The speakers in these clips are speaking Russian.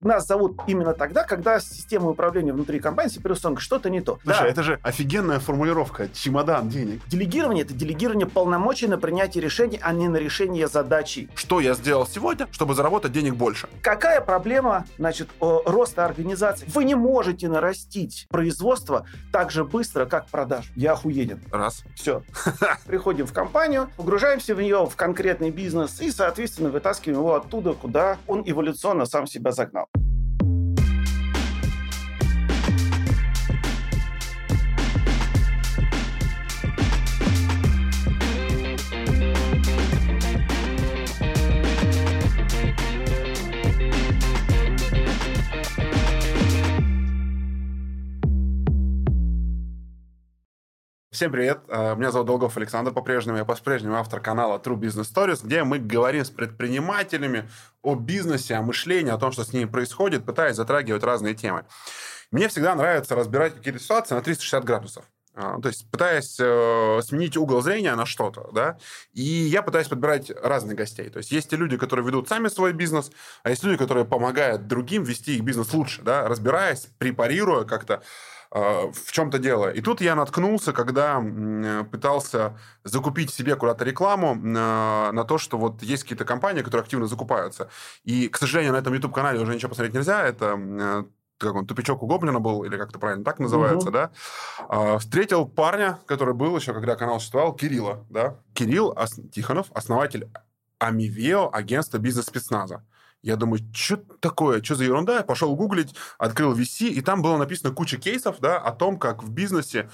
нас зовут именно тогда, когда система управления внутри компании, операционка, что-то не то. Слушай, Да. это же офигенная формулировка. Чемодан денег. Делегирование – это делегирование полномочий на принятие решений, а не на решение задачи. Что я сделал сегодня, чтобы заработать денег больше? Какая проблема, значит, роста организации? Вы не можете нарастить производство так же быстро, как продаж. Я охуенен. Раз. Все. Приходим в компанию, погружаемся в нее, в конкретный бизнес и, соответственно, вытаскиваем его оттуда, куда он эволюционно сам себя загнал. Всем привет, Э, меня зовут Долгов Александр по-прежнему, я по-прежнему автор канала True Business Stories, где мы говорим с предпринимателями о бизнесе, о мышлении, о том, что с ними происходит, пытаясь затрагивать разные темы. Мне всегда нравится разбирать какие-то ситуации на 360 градусов. А, То есть пытаясь э, сменить угол зрения на что-то, да, и я пытаюсь подбирать разных гостей. То есть есть те люди, которые ведут сами свой бизнес, а есть люди, которые помогают другим вести их бизнес лучше, да, разбираясь, препарируя как-то э, в чем-то дело. И тут я наткнулся, когда пытался закупить себе куда-то рекламу на, на то, что вот есть какие-то компании, которые активно закупаются. И, к сожалению, на этом YouTube-канале уже ничего посмотреть нельзя. Это э, как он, тупичок у Гоблина был, или как это правильно так называется, Мгм. да, А, встретил парня, который был еще, когда канал существовал, Кирилла, да. Кирилл Ос- Тихонов, основатель Амивео, агентства бизнес-спецназа. Я думаю, что такое, что за ерунда? Я пошел гуглить, открыл VC, и там было написано куча кейсов, да, о том, как в бизнесе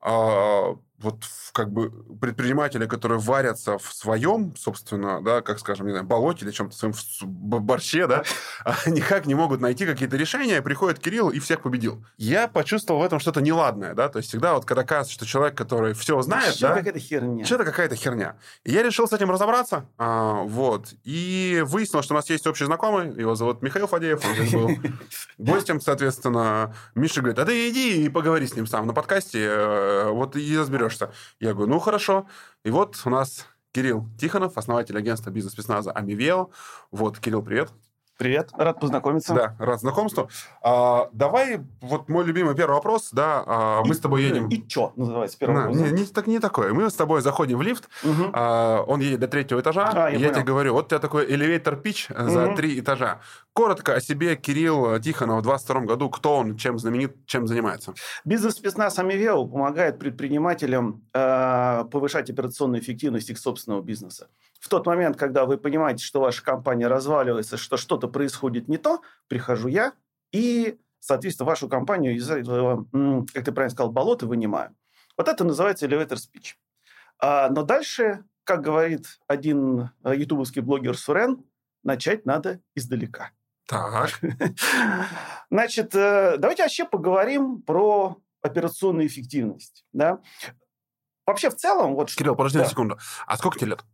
а, вот как бы предприниматели, которые варятся в своем, собственно, да, как скажем, не знаю, болоте или чем-то своем борще, да, никак не могут найти какие-то решения, приходит Кирилл и всех победил. Я почувствовал в этом что-то неладное, да, то есть всегда вот когда кажется, что человек, который все знает, Что да, какая-то херня. что-то какая-то херня. И я решил с этим разобраться, а, вот, и выяснилось, что у нас есть общий знакомый, его зовут Михаил Фадеев, он здесь был гостем, соответственно. Миша говорит, а ты иди и поговори с ним сам на подкасте, э, вот и разберешься. Я говорю, ну, хорошо. И вот у нас Кирилл Тихонов, основатель агентства бизнес-спецназа Амивео. Вот, Кирилл, привет. Привет, рад познакомиться. Да, рад знакомству. А, давай, вот мой любимый первый вопрос, да, а, мы с тобой едем... И чё, называется, На, первый не, не, так не такое. Мы с тобой заходим в лифт, Мгм. а, он едет до третьего этажа, А, я я понял. тебе говорю, вот у тебя такой элевейтор пич за Мгм. три этажа. Коротко о себе Кирилл Тихонов в 22 году, кто он, чем знаменит, чем занимается. Бизнес-спецназ Амивео помогает предпринимателям э, повышать операционную эффективность их собственного бизнеса. В тот момент, когда вы понимаете, что ваша компания разваливается, что что-то происходит не то, прихожу я и, соответственно, вашу компанию из этого, как ты правильно сказал, болота вынимаю. Вот это называется elevator speech. А, но дальше, как говорит один э, ютубовский блогер Сурен, начать надо издалека. Так. Значит, э, давайте вообще поговорим про операционную эффективность. Да? Вообще, в целом, вот Кирилл, подожди Да, секунду. А сколько тебе лет?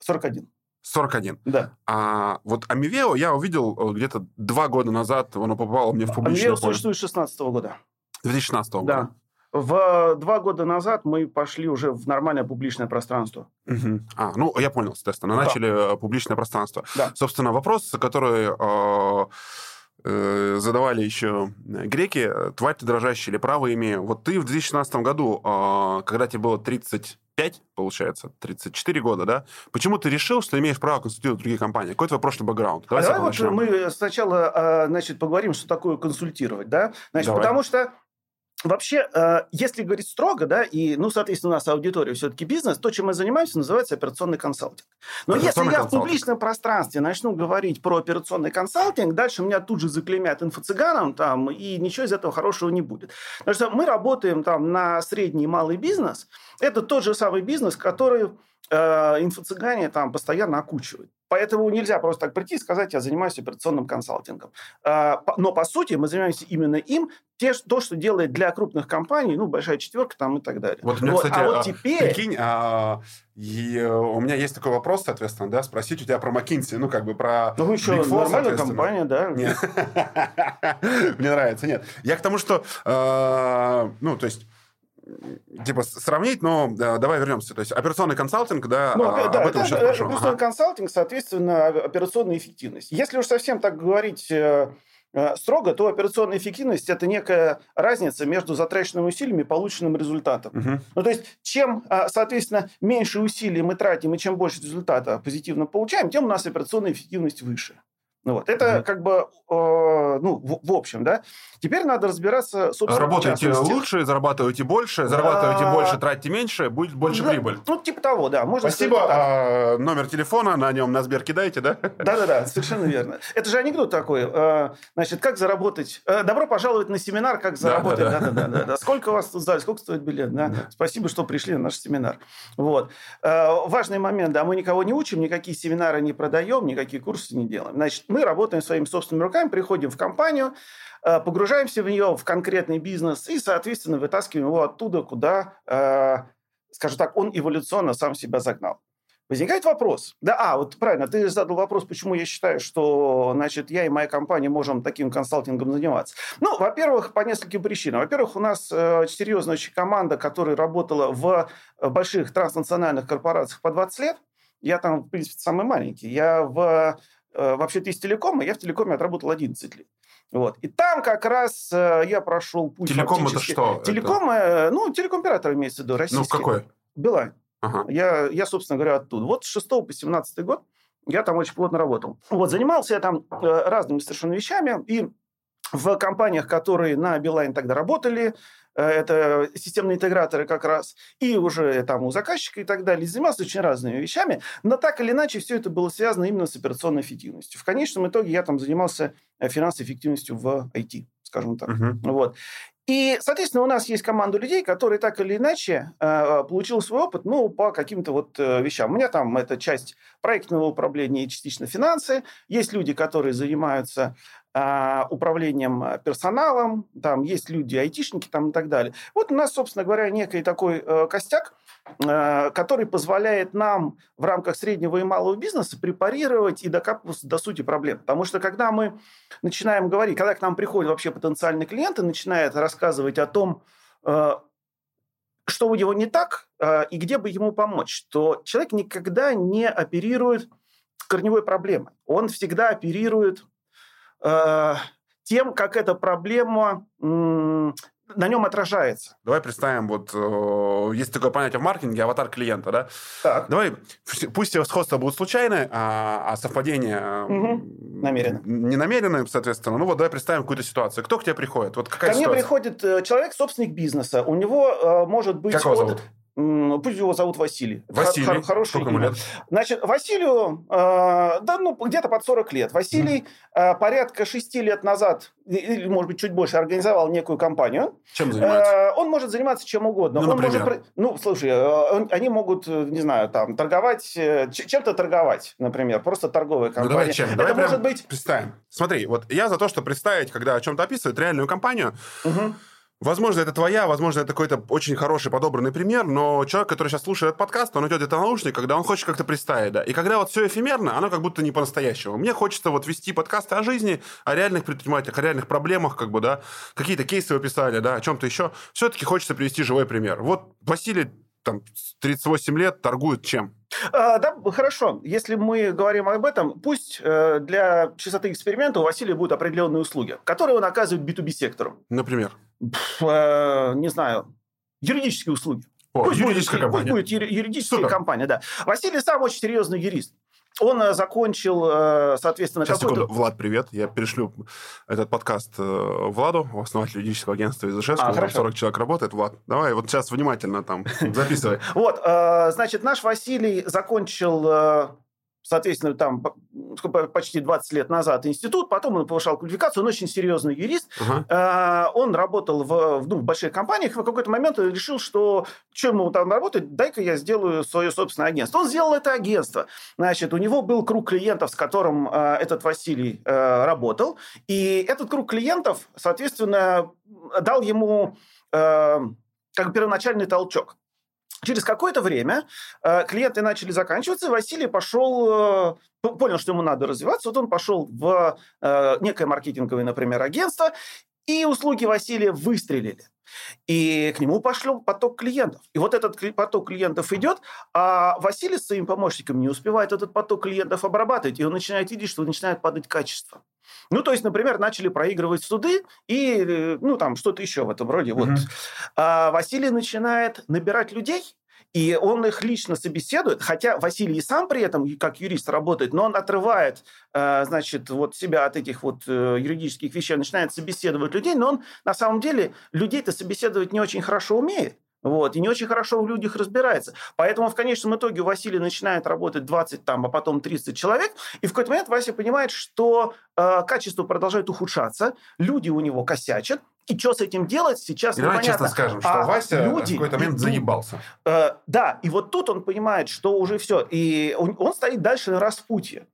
41. 41. Да. А вот Амивео я увидел э, где-то два года назад, оно попало мне в публичное Амвео поле. существует с 16 года. 2016 года. Да. В два года назад мы пошли уже в нормальное публичное пространство. Мгм. А, ну, я понял, соответственно. Да. Начали э, публичное пространство. Да. Собственно, вопрос, который э, э, задавали еще греки, э, тварь ты дрожащая или право имею. Вот ты в 2016 году, э, когда тебе было 35, получается, 34 года, да, почему ты решил, что имеешь право консультировать другие компании? Какой твой прошлый бэкграунд? А с давай вот начнем. мы сначала а, значит, поговорим, что такое консультировать. Да? Значит, Давай. потому что Вообще, э, если говорить строго, да, и, ну, соответственно, у нас аудитория все-таки бизнес, то, чем мы занимаемся, называется операционный консалтинг. Но если Операционный я в публичном пространстве начну говорить про операционный консалтинг, дальше меня тут же заклеймят инфо-цыганом там, и ничего из этого хорошего не будет. Потому что мы работаем там на средний и малый бизнес. Это тот же самый бизнес, который э, инфо-цыгане там постоянно окучивают. Поэтому нельзя просто так прийти и сказать, я занимаюсь операционным консалтингом. А, Но, по сути, мы занимаемся именно им, те, то, что делает для крупных компаний, ну, большая четверка там и так далее. Вот у меня, Вот, кстати, а вот а, теперь... прикинь, а, и, э, у меня есть такой вопрос, соответственно, да, спросить у тебя про McKinsey, ну, как бы про Ну, вы еще Big Four, нормальная компания, да? Нет. Мне нравится, нет. Я к тому, что, э, ну, то есть, типа, сравнить, но э, давай вернемся. То есть, операционный консалтинг, да, Ну, а, да, об этом это сейчас э, спрошу. операционный Ага. консалтинг, соответственно, операционная эффективность. Если уж совсем так говорить, э, э, строго, то операционная эффективность – это некая разница между затраченными усилиями и полученным результатом. Угу. Ну, то есть, чем, э, соответственно, меньше усилий мы тратим и чем больше результата позитивно получаем, тем у нас операционная эффективность выше. Ну, вот. Это mm-hmm. как бы, э, ну, в, в общем, да. Теперь надо разбираться, собственно, Работаете лучше, зарабатываете больше, зарабатываете а... больше, тратите меньше, будет больше да, прибыль. Ну, типа того, да. Можно Спасибо. А, номер телефона, на нем на Сбер кидаете, да? Да-да-да, совершенно верно. Это же анекдот такой. Э, значит, как заработать... Э, добро пожаловать на семинар «Как заработать». Да-да-да. Сколько у вас тут зале, сколько стоит билет? Да? Спасибо, что пришли на наш семинар. Вот. Э, важный момент, да, мы никого не учим, никакие семинары не продаем, никакие курсы не делаем. Значит, мы работаем своими собственными руками, приходим в компанию, э, погружаемся в нее, в конкретный бизнес и, соответственно, вытаскиваем его оттуда, куда, э, скажем так, он эволюционно сам себя загнал. Возникает вопрос. Да, а, вот правильно, ты задал вопрос, почему я считаю, что, значит, я и моя компания можем таким консалтингом заниматься. Ну, во-первых, по нескольким причинам. Во-первых, у нас э, серьезная команда, которая работала в больших транснациональных корпорациях по 20 лет. Я там, в принципе, самый маленький. Я в Э, вообще-то из телекома, я в телекоме отработал 11 лет. Вот. И там как раз э, я прошел путь Телеком это что? Телеком, это... ну, телеком-оператор имеется в виду, российский. Ну, какой? Билайн. Ага. Я, я, собственно говоря, оттуда. Вот с 6 по 17 год я там очень плотно работал. Вот, занимался я там э, разными совершенно вещами. И в компаниях, которые на Билайн тогда работали, Э, это системные интеграторы как раз, и уже там у заказчика и так далее, занимался очень разными вещами, но так или иначе все это было связано именно с операционной эффективностью. В конечном итоге я там занимался э, финансовой эффективностью в IT, скажем так. Uh-huh. Вот. И, соответственно, у нас есть команда людей, которые так или иначе э, получили свой опыт, ну, по каким-то вот э, вещам. У меня там это часть проектного управления и частично финансы. Есть люди, которые занимаются управлением персоналом, там есть люди, айтишники там и так далее. Вот у нас, собственно говоря, некий такой э, костяк, э, который позволяет нам в рамках среднего и малого бизнеса препарировать и докапываться до сути проблем. Потому что когда мы начинаем говорить, когда к нам приходят вообще потенциальные клиенты, начинают рассказывать о том, э, что у него не так и где бы ему помочь, то человек никогда не оперирует корневой проблемой. Он всегда оперирует тем, как эта проблема на нем отражается. Давай представим, вот э, есть такое понятие в маркетинге, аватар клиента, да? Так. Давай, пусть сходства будут случайные, а, а совпадения угу. намеренно. Не намеренные, соответственно. Ну вот давай представим какую-то ситуацию. Кто к тебе приходит? Вот какая Ко ситуация? мне приходит э, человек, собственник бизнеса. У него э, может быть... Как его зовут? Пусть его зовут Василий. Василий. Хор- хороший Сколько ему лет? Значит, Василию, э, да, ну, где-то под 40 лет. Василий mm. э, порядка 6 лет назад, или, может быть, чуть больше, организовал некую компанию. Чем занимается? Э, он может заниматься чем угодно. Ну, он например? может, ну, слушай, э, они могут, э, не знаю, там, торговать, э, чем-то торговать, например, просто торговая компания. Ну, давай чем? Это давай может быть... Представим. Смотри, вот я за то, что представить, когда о чем-то описывают реальную компанию, угу. Возможно, это твоя, возможно, это какой-то очень хороший подобранный пример, но человек, который сейчас слушает этот подкаст, он идет где-то наушник, когда он хочет как-то представить, да. И когда вот все эфемерно, оно как будто не по-настоящему. Мне хочется вот вести подкасты о жизни, о реальных предпринимателях, о реальных проблемах, как бы, да, какие-то кейсы вы писали, да, о чем-то еще. Все-таки хочется привести живой пример. Вот Василий, там, 38 лет, торгует чем? А, да, хорошо. Если мы говорим об этом, пусть э, для чистоты эксперимента у Василия будут определенные услуги, которые он оказывает B2B сектору. Например? Э, не знаю, юридические услуги. О, пусть юридическая будет, компания. Пусть будет юридическая Супер. компания, да. Василий сам очень серьезный юрист. Он э, закончил, э, соответственно, Сейчас, секунду. Влад, привет. Я перешлю этот подкаст Владу, основателю юридического агентства из Ижевска. А, 40 человек работает. Влад, давай вот сейчас внимательно там записывай. Вот, значит, наш Василий закончил соответственно, там почти 20 лет назад институт, потом он повышал квалификацию, он очень серьезный юрист. Uh-huh. Он работал в, ну, в больших компаниях, в какой-то момент он решил, что чем ему там работать, дай-ка я сделаю свое собственное агентство. Он сделал это агентство. Значит, у него был круг клиентов, с которым э, этот Василий э, работал, и этот круг клиентов, соответственно, дал ему как первоначальный толчок. Через какое-то время э, клиенты начали заканчиваться, и Василий пошел, э, понял, что ему надо развиваться, вот он пошел в э, некое маркетинговое, например, агентство, и услуги Василия выстрелили. И к нему пошел поток клиентов. И вот этот поток клиентов идет, а Василий с своим помощником не успевает этот поток клиентов обрабатывать, и он начинает видеть, что начинает падать качество. Ну, то есть, например, начали проигрывать суды и, э, ну, там, что-то еще в этом роде. Вот. А Василий начинает набирать людей, и он их лично собеседует, хотя Василий и сам при этом, как юрист, работает, но он отрывает, э, значит, вот себя от этих вот э, юридических вещей, начинает собеседовать людей, но он на самом деле людей-то собеседовать не очень хорошо умеет. Вот, и не очень хорошо в людях разбирается. Поэтому в конечном итоге у Василия начинает работать 20, там, а потом 30 человек, и в какой-то момент Вася понимает, что э, качество продолжает ухудшаться, люди у него косячат, и что с этим делать, сейчас и давай честно скажем, что а Вася люди, в какой-то момент заебался. Э, да, и вот тут он понимает, что уже все. И он, он стоит дальше на распутье.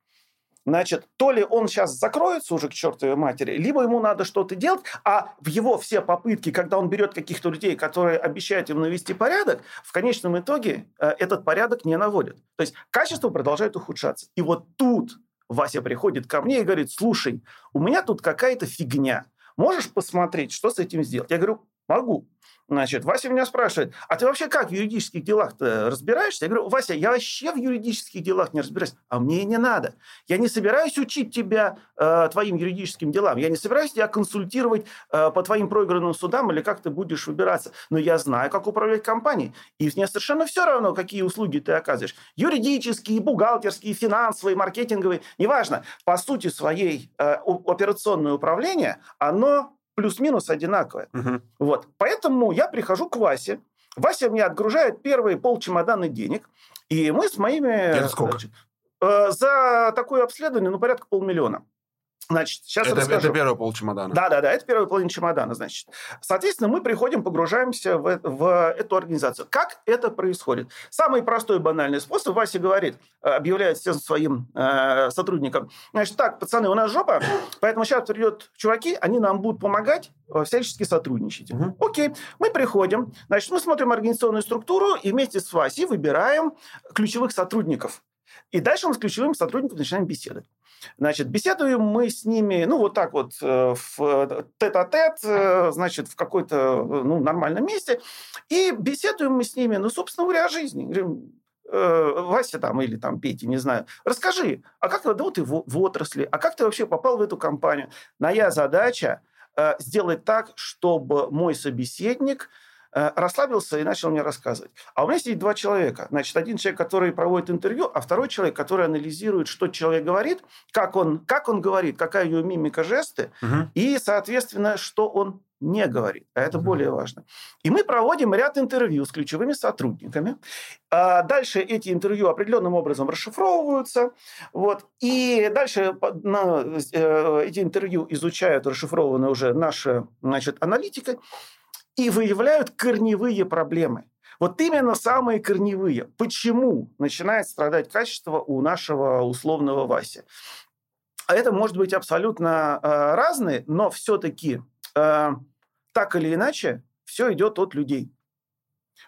Значит, то ли он сейчас закроется уже к чертовой матери, либо ему надо что-то делать, а в его все попытки, когда он берет каких-то людей, которые обещают ему навести порядок, в конечном итоге э, этот порядок не наводит. То есть качество продолжает ухудшаться. И вот тут Вася приходит ко мне и говорит, слушай, у меня тут какая-то фигня. Можешь посмотреть, что с этим сделать? Я говорю, могу. Значит, Вася меня спрашивает, а ты вообще как в юридических делах-то разбираешься? Я говорю, Вася, я вообще в юридических делах не разбираюсь, а мне не надо. Я не собираюсь учить тебя э, твоим юридическим делам, я не собираюсь тебя консультировать э, по твоим проигранным судам или как ты будешь выбираться. Но я знаю, как управлять компанией, и мне совершенно все равно, какие услуги ты оказываешь. Юридические, бухгалтерские, финансовые, маркетинговые, неважно. По сути своей э, операционное управление, оно плюс-минус одинаковое. Угу. Вот. Поэтому я прихожу к Васе. Вася мне отгружает первые полчемодана денег. И мы с моими... Это сколько? Э, за такое обследование, ну, порядка полмиллиона. Значит, сейчас это, расскажу. Это первый пол чемодана. Да, да, да, это первый половина чемодана, значит. Соответственно, мы приходим, погружаемся в, в эту организацию. Как это происходит? Самый простой банальный способ, Вася говорит, э, объявляет всем своим э, сотрудникам, значит, так, пацаны, у нас жопа, поэтому сейчас придет чуваки, они нам будут помогать, э, всячески сотрудничать. Угу. Окей, мы приходим, значит, мы смотрим организационную структуру и вместе с Васей выбираем ключевых сотрудников. И дальше мы с ключевыми сотрудниками начинаем беседовать. Значит, беседуем мы с ними, ну, вот так вот, э, в тет-а-тет, э, значит, в какой-то, ну, нормальном месте, и беседуем мы с ними, ну, собственно говоря, о жизни. Говорим, э, Вася там или там Петя, не знаю, расскажи, а как да, вот ты в, в отрасли, а как ты вообще попал в эту компанию? Моя задача сделать так, чтобы мой собеседник – Э, расслабился и начал мне рассказывать. А у меня сидит два человека. Значит, один человек, который проводит интервью, а второй человек, который анализирует, что человек говорит, как он, как он говорит, какая ее мимика, жесты, угу. и, соответственно, что он не говорит. А это угу. более важно. И мы проводим ряд интервью с ключевыми сотрудниками. А дальше эти интервью определенным образом расшифровываются. Вот. И дальше на, э, эти интервью изучают расшифрованные уже наши значит, аналитика и выявляют корневые проблемы. Вот именно самые корневые. Почему начинает страдать качество у нашего условного Васи? А это может быть абсолютно э, разные, но все-таки э, так или иначе все идет от людей.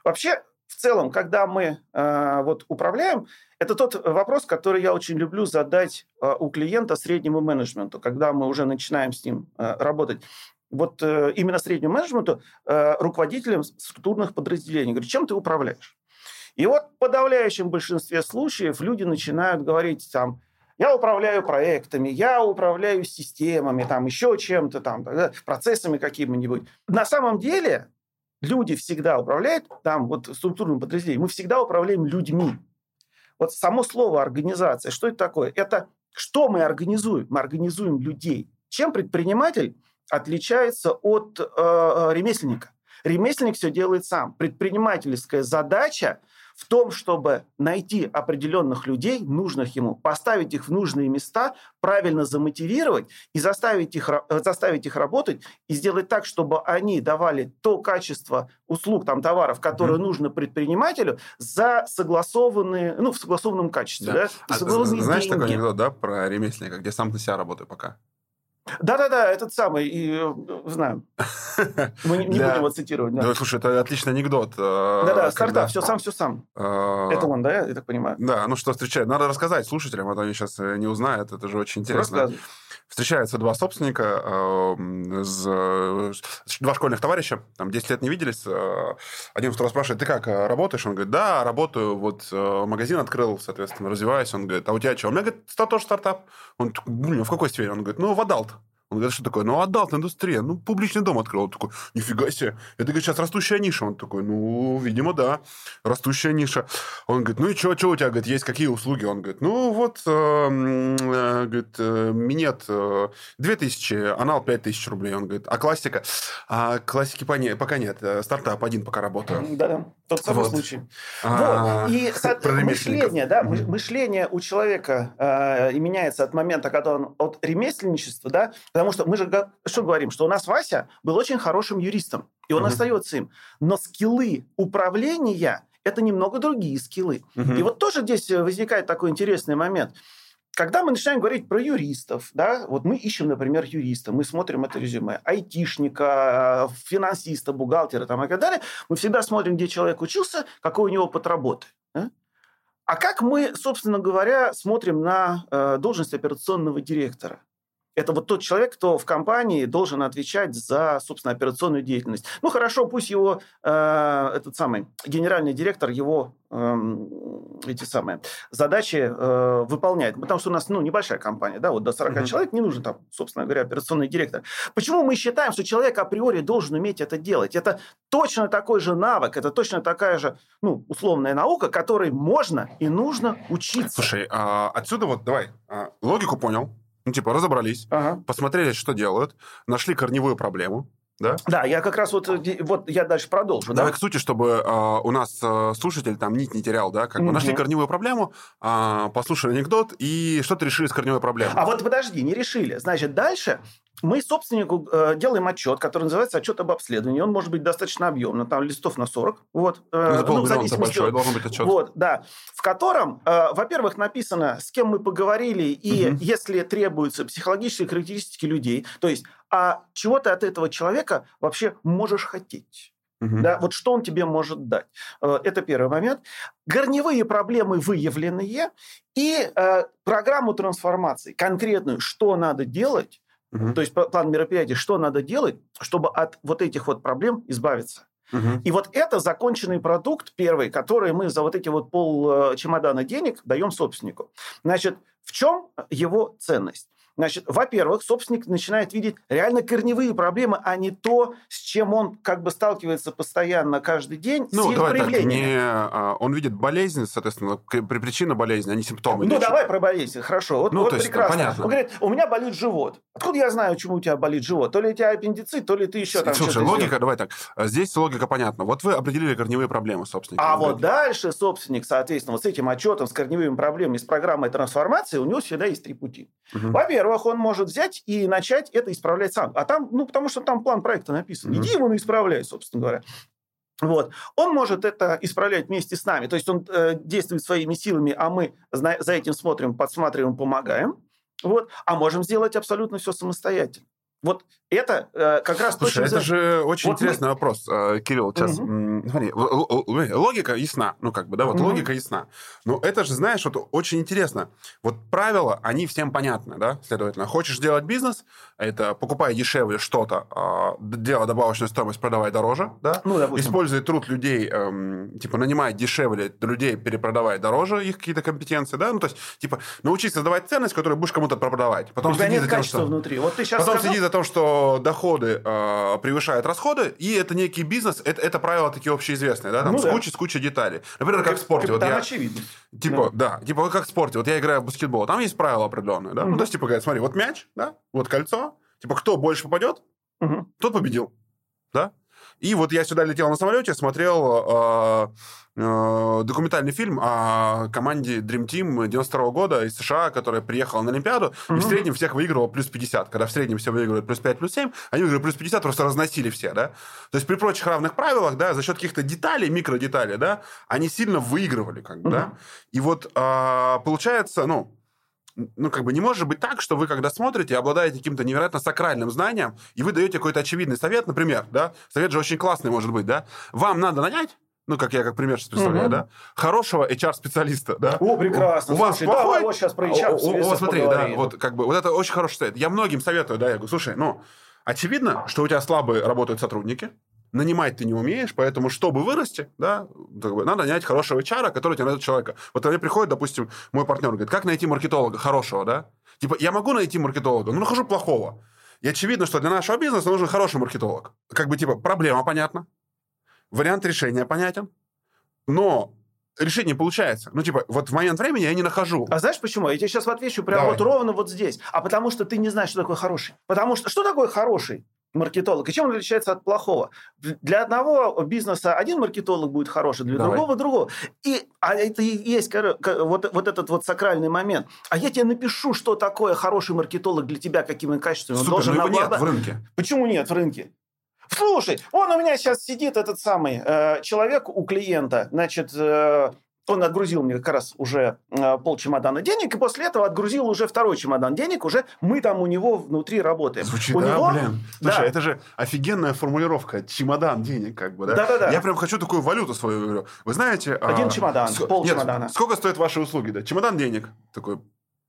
Вообще, в целом, когда мы э, вот управляем, это тот вопрос, который я очень люблю задать э, у клиента среднему менеджменту, когда мы уже начинаем с ним э, работать вот э, именно среднему менеджменту, э, руководителям структурных подразделений. Говорю, чем ты управляешь? И вот в подавляющем большинстве случаев люди начинают говорить там, я управляю проектами, я управляю системами, там еще чем-то, там, процессами какими-нибудь. На самом деле люди всегда управляют, там вот структурным подразделением, мы всегда управляем людьми. Вот само слово организация, что это такое? Это что мы организуем? Мы организуем людей. Чем предприниматель отличается от э, э, ремесленника. Ремесленник все делает сам. Предпринимательская задача в том, чтобы найти определенных людей, нужных ему, поставить их в нужные места, правильно замотивировать и заставить их, э, заставить их работать и сделать так, чтобы они давали то качество услуг, там, товаров, которое mm-hmm. нужно предпринимателю, за согласованные, ну, в согласованном качестве. Да. Да? А, знаешь деньги. такой анекдот, да, про ремесленника, где сам на себя работаю пока? Да-да-да, этот самый, и, э, знаю. Мы не, не будем его цитировать. Да. Ну, слушай, это отличный анекдот. Э, да-да, стартап, все сам, все сам. Э, это он, да, я так понимаю? Да, ну что встречает. Надо рассказать слушателям, а то они сейчас не узнают, это же очень интересно. Встречаются два собственника, э, с, два школьных товарища, там 10 лет не виделись. Э, один второй спрашивает, ты как, работаешь? Он говорит, да, работаю, вот э, магазин открыл, соответственно, развиваюсь. Он говорит, а у тебя что? У меня, говорит, тоже стартап. Он блин, в какой сфере? Он говорит, ну, в adult. Он говорит, что такое? Ну, adult индустрия. Ну, публичный дом открыл. Он такой, нифига себе. Это, говорит, сейчас растущая ниша. Он такой, ну, видимо, да. Растущая ниша. Он говорит, ну и что, что у тебя, говорит, есть какие услуги? Он говорит, ну, вот, э, э, говорит, э, минет э, 2000, анал 5000 рублей. Он говорит, а классика? А классики пока нет. Стартап один пока работаю. Да-да, тот самый вот. случай. А, вот. И мышление, да, мышление у человека меняется от момента, когда он от ремесленничества, да, Потому что мы же что говорим? Что у нас Вася был очень хорошим юристом, и он угу. остается им. Но скиллы управления – это немного другие скиллы. Угу. И вот тоже здесь э, возникает такой интересный момент. Когда мы начинаем говорить про юристов, да, вот мы ищем, например, юриста, мы смотрим это резюме, айтишника, финансиста, бухгалтера там, и так далее, мы всегда смотрим, где человек учился, какой у него опыт работы. Да? А как мы, собственно говоря, смотрим на э, должность операционного директора? Это вот тот человек, кто в компании должен отвечать за, собственно, операционную деятельность. Ну, хорошо, пусть его, э, этот самый, генеральный директор его э, эти самые задачи э, выполняет. Потому что у нас, ну, небольшая компания, да, вот до 40 mm-hmm. человек не нужен там, собственно говоря, операционный директор. Почему мы считаем, что человек априори должен уметь это делать? Это точно такой же навык, это точно такая же, ну, условная наука, которой можно и нужно учиться. Слушай, а отсюда вот, давай, а, логику понял, ну, типа, разобрались, ага. посмотрели, что делают, нашли корневую проблему, да? Да, я как раз вот, э, вот я дальше продолжу. Давай да? к сути, чтобы э, у нас э, слушатель там нить не терял, да, как бы нашли корневую проблему, э, послушали анекдот и что-то решили с корневой проблемой. А вот подожди, не решили. Значит, дальше мы собственнику э, делаем отчет, который называется отчет об обследовании. Он может быть достаточно объемным, там листов на 40. Вот, э, ну, ну, в зависимости большой, должен быть отчет. Вот, да. В котором, э, во-первых, написано, с кем мы поговорили, и угу. если требуются психологические характеристики людей, то есть, а чего ты от этого человека вообще можешь хотеть? Угу. Да, вот что он тебе может дать. Э, это первый момент. Горневые проблемы выявленные и э, программу трансформации конкретную, что надо делать, Угу. То есть план мероприятий, что надо делать, чтобы от вот этих вот проблем избавиться. Угу. И вот это законченный продукт первый, который мы за вот эти вот пол э, чемодана денег даем собственнику. Значит, в чем его ценность? Значит, во-первых, собственник начинает видеть реально корневые проблемы, а не то, с чем он как бы сталкивается постоянно каждый день ну, с давай так, не, а, он видит болезнь, соответственно, причина болезни, а не симптомы. Ну, давай про болезнь, хорошо. Вот, ну, вот то есть, прекрасно. Понятно. Он говорит, у меня болит живот. Откуда я знаю, почему у тебя болит живот? То ли у тебя аппендицит, то ли ты еще там Слушай, логика, сделал. давай так, здесь логика понятна. Вот вы определили корневые проблемы собственника. А вот дальше собственник, соответственно, вот с этим отчетом, с корневыми проблемами, с программой трансформации, у него всегда есть три пути. Угу. Во-первых, он может взять и начать это исправлять сам. А там, ну, потому что там план проекта написан. Иди его исправляй, собственно говоря. Вот. Он может это исправлять вместе с нами. То есть он э, действует своими силами, а мы за этим смотрим, подсматриваем, помогаем. Вот. А можем сделать абсолютно все самостоятельно. Вот это э, как раз Слушай, это же очень вот интересный мы... вопрос, э, Кирилл. Сейчас, угу. смотри, логика ясна, ну как бы, да, вот угу. логика ясна. Но это же, знаешь, вот очень интересно. Вот правила, они всем понятны, да, следовательно. Хочешь делать бизнес, это покупай дешевле что-то, э, делай добавочную стоимость, продавай дороже, да. Ну, допустим. Используй труд людей, э, типа, нанимай дешевле людей, перепродавай дороже их какие-то компетенции, да. Ну, то есть, типа, научись создавать ценность, которую будешь кому-то продавать. Потом У тебя нет качества что... внутри. Вот ты сейчас Потом сказал... о том, что доходы э, превышают расходы, и это некий бизнес, это, это правила такие общеизвестные, да, там ну, с, да. Кучей, с кучей деталей. Например, как, как в спорте. Вот я, очевидно. Типа, да. да, типа как в спорте. Вот я играю в баскетбол, там есть правила определенные, да. Угу. Ну, то есть, типа, говорят, смотри, вот мяч, да, вот кольцо, типа, кто больше попадет, угу. тот победил, да. И вот я сюда летел на самолете, смотрел э, э, документальный фильм о команде Dream Team 92 года из США, которая приехала на Олимпиаду, mm-hmm. и в среднем всех выигрывала плюс 50. Когда в среднем все выигрывают плюс 5, плюс 7, они выиграли плюс 50, просто разносили все, да. То есть при прочих равных правилах, да, за счет каких-то деталей, микродеталей, да, они сильно выигрывали, как бы, mm-hmm. да. И вот э, получается, ну, ну, как бы не может быть так, что вы, когда смотрите, обладаете каким-то невероятно сакральным знанием, и вы даете какой-то очевидный совет, например, да, совет же очень классный может быть, да, вам надо нанять ну, как я как пример сейчас представляю, угу. да, хорошего HR-специалиста, да. О, прекрасно. У, у вас слушай, плохой... давай вот сейчас про HR у, у, смотри, да, вот как бы, вот это очень хороший совет. Я многим советую, да, я говорю, слушай, ну, очевидно, что у тебя слабые работают сотрудники, нанимать ты не умеешь, поэтому, чтобы вырасти, да, надо нанять хорошего HR, который тебе найдет человека. Вот ко мне приходит, допустим, мой партнер, говорит, как найти маркетолога хорошего, да? Типа, я могу найти маркетолога, но нахожу плохого. И очевидно, что для нашего бизнеса нужен хороший маркетолог. Как бы, типа, проблема понятна, вариант решения понятен, но решение получается. Ну, типа, вот в момент времени я не нахожу. А знаешь почему? Я тебе сейчас отвечу прямо Давай. вот ровно вот здесь. А потому что ты не знаешь, что такое хороший. Потому что что такое хороший? Маркетолог. И чем он отличается от плохого? Для одного бизнеса один маркетолог будет хороший, для Давай. другого другого. И, а это и есть вот, вот этот вот сакральный момент. А я тебе напишу, что такое хороший маркетолог для тебя, какими качествами. Супер, он должен но его нет в рынке. Почему нет в рынке? Слушай, он у меня сейчас сидит, этот самый э, человек у клиента, значит, э, он отгрузил мне как раз уже э, пол чемодана денег, и после этого отгрузил уже второй чемодан денег, уже мы там у него внутри работаем. Звучит, у да, него... блин. Слушай, да. это же офигенная формулировка. Чемодан денег, как бы, да? Да-да-да. Я прям хочу такую валюту свою. Вы знаете... Один а... чемодан, ск... пол Нет, чемодана. Сколько стоят ваши услуги, да? Чемодан денег. Такой,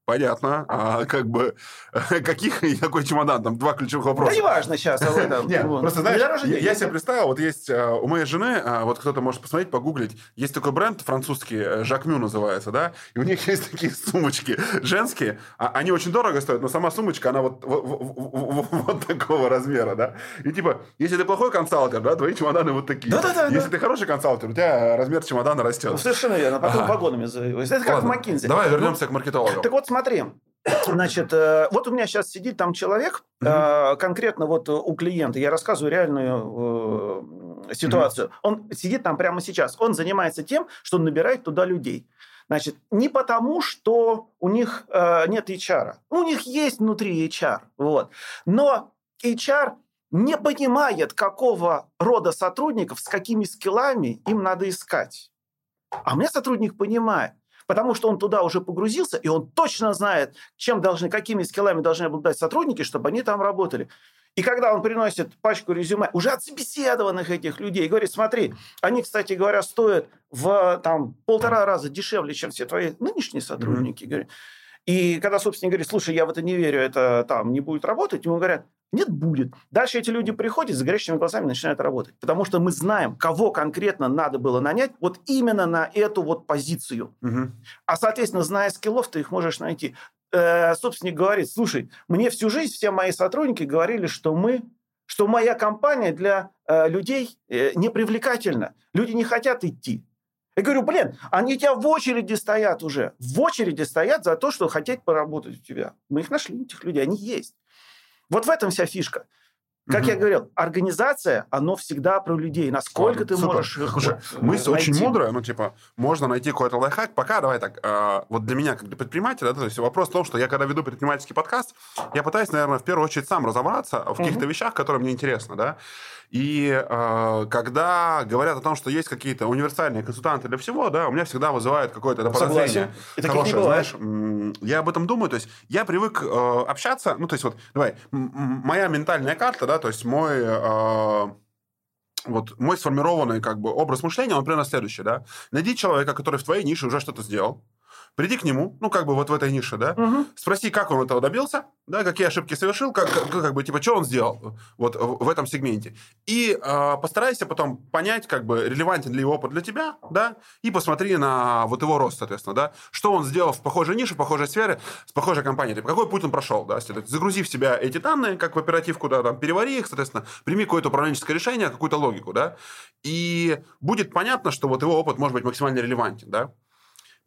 Понятно. А как бы каких и какой чемодан? Там два ключевых вопроса. Да не важно сейчас этом. Нет, просто знаешь, я себе представил, вот есть а, у моей жены, а, вот кто-то может посмотреть, погуглить, есть такой бренд французский, э, Жакмю называется, да, и у них есть такие сумочки женские, а, они очень дорого стоят, но сама сумочка, она вот, вот такого размера, да. И типа, если ты плохой консалтер, да, твои чемоданы вот такие. Да-да-да. Если ты хороший консалтер, у тебя размер чемодана растет. Ну, совершенно верно. Потом вагонами. Это как в Маккинзи. Давай вернемся к маркетологу. Так вот, смотри, Значит, э, вот у меня сейчас сидит там человек, mm-hmm. конкретно вот у клиента, я рассказываю реальную э, ситуацию. Mm-hmm. Он сидит там прямо сейчас, он занимается тем, что он набирает туда людей. Значит, не потому, что у них э, нет HR. У них есть внутри HR. Вот. Но HR не понимает, какого рода сотрудников, с какими скиллами им надо искать. А у меня сотрудник понимает потому что он туда уже погрузился, и он точно знает, чем должны, какими скиллами должны обладать сотрудники, чтобы они там работали. И когда он приносит пачку резюме уже от собеседованных этих людей, говорит, смотри, они, кстати говоря, стоят в там, полтора раза дешевле, чем все твои нынешние сотрудники. Mm-hmm. И когда собственник говорит, слушай, я в это не верю, это там не будет работать, ему говорят, нет, будет. Дальше эти люди приходят с горящими глазами начинают работать. Потому что мы знаем, кого конкретно надо было нанять вот именно на эту вот позицию. Угу. А, соответственно, зная скиллов, ты их можешь найти. Э, собственник говорит, слушай, мне всю жизнь все мои сотрудники говорили, что мы что моя компания для э, людей э, непривлекательна. Люди не хотят идти. Я говорю, блин, они у тебя в очереди стоят уже. В очереди стоят за то, что хотят поработать у тебя. Мы их нашли, этих людей, они есть. Вот в этом вся фишка. Как угу. я говорил, организация, оно всегда про людей. Насколько Ладно, ты супер. можешь их Слушай, вот, мысль найти. очень мудрая, ну, типа, можно найти какой-то лайфхак. Пока, давай так, э, вот для меня, как для предпринимателя, да, то есть вопрос в том, что я, когда веду предпринимательский подкаст, я пытаюсь, наверное, в первую очередь сам разобраться в каких-то угу. вещах, которые мне интересны, да. И э, когда говорят о том, что есть какие-то универсальные консультанты для всего, да, у меня всегда вызывает какое-то это подозрение. И хорошее, знаешь, я об этом думаю, то есть я привык э, общаться, ну, то есть вот, давай, моя ментальная карта, да, то есть мой... Э, вот мой сформированный как бы образ мышления, он примерно следующий, да. Найди человека, который в твоей нише уже что-то сделал, Приди к нему, ну, как бы вот в этой нише, да, угу. спроси, как он этого добился, да, какие ошибки совершил, как, как, как бы, типа, что он сделал вот в, этом сегменте. И э, постарайся потом понять, как бы, релевантен ли его опыт для тебя, да, и посмотри на вот его рост, соответственно, да, что он сделал в похожей нише, в похожей сфере, с похожей компанией, типа, какой путь он прошел, да, загрузи в себя эти данные, как в оперативку, да, там, перевари их, соответственно, прими какое-то управленческое решение, какую-то логику, да, и будет понятно, что вот его опыт может быть максимально релевантен, да,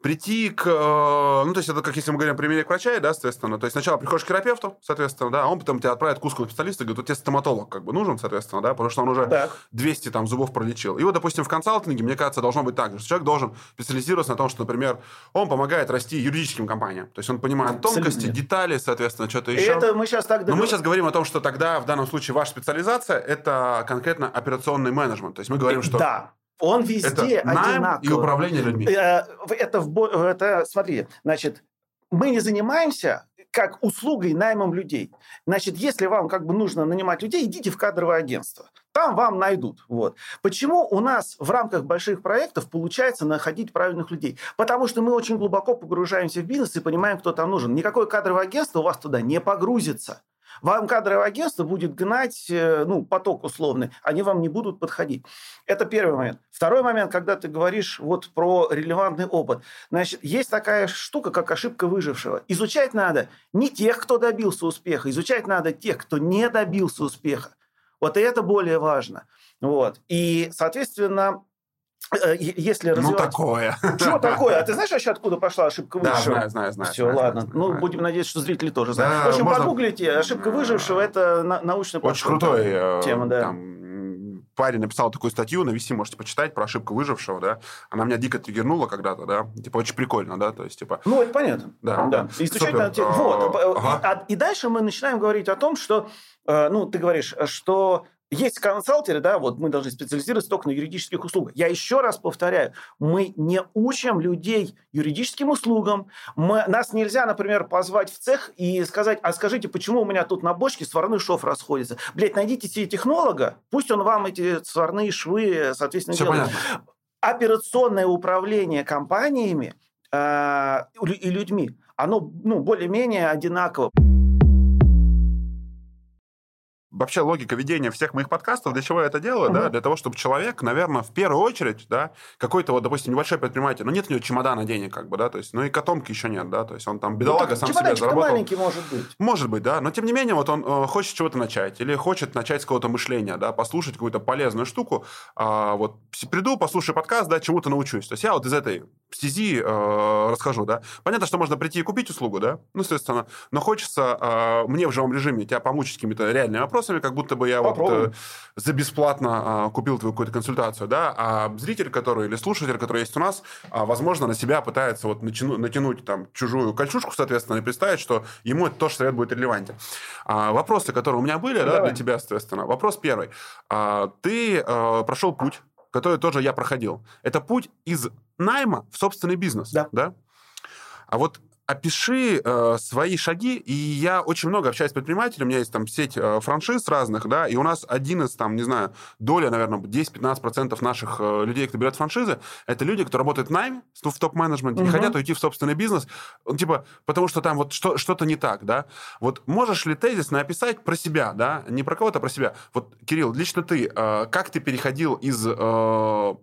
прийти к... Э, ну, то есть, это как если мы говорим о примере к врача, да, соответственно. То есть, сначала приходишь к терапевту, соответственно, да, а он потом тебя отправит к узкому специалисту и говорит, вот тебе стоматолог как бы нужен, соответственно, да, потому что он уже так. 200 там зубов пролечил. И вот, допустим, в консалтинге, мне кажется, должно быть так же, что человек должен специализироваться на том, что, например, он помогает расти юридическим компаниям. То есть, он понимает Абсолютно. тонкости, детали, соответственно, что-то еще. И это мы сейчас так Но мы сейчас говорим о том, что тогда, в данном случае, ваша специализация – это конкретно операционный менеджмент. То есть, мы говорим, что... Да, он везде это найм одинаковый. и управление людьми. Э, это, в, это, смотри, значит, мы не занимаемся как услугой наймом людей. Значит, если вам как бы нужно нанимать людей, идите в кадровое агентство. Там вам найдут. Вот. Почему у нас в рамках больших проектов получается находить правильных людей? Потому что мы очень глубоко погружаемся в бизнес и понимаем, кто там нужен. Никакое кадровое агентство у вас туда не погрузится. Вам кадровое агентство будет гнать э, ну, поток условный, они вам не будут подходить. Это первый момент. Второй момент, когда ты говоришь вот про релевантный опыт. Значит, есть такая штука, как ошибка выжившего. Изучать надо не тех, кто добился успеха, изучать надо тех, кто не добился успеха. Вот и это более важно. Вот. И, соответственно, если развивать... Ну, такое. Что такое? А ты знаешь вообще, откуда пошла ошибка выжившего? Да, знаю, знаю, знаю. Все, знаю, ладно. Знаю, ну, знаю. будем надеяться, что зрители тоже знают. Да, в общем, можно... погуглите. Ошибка выжившего – это научная Очень крутая э, тема, да. Там, парень написал такую статью, на VC можете почитать про ошибку выжившего, да. Она меня дико триггернула когда-то, да. Типа, очень прикольно, да, то есть, типа... Ну, это понятно. Да. да. И изучать надо... Вот. Ага. И дальше мы начинаем говорить о том, что, э, ну, ты говоришь, что есть консалтеры, да, вот мы должны специализироваться только на юридических услугах. Я еще раз повторяю, мы не учим людей юридическим услугам. Мы, нас нельзя, например, позвать в цех и сказать, а скажите, почему у меня тут на бочке сварной шов расходится? Блять, найдите себе технолога, пусть он вам эти сварные швы, соответственно, Все делает. Понятно. Операционное управление компаниями э, и людьми, оно ну, более-менее одинаково вообще логика ведения всех моих подкастов, для чего я это делаю, угу. да, для того, чтобы человек, наверное, в первую очередь, да, какой-то вот, допустим, небольшой предприниматель, ну, нет у него чемодана денег, как бы, да, то есть, ну, и котомки еще нет, да, то есть, он там бедолага ну, сам себе заработал. маленький может быть. Может быть, да, но тем не менее, вот он э, хочет чего-то начать, или хочет начать с какого-то мышления, да, послушать какую-то полезную штуку, а, вот, приду, послушаю подкаст, да, чему-то научусь. То есть, я вот из этой стези э, расскажу, да. Понятно, что можно прийти и купить услугу, да, ну, соответственно, но хочется э, мне в живом режиме тебя помучить какими-то реальными вопросами, как будто бы я Попробуем. вот э, за бесплатно э, купил твою какую-то консультацию, да, а зритель, который или слушатель, который есть у нас, э, возможно, на себя пытается вот натянуть, натянуть там чужую кольчушку, соответственно, и представить, что ему это тоже совет будет релевантен. А, вопросы, которые у меня были, ну, да, для тебя, соответственно. Вопрос первый. А, ты э, прошел путь который тоже я проходил. Это путь из найма в собственный бизнес. Да. да? А вот опиши э, свои шаги, и я очень много общаюсь с предпринимателями, у меня есть там сеть э, франшиз разных, да, и у нас один из, там, не знаю, доля, наверное, 10-15% наших э, людей, кто берет франшизы, это люди, кто работает в найме, в топ-менеджменте, угу. и хотят уйти в собственный бизнес, ну, типа, потому что там вот что, что-то не так, да. Вот можешь ли тезисно описать про себя, да, не про кого-то, а про себя. Вот, Кирилл, лично ты, э, как ты переходил из... Э,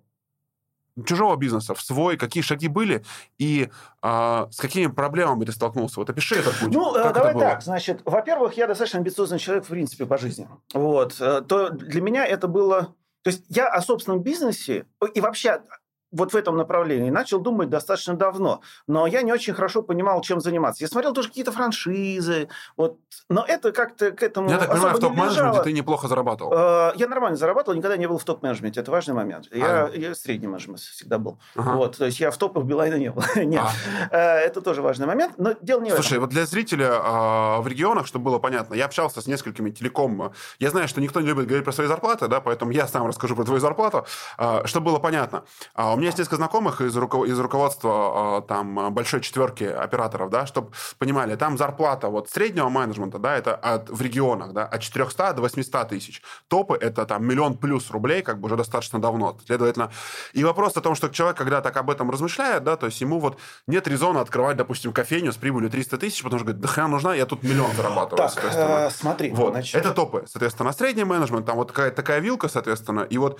чужого бизнеса в свой, какие шаги были и а, с какими проблемами ты столкнулся? Вот опиши этот путь. Ну, как давай так. Значит, во-первых, я достаточно амбициозный человек, в принципе, по жизни. Вот. Э, то для меня это было... То есть я о собственном бизнесе и вообще вот в этом направлении начал думать достаточно давно, но я не очень хорошо понимал, чем заниматься. Я смотрел тоже какие-то франшизы, вот, но это как-то к этому Я так понимаю, в топ-менеджменте ты неплохо зарабатывал. Э, я нормально зарабатывал, никогда не был в топ-менеджменте, это важный момент. Я, а. я средний менеджмент всегда был. Ага. Вот, то есть я в топах Билайна не был. Нет, а. Э, это тоже важный момент, но дело не Слушай, в этом. вот для зрителя а, в регионах, чтобы было понятно, я общался с несколькими телеком. Я знаю, что никто не любит говорить про свои зарплаты, да, поэтому я сам расскажу про твою зарплату, а, чтобы было понятно. А, у меня есть несколько знакомых из, руко- из руководства а, там большой четверки операторов, да, чтобы понимали, там зарплата вот среднего менеджмента, да, это от, в регионах, да, от 400 до 800 тысяч. Топы это там миллион плюс рублей, как бы уже достаточно давно. Следовательно, и вопрос о том, что человек, когда так об этом размышляет, да, то есть ему вот нет резона открывать, допустим, кофейню с прибылью 300 тысяч, потому что говорит, да хрена нужна, я тут миллион зарабатываю. Так, э, смотри. Вот. Значит... Это топы, соответственно, средний менеджмент, там вот такая, такая вилка, соответственно, и вот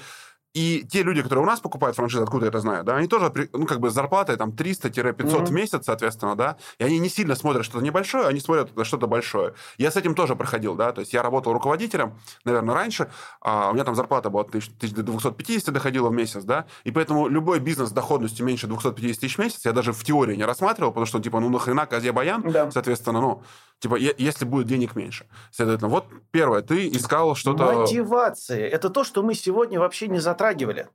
и те люди, которые у нас покупают франшизы, откуда я это знаю, да, они тоже, ну, как бы, с зарплатой там 300-500 mm-hmm. в месяц, соответственно, да, и они не сильно смотрят что-то небольшое, они смотрят что-то большое. Я с этим тоже проходил, да, то есть я работал руководителем, наверное, раньше, а у меня там зарплата была 1250 доходила в месяц, да, и поэтому любой бизнес с доходностью меньше 250 тысяч в месяц я даже в теории не рассматривал, потому что, типа, ну, нахрена козе баян, да. соответственно, ну, Типа, если будет денег меньше. Следовательно, вот первое, ты искал что-то... Мотивация. Это то, что мы сегодня вообще не затрагивали.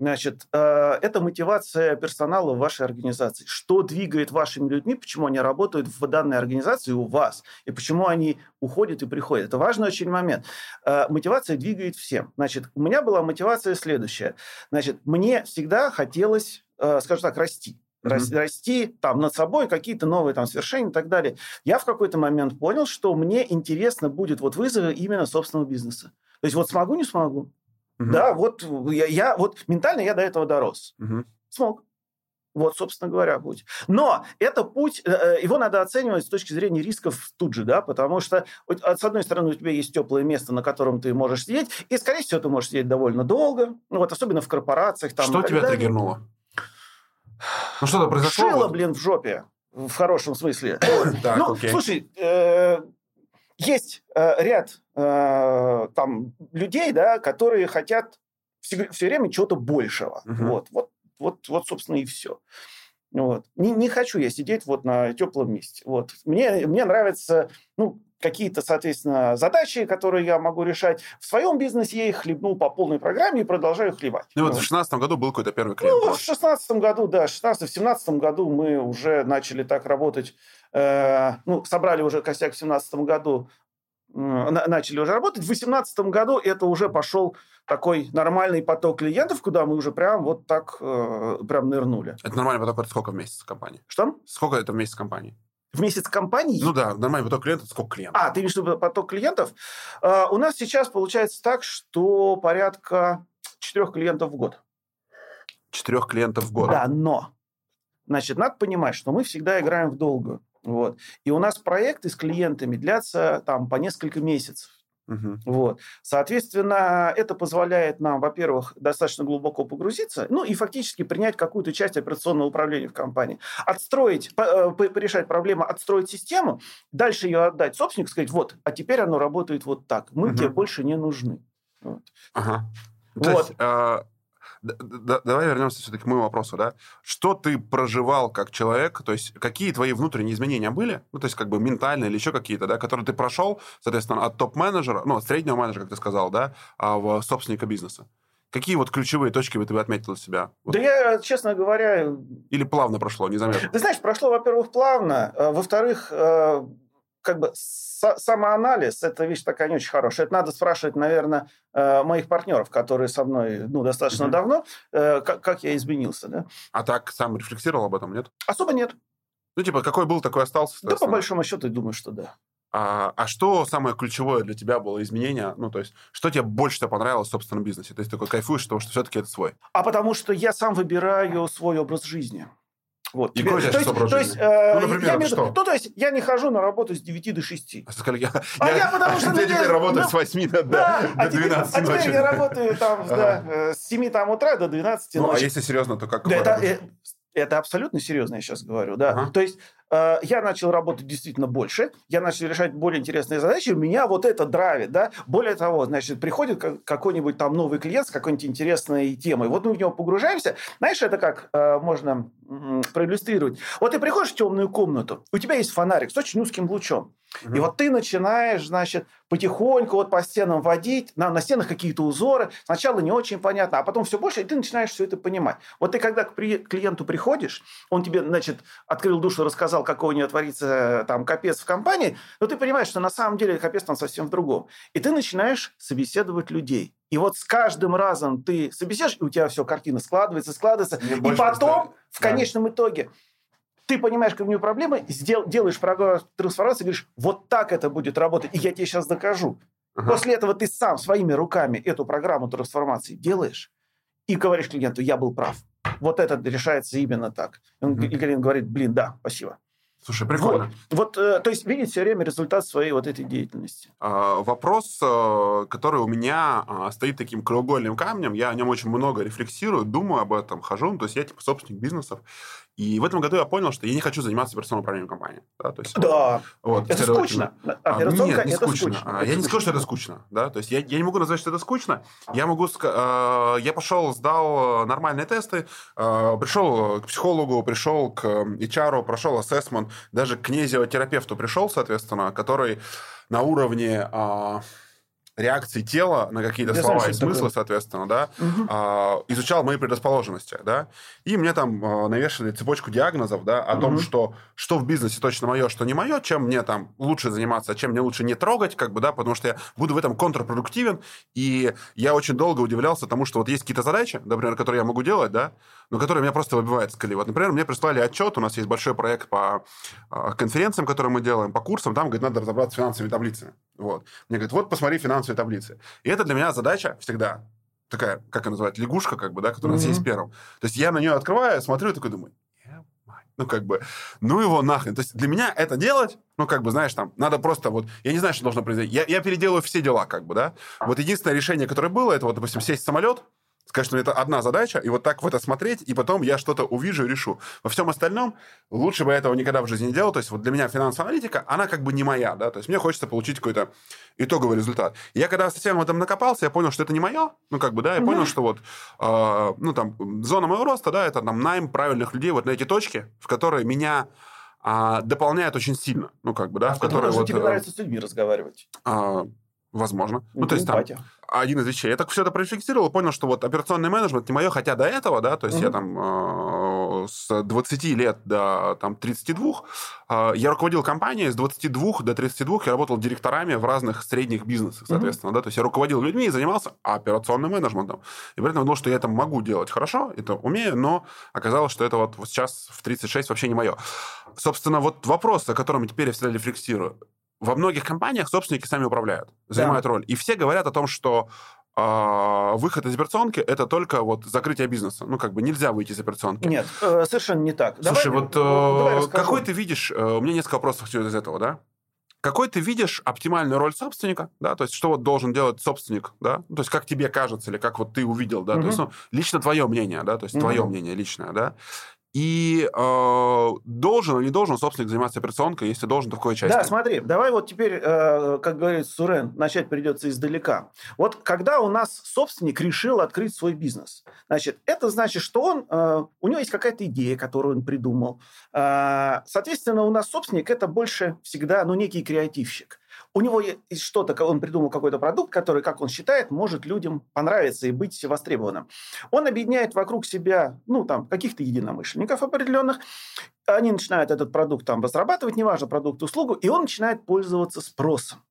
Значит, э, это мотивация персонала в вашей организации. Что двигает вашими людьми, почему они работают в данной организации у вас, и почему они уходят и приходят. Это важный очень момент. Э, мотивация двигает всем. Значит, у меня была мотивация следующая. Значит, мне всегда хотелось, э, скажем так, расти mm-hmm. расти там над собой, какие-то новые там свершения и так далее. Я в какой-то момент понял, что мне интересно будет вот вызовы именно собственного бизнеса. То есть вот смогу, не смогу. Угу. Да, вот я, я вот ментально я до этого дорос. Угу. Смог. Вот, собственно говоря, путь. Но это путь, э, э, его надо оценивать с точки зрения рисков тут же, да, потому что, с одной стороны, у тебя есть теплое место, на котором ты можешь сидеть, и, скорее всего, ты можешь сидеть довольно долго, ну, вот особенно в корпорациях. Там, что тебя триггернуло? Ну, что-то произошло? Шило, блин, в жопе, в хорошем смысле. Ну, слушай, э, есть ряд там людей, да, которые хотят все, время чего-то большего. Вот, вот вот, вот собственно, и все. Вот. Не, не хочу я сидеть вот на теплом месте. Вот. Мне, мне нравятся ну, какие-то, соответственно, задачи, которые я могу решать. В своем бизнесе я их хлебнул по полной программе и продолжаю хлебать. Ну вот, вот. в 2016 году был какой-то первый клиент. Ну, в 2016 году, да, в 2016 году мы уже начали так работать. Э, ну, собрали уже костяк в 2017 году начали уже работать. В 2018 году это уже пошел такой нормальный поток клиентов, куда мы уже прям вот так э, прям нырнули. Это нормальный поток, это сколько в месяц компании? Что? Сколько это в месяц компании? В месяц компании? Ну да, нормальный поток клиентов, сколько клиентов? А, ты имеешь в виду поток клиентов? Uh, у нас сейчас получается так, что порядка четырех клиентов в год. Четырех клиентов в год? Да, но, значит, надо понимать, что мы всегда играем в долгую. Вот. И у нас проекты с клиентами длятся там по несколько месяцев. Угу. Вот. Соответственно, это позволяет нам, во-первых, достаточно глубоко погрузиться, ну и фактически принять какую-то часть операционного управления в компании. Отстроить, э, порешать проблему, отстроить систему, дальше ее отдать собственнику, сказать, вот, а теперь оно работает вот так, мы угу. тебе больше не нужны. Вот. Ага. То вот. есть, а, давай вернемся все-таки к моему вопросу, да. Что ты проживал как человек, то есть какие твои внутренние изменения были, ну, то есть как бы ментальные или еще какие-то, да, которые ты прошел, соответственно, от топ-менеджера, ну, от среднего менеджера, как ты сказал, да, а в собственника бизнеса? Какие вот ключевые точки бы ты отметил для себя? Вот. Да я, честно говоря... Или плавно прошло, незаметно? Ты знаешь, прошло, во-первых, плавно. А, во-вторых, э, как бы самоанализ – это вещь такая не очень хорошая. Это надо спрашивать, наверное, э, моих партнеров, которые со мной ну, достаточно mm-hmm. давно, э, как, как я изменился. Да? А так сам рефлексировал об этом, нет? Особо нет. Ну, типа, какой был, такой остался? Да, по большому счету, думаю, что да. А, а что самое ключевое для тебя было изменение? Ну, то есть, что тебе больше всего понравилось в собственном бизнесе? То есть, такой кайфуешь, потому что все-таки это свой. А потому что я сам выбираю свой образ жизни. Вот. И какой то есть, то есть, э, ну, например, я между, что? Ну, то есть, я не хожу на работу с 9 до 6. А, я, а я, я потому что... Я теперь работаю ну, с 8 до, да, до, а 12 теперь, ночи. А теперь я работаю там, ага. да, э, с 7 там, утра до 12 ну, ночи. а если серьезно, то как? Да, это, э, это абсолютно серьезно, я сейчас говорю, да. Ага. То есть, Э, я начал работать действительно больше, я начал решать более интересные задачи, меня вот это драйвит, да. Более того, значит, приходит какой-нибудь там новый клиент с какой-нибудь интересной темой, вот мы в него погружаемся. Знаешь, это как э, можно проиллюстрировать? Вот ты приходишь в темную комнату, у тебя есть фонарик с очень узким лучом, угу. и вот ты начинаешь, значит, потихоньку вот по стенам водить, на, на стенах какие-то узоры, сначала не очень понятно, а потом все больше, и ты начинаешь все это понимать. Вот ты когда к при, клиенту приходишь, он тебе, значит, открыл душу, рассказал, сказал, какой у нее творится там капец в компании, но ты понимаешь, что на самом деле капец там совсем в другом. И ты начинаешь собеседовать людей. И вот с каждым разом ты собеседуешь, и у тебя все, картина складывается, складывается. Мне и потом, в конечном да. итоге, ты понимаешь, какие у нее проблемы, сдел, делаешь программу трансформации, говоришь, вот так это будет работать, и я тебе сейчас докажу. Ага. После этого ты сам своими руками эту программу трансформации делаешь и говоришь клиенту, я был прав. Вот это решается именно так. Mm-hmm. И клиент говорит, блин, да, спасибо. Слушай, прикольно. Вот, вот э, то есть видеть все время результат своей вот этой деятельности. А, вопрос, э, который у меня а, стоит таким краеугольным камнем, я о нем очень много рефлексирую, думаю об этом, хожу, ну, то есть я типа собственник бизнесов, и в этом году я понял, что я не хочу заниматься операционным управлением компании. Да, то есть, да. Вот, это скучно. А, нет, не это скучно. скучно. А, я не скажу, что это скучно. Да? То есть я, я не могу назвать, что это скучно. Я могу... Э, я пошел, сдал нормальные тесты, э, пришел к психологу, пришел к HR, прошел ассессмент, даже к кинезиотерапевту пришел, соответственно, который на уровне... Э, реакции тела на какие-то Я слова и смыслы, такое. соответственно, да, угу. а, изучал мои предрасположенности, да, и мне там а, навешали цепочку диагнозов, да, о угу. том, что что в бизнесе точно мое, что не мое, чем мне там лучше заниматься, а чем мне лучше не трогать, как бы, да, потому что я буду в этом контрпродуктивен, и я очень долго удивлялся тому, что вот есть какие-то задачи, например, которые я могу делать, да, но которые меня просто выбивают с колеи. Вот, например, мне прислали отчет, у нас есть большой проект по а, конференциям, которые мы делаем, по курсам, там, говорит, надо разобраться с финансовыми таблицами. Вот. Мне говорят, вот посмотри финансовые таблицы. И это для меня задача всегда такая, как она называется, лягушка, как бы, да, которая mm-hmm. съесть первым. То есть я на нее открываю, смотрю и такой думаю, ну, как бы, ну его нахрен. То есть для меня это делать, ну, как бы, знаешь, там, надо просто вот, я не знаю, что должно произойти. Я, я переделаю все дела, как бы, да. Вот единственное решение, которое было, это вот, допустим, сесть в самолет, сказать, что это одна задача, и вот так в это смотреть, и потом я что-то увижу и решу. Во всем остальном лучше бы я этого никогда в жизни не делал. То есть вот для меня финансовая аналитика, она как бы не моя, да, то есть мне хочется получить какой-то итоговый результат. И я когда совсем в этом накопался, я понял, что это не мое, ну как бы, да, я понял, что вот, э, ну там, зона моего роста, да, это там найм правильных людей вот на эти точки, в которые меня а, дополняет очень сильно. Ну, как бы, да, а в которые вот... тебе э, нравится с людьми разговаривать? А, Возможно. Ну, то есть там один из вещей. Я так все это профиксировал, понял, что вот операционный менеджмент не мое, хотя до этого, да, то есть угу. я там э, с 20 лет до там 32, э, я руководил компанией, с 22 до 32 я работал директорами в разных средних бизнесах, соответственно, угу. да, то есть я руководил людьми и занимался операционным менеджментом. И при этом думал, что я это могу делать хорошо, это умею, но оказалось, что это вот, вот сейчас в 36 вообще не мое. Собственно, вот вопрос, о котором теперь я всегда рефлексирую во многих компаниях собственники сами управляют, занимают да. роль. И все говорят о том, что э, выход из операционки это только вот закрытие бизнеса. Ну, как бы нельзя выйти из операционки. Нет, э, совершенно не так. Слушай, давай, вот э, давай какой ты видишь, э, у меня несколько вопросов из этого, да? Какой ты видишь оптимальную роль собственника, да, то есть что вот должен делать собственник, да, то есть как тебе кажется или как вот ты увидел, да, угу. то есть ну, лично твое мнение, да, то есть угу. твое мнение личное, да, и э, должен или не должен собственник заниматься операционкой, если должен, какой части? Да, смотри, давай вот теперь, э, как говорит Сурен, начать придется издалека. Вот когда у нас собственник решил открыть свой бизнес, значит, это значит, что он, э, у него есть какая-то идея, которую он придумал. Э, соответственно, у нас собственник это больше всегда, ну, некий креативщик у него есть что-то, он придумал какой-то продукт, который, как он считает, может людям понравиться и быть востребованным. Он объединяет вокруг себя, ну, там, каких-то единомышленников определенных, они начинают этот продукт там разрабатывать, неважно, продукт, услугу, и он начинает пользоваться спросом.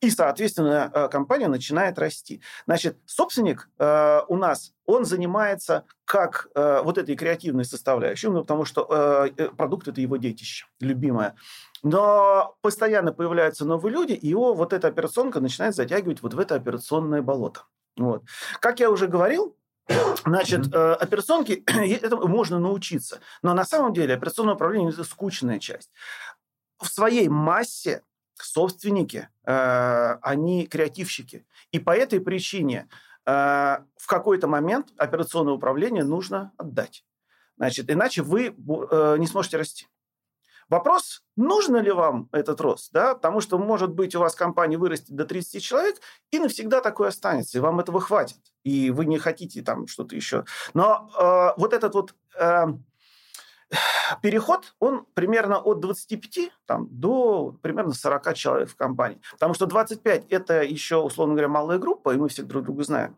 И, соответственно, э, компания начинает расти. Значит, собственник э, у нас, он занимается как э, вот этой креативной составляющей, ну, потому что э, э продукт – это его детище, любимое. Но постоянно появляются новые люди, и его вот эта операционка начинает затягивать вот в это операционное болото. Вот. Как я уже говорил, Значит, mm-hmm. операционки, это можно научиться. Но на самом деле операционное управление – это скучная часть. В своей массе собственники, э, они креативщики. И по этой причине э, в какой-то момент операционное управление нужно отдать. Значит, иначе вы э, не сможете расти. Вопрос, нужно ли вам этот рост, да, потому что, может быть, у вас компания вырастет до 30 человек, и навсегда такое останется, и вам этого хватит, и вы не хотите там что-то еще. Но э, вот этот вот э, переход, он примерно от 25 там, до примерно 40 человек в компании. Потому что 25 – это еще, условно говоря, малая группа, и мы всех друг друга знаем.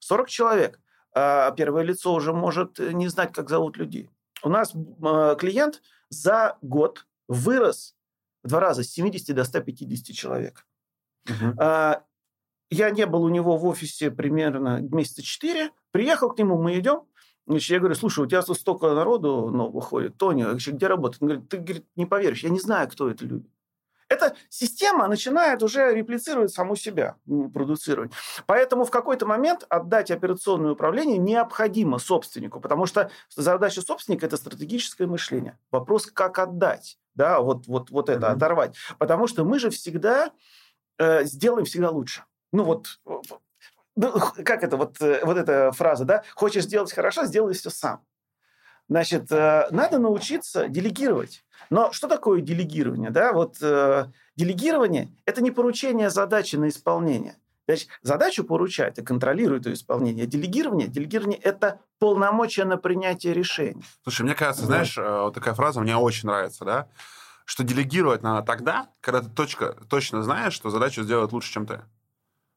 40 человек. А первое лицо уже может не знать, как зовут людей. У нас э, клиент за год вырос в два раза с 70 до 150 человек. Угу. Я не был у него в офисе примерно месяца 4. Приехал к нему, мы идем. Значит, я говорю, слушай, у тебя тут столько народу нового ходит. Тони, вообще, где работает? Он говорит, ты говорит, не поверишь, я не знаю, кто это люди. Эта система начинает уже реплицировать саму себя, продуцировать. Поэтому в какой-то момент отдать операционное управление необходимо собственнику, потому что задача собственника – это стратегическое мышление. Вопрос, как отдать, да, вот, вот, вот это, mm-hmm. оторвать. Потому что мы же всегда э, сделаем всегда лучше. Ну вот, ну, как это, вот, э, вот эта фраза, да? Хочешь сделать хорошо, сделай все сам. Значит, э, надо научиться делегировать. Но что такое делегирование? Да? Вот, э, делегирование – это не поручение задачи на исполнение. Значит, задачу поручать и контролирует ее исполнение. Делегирование, делегирование – это полномочия на принятие решений. Слушай, мне кажется, знаешь, вот такая фраза мне очень нравится, да? Что делегировать надо тогда, когда ты точка, точно знаешь, что задачу сделать лучше, чем ты.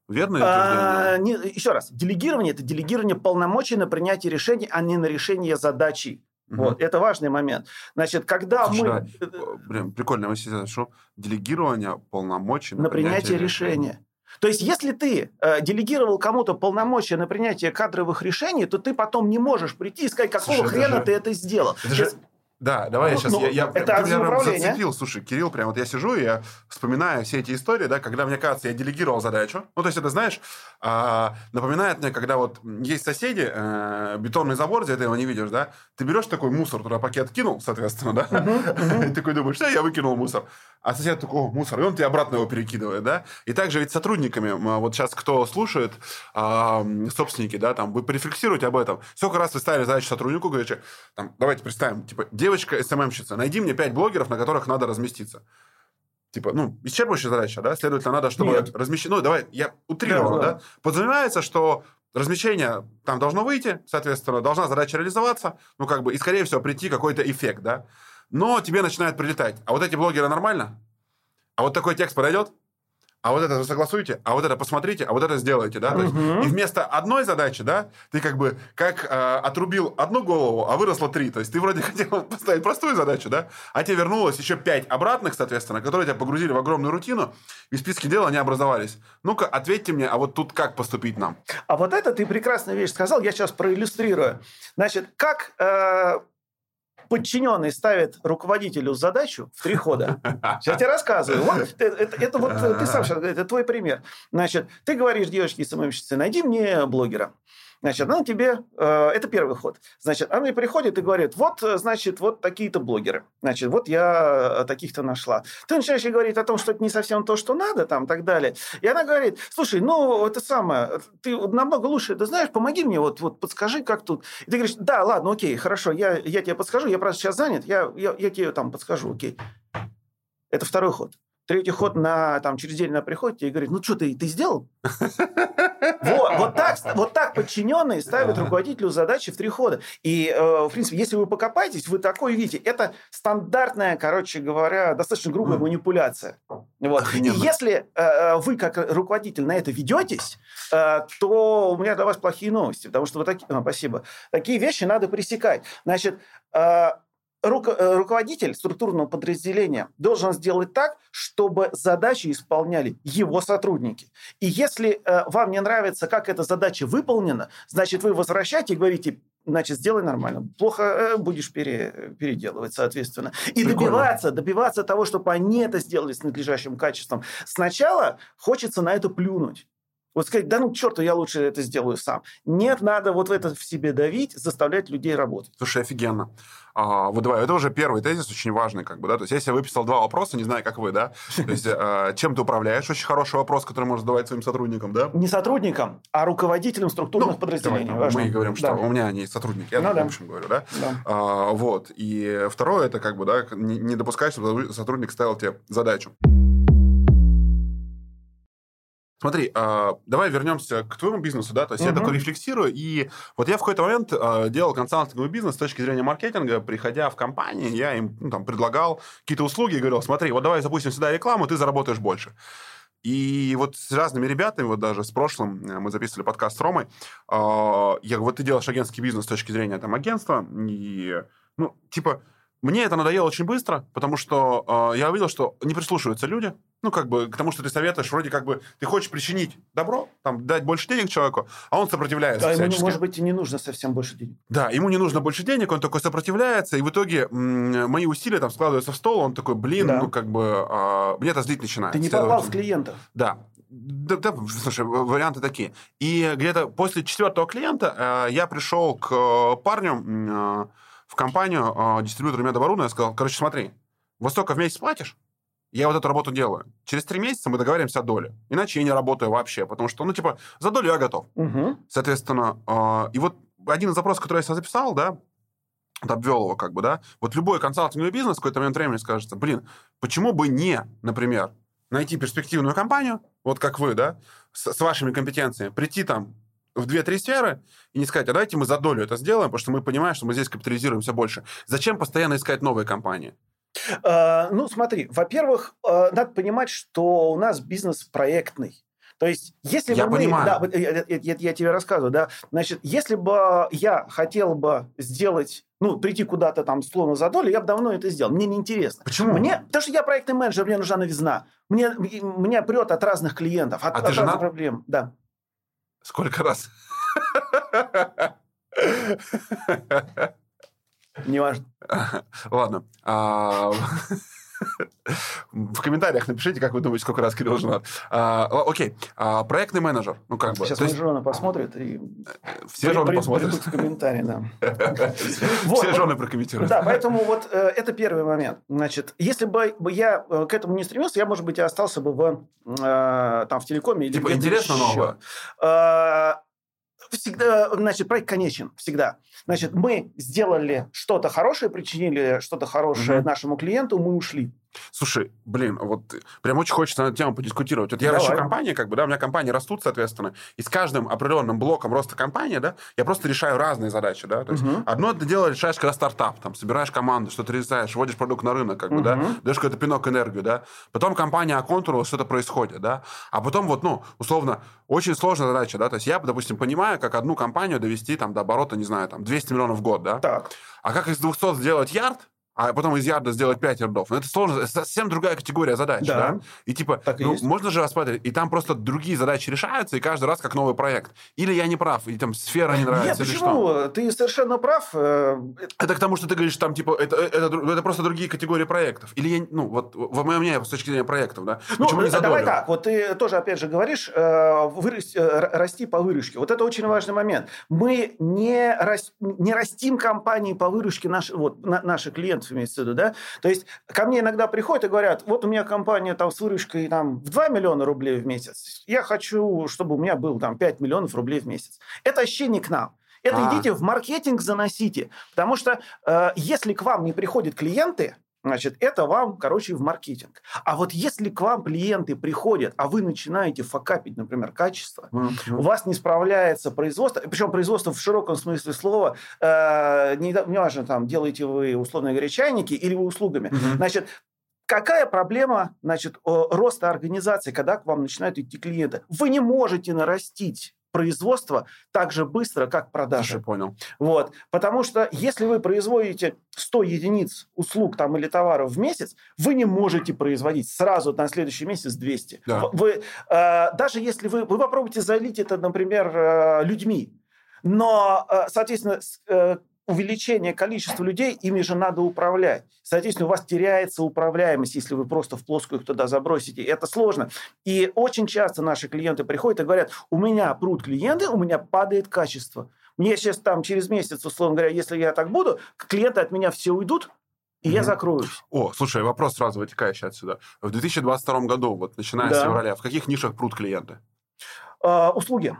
Верно а, не, Еще раз. Делегирование – это делегирование полномочий на принятие решений, а не на решение задачи. Угу. Вот, это важный момент. Значит, когда Слушай, мы... Да, блин, прикольно, мы сейчас что делегирование полномочий на, на принятие, принятие решения. решения. То есть, если ты э, делегировал кому-то полномочия на принятие кадровых решений, то ты потом не можешь прийти и сказать, какого Слушай, хрена же... ты это сделал. Это же Да, давай я сейчас... Ну, я, я, это ты меня зацепил. Слушай, Кирилл, прям вот я сижу, и я вспоминаю все эти истории, да, когда, мне кажется, я делегировал задачу. Ну, то есть, это, знаешь, а, напоминает мне, когда вот есть соседи, э, бетонный забор, где ты его не видишь, да, ты берешь такой мусор, туда пакет кинул, соответственно, да, и такой думаешь, что я выкинул мусор. А сосед такой, о, мусор, и он тебе обратно его перекидывает, да. И также ведь сотрудниками, вот сейчас кто слушает, а, собственники, да, там, вы порефлексируйте об этом. Сколько раз вы ставили задачу сотруднику, говорите, там, давайте представим, типа, девочка СММщица, найди мне пять блогеров, на которых надо разместиться. Типа, ну, исчерпывающая задача, да? Следовательно, надо, чтобы Нет. размещение... Ну, давай, я утрированно, Да, да, да. Подразумевается, что размещение там должно выйти, соответственно, должна задача реализоваться, ну, как бы, и, скорее всего, прийти какой-то эффект, да? Но тебе начинает прилетать. А вот эти блогеры нормально? А вот такой текст подойдет? А вот это вы согласуете, а вот это посмотрите, а вот это сделайте, да? То есть, Мгм. и вместо одной задачи, да, ты как бы как э, отрубил одну голову, а выросло три. То есть ты вроде хотел поставить простую задачу, да, а тебе вернулось еще пять обратных, соответственно, которые тебя погрузили в огромную рутину, и в списке дел они образовались. Ну-ка, ответьте мне, а вот тут как поступить нам? А вот это ты прекрасную вещь сказал, я сейчас проиллюстрирую. Значит, как э, подчиненный ставит руководителю задачу в три хода. Я тебе рассказываю. Вот, это, это- это вот э, ты сам сейчас, это твой пример. Значит, ты говоришь девочке СММщице, найди мне блогера. Значит, она тебе, э, это первый ход. Значит, она мне приходит и говорит, вот, э, значит, вот такие-то блогеры. Значит, вот я э, таких-то нашла. Ты начинаешь ей говорить о том, что это не совсем то, что надо, там, и так далее. И она говорит, слушай, ну, это самое, ты намного лучше это знаешь, помоги мне, вот, вот подскажи, как тут. И ты говоришь, да, ладно, окей, хорошо, я, я тебе подскажу, я просто сейчас занят, я, я, я тебе там подскажу, окей. Это второй ход. Третий ход на, там, через день она приходит и говорит, ну что, ты, ты сделал? Вот, вот, так, вот так подчиненные ставят руководителю задачи в три хода. И, э, в принципе, если вы покопаетесь, вы такое видите. Это стандартная, короче говоря, достаточно грубая манипуляция. Вот. И если э, вы, как руководитель, на это ведетесь, э, то у меня для вас плохие новости. Потому что вот такие... а, спасибо. Такие вещи надо пресекать. Значит, э, э, руководитель структурного подразделения должен сделать так, чтобы задачи исполняли его сотрудники. И если э, вам не нравится, как эта задача выполнена, значит, вы возвращаете и говорите, значит, сделай нормально. Плохо э, будешь пере- переделывать, соответственно. И Прикольно. добиваться, добиваться того, чтобы они это сделали с надлежащим качеством. Сначала хочется на это плюнуть. Вот сказать, да ну к черту, я лучше это сделаю сам. Нет, надо вот это в себе давить, заставлять людей работать. Слушай, офигенно. А, вот давай, это уже первый тезис, очень важный, как бы, да, то есть я себе выписал два вопроса, не знаю, как вы, да, то есть а, чем ты управляешь, очень хороший вопрос, который можно задавать своим сотрудникам, да, Не сотрудникам, а руководителям структурных Ну, подразделений. мы говорим, что у меня они сотрудники, я Ну в общем говорю, да. А, вот, и второе, это как бы, да, не, не допускать, чтобы сотрудник ставил тебе задачу. Смотри, а, давай вернемся к твоему бизнесу, да, то есть я Мгм. такой рефлексирую, и вот я в какой-то момент а, делал консалтинговый бизнес с точки зрения маркетинга, приходя в компании, я им ну, там, предлагал какие-то услуги и говорил, смотри, вот давай запустим сюда рекламу, ты заработаешь больше. И вот с разными ребятами, вот даже с прошлым, э, мы записывали подкаст с Ромой, а, я говорю, вот ты делаешь агентский бизнес с точки зрения там агентства, и, ну, типа, мне это надоело очень быстро, потому что э, я увидел, что не прислушиваются люди, ну, как бы, к тому, что ты советуешь, вроде как бы, ты хочешь причинить добро, там, дать больше денег человеку, а он сопротивляется Да, ему, всячески. может быть, и не нужно совсем больше денег. Да, ему не нужно больше денег, он такой сопротивляется, и в итоге м, мои усилия там складываются в стол, он такой, блин, Да. ну, как бы, а, мне это злить начинает. Ты не попал Следовательно- клиентов. да. Да, да, слушай, варианты такие. И где-то после четвертого клиента э, я пришел к э, парню э, в компанию, э, дистрибьютора медоборудования, я сказал, короче, смотри, вот столько в месяц платишь, я вот эту работу делаю. Через три месяца мы договариваемся о доле. Иначе я не работаю вообще, потому что, ну, типа, за долю я готов. Мгм. Соответственно, э, и вот один из запросов, который я себе записал, да, вот обвел его как бы, да, вот любой консалтинговый бизнес в какой-то момент времени скажется, блин, почему бы не, например, найти перспективную компанию, вот как вы, да, с, с вашими компетенциями, прийти там в 2-3 сферы и не сказать, а давайте мы за долю это сделаем, потому что мы понимаем, что мы здесь капитализируемся больше. Зачем постоянно искать новые компании? Э, Ну, смотри, во-первых, э, надо понимать, что у нас бизнес проектный. То есть, если Я бы мы... понимаю. Да, я, я- я- тебе рассказываю, да. Значит, если бы я хотел бы сделать, ну, прийти куда-то там словно за долю, я бы давно это сделал. Мне неинтересно. Почему? Мне, потому что я проектный менеджер, мне нужна новизна. Мне, меня прет от разных клиентов, от, А от разных женат? проблем. Да. Сколько раз? Неважно. Ладно. А, в комментариях напишите, как вы думаете, сколько раз Кирилл женат. А, окей. А, проектный менеджер. Ну, как бы. Сейчас моя жена посмотрит и... Все жены посмотрят. в комментарии, да. Все жены прокомментируют. Да, поэтому вот э, это первый момент. Значит, если бы я э, к этому не стремился, я, может быть, и остался бы в, э, там, в телекоме. Типа интересно новое? Всегда, значит, проект конечен, всегда. Значит, мы сделали что-то хорошее, причинили что-то хорошее угу. нашему клиенту, мы ушли. Слушай, блин, вот прям очень хочется на эту тему подискутировать. Вот я Давай. ращу компании, как бы, да, у меня компании растут, соответственно, и с каждым определенным блоком роста компании, да, я просто решаю разные задачи, да. То есть угу. одно это дело решаешь, когда стартап, там, собираешь команду, что-то решаешь, вводишь продукт на рынок, как угу. бы, да, даешь какой-то пинок энергию, да. Потом компания оконтурила, что-то происходит, да. А потом вот, ну, условно, очень сложная задача, да. То есть я, допустим, понимаю, как одну компанию довести там до оборота, не знаю, там, 200 миллионов в год, да. Так. А как из 200 сделать ярд, а потом из ярда сделать 5 ярдов. Ну, это сложно, это совсем другая категория задач, да? да? И типа, так ну, и можно же рассматривать, и там просто другие задачи решаются, и каждый раз как новый проект. Или я не прав, и там сфера не нравится, Нет, почему? Что? Ты совершенно прав. Э, это к тому, что ты говоришь, там, типа, это, это, это просто другие категории проектов. Или я, ну, вот, в моем мнении, с точки зрения проектов, да? Ну, почему не давай так, вот ты тоже, опять же, говоришь, э, вырасти, э, расти по выручке. Вот это очень важный момент. Мы не, рас, не растим компании по выручке, наши, вот, на, наших клиентов, имеется в виду, да? То есть ко мне иногда приходят и говорят, вот у меня компания там с выручкой там, в 2 миллиона рублей в месяц. Я хочу, чтобы у меня был там 5 миллионов рублей в месяц. Это ощущение к нам. Это а. идите в маркетинг заносите. Потому что э, если к вам не приходят клиенты, Значит, это вам, короче, в маркетинг. А вот если к вам клиенты приходят, а вы начинаете факапить, например, качество, mm-hmm. у вас не справляется производство, причем производство в широком смысле слова, э, не, не важно, там, делаете вы, условно говоря, чайники или вы услугами, mm-hmm. значит, Какая проблема значит, роста организации, когда к вам начинают идти клиенты? Вы не можете нарастить производства так же быстро, как продажи. Я понял. Вот. Потому что если вы производите 100 единиц услуг там, или товаров в месяц, вы не можете производить сразу на следующий месяц 200. Да. Вы, э, даже если вы, вы попробуйте залить это, например, э, людьми, но, э, соответственно, э, увеличение количества людей, ими же надо управлять. Соответственно, у вас теряется управляемость, если вы просто в плоскую их туда забросите. Это сложно. И очень часто наши клиенты приходят и говорят, у меня прут клиенты, у меня падает качество. Мне сейчас там через месяц, условно говоря, если я так буду, клиенты от меня все уйдут, и я закроюсь. О, слушай, вопрос сразу вытекающий отсюда. В 2022 году, вот начиная да. с февраля, в каких нишах прут клиенты? А, услуги.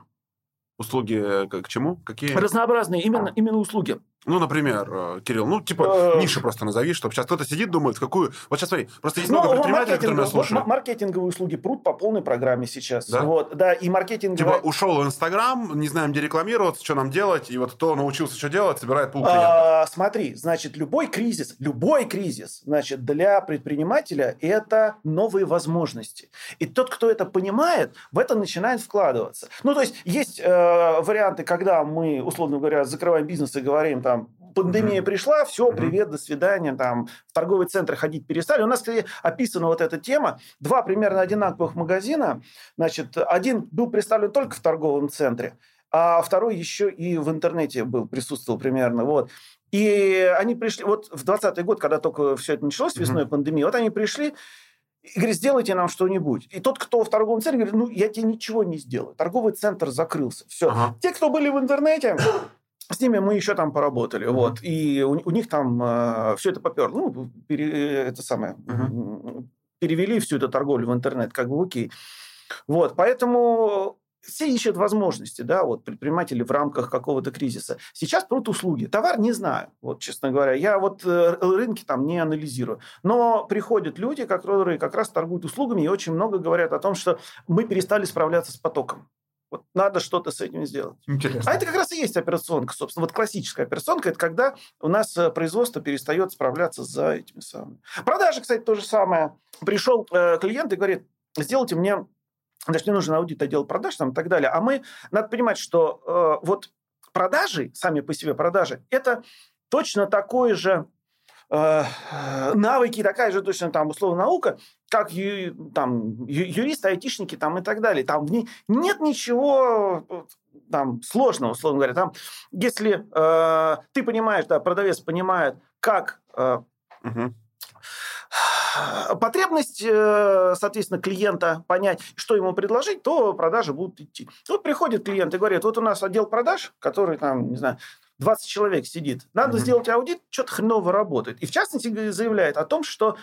Услуги э, к чему? Какие? Разнообразные, именно, именно услуги. Ну, например, э, Кирилл, ну, типа, э, ниши просто назови, чтобы сейчас кто-то сидит, думает, какую... Вот сейчас смотри, просто есть ну, много предпринимателей, которые нас слушают. Вот маркетинговые услуги прут по полной программе сейчас. Да? Вот, да, и маркетинговые... Типа, ушел в Инстаграм, не знаем, где рекламироваться, что нам делать, и вот кто научился что делать, собирает пул клиентов. А, смотри, значит, любой кризис, любой кризис, значит, для предпринимателя это новые возможности. И тот, кто это понимает, в это начинает вкладываться. Ну, то есть, есть э, варианты, когда мы, условно говоря, закрываем бизнес и говорим там, там, пандемия mm-hmm. пришла, все, привет, до свидания, там, в торговый центр ходить перестали. У нас, кстати, описана вот эта тема. Два примерно одинаковых магазина, значит, один был представлен только в торговом центре, а второй еще и в интернете был, присутствовал примерно, вот. И они пришли, вот в 2020 год, когда только все это началось, весной mm-hmm. пандемии, вот они пришли, и говорит, сделайте нам что-нибудь. И тот, кто в торговом центре, говорит, ну, я тебе ничего не сделаю. Торговый центр закрылся. Все. Ага. Те, кто были в интернете, с ними мы еще там поработали, mm-hmm. вот, и у, у них там э, все это поперло, ну, пере, это самое, mm-hmm. перевели всю эту торговлю в интернет, как бы окей. Вот, поэтому все ищут возможности, да, вот предприниматели в рамках какого-то кризиса. Сейчас прут услуги. Товар не знаю, вот, честно говоря. Я вот э, рынки там не анализирую. Но приходят люди, которые как раз торгуют услугами и очень много говорят о том, что мы перестали справляться с потоком. Вот надо что-то с этим сделать. Интересно. А это как раз и есть операционка, собственно. Вот классическая операционка – это когда у нас э, производство перестает справляться за этими самыми. Продажи, кстати, то же самое. Пришел э, клиент и говорит, сделайте мне, значит, мне нужен аудит отдел продаж там, и так далее. А мы, надо понимать, что э, вот продажи, сами по себе продажи, это точно такое же э, навыки, такая же точно там условно наука, как ю, там, ю, юристы, айтишники там, и так далее. Там в ней нет ничего там, сложного, условно говоря. Там, если э, ты понимаешь, да, продавец понимает, как э, угу потребность, э, соответственно, клиента понять, что ему предложить, то продажи будут идти. Вот приходит клиент и говорит, вот у нас отдел продаж, который там, не знаю, 20 человек сидит. Надо mm-hmm. сделать аудит, что-то хреново работает. И в частности заявляет о том, что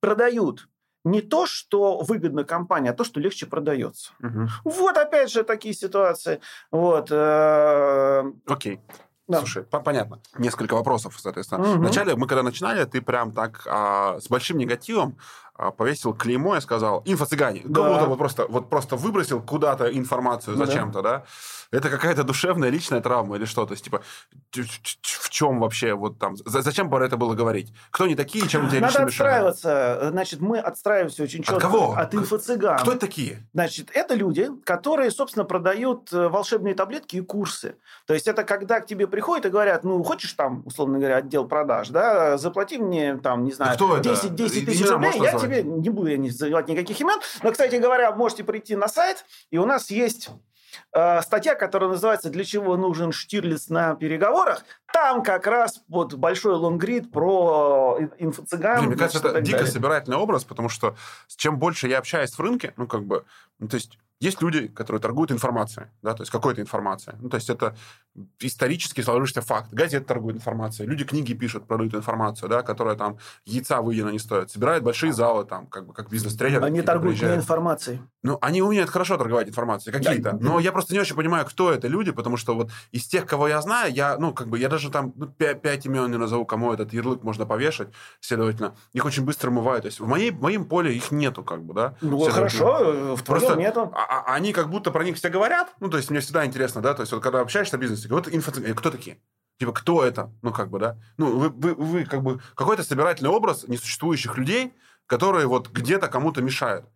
продают не то, что выгодно компании, а то, что легче продается. Угу. Вот опять же такие ситуации. Вот. Э, Окей. Да. Слушай, понятно. Несколько вопросов, соответственно. Угу. Вначале мы когда начинали, ты прям так а, с большим негативом повесил клеймо и сказал инфо-цыгане. Да. Как будто вот просто, вот просто выбросил куда-то информацию зачем-то, да? да? Это какая-то душевная личная травма или что? То есть, типа, в чем вообще вот там... Зачем про это было говорить? Кто они такие, чем тебе Надо отстраиваться. Значит, мы отстраиваемся очень четко. От кого? От инфо-цыган. Кто это такие? Значит, это люди, которые, собственно, продают э, волшебные таблетки и курсы. То есть, это когда к тебе приходят и говорят, ну, хочешь там, условно говоря, отдел продаж, да, заплати мне там, не знаю, Кто 10, 10 тысяч рублей, я тебе, не буду я не называть никаких имен, но, кстати говоря, можете прийти на сайт, и у нас есть Э, статья, которая называется «Для чего нужен Штирлиц на переговорах», там как раз вот большой лонгрид про инфо-цыган. Мне кажется, это дико собирательный образ, потому что чем больше я общаюсь в рынке, ну, как бы, ну, то есть есть люди, которые торгуют информацией, да, то есть какой-то информацией. Ну, то есть это исторически сложившийся факт. Газеты торгуют информацией, люди книги пишут, продают информацию, да, которая там яйца выедена не стоит. Собирают большие залы, там, как бы как бизнес-тренеры. Они торгуют не информацией. Ну, они умеют хорошо торговать информацией, какие-то. Но я просто не очень понимаю, кто это люди, потому что вот из тех, кого я знаю, я, ну, как бы, я даже там ну, 5, 5 имен не назову, кому этот ярлык можно повешать, следовательно, их очень быстро мывают. То есть в, моей, в моем поле их нету, как бы, да. Ну, хорошо, в твоем нету. А, а, они как будто про них все говорят. Ну, то есть, мне всегда интересно, да, то есть, вот когда общаешься о бизнесе, вот инфо... Э, кто такие? Типа, кто это? Ну, как бы, да. Ну, вы, вы, вы как бы какой-то собирательный образ несуществующих людей, которые вот где-то кому-то мешают.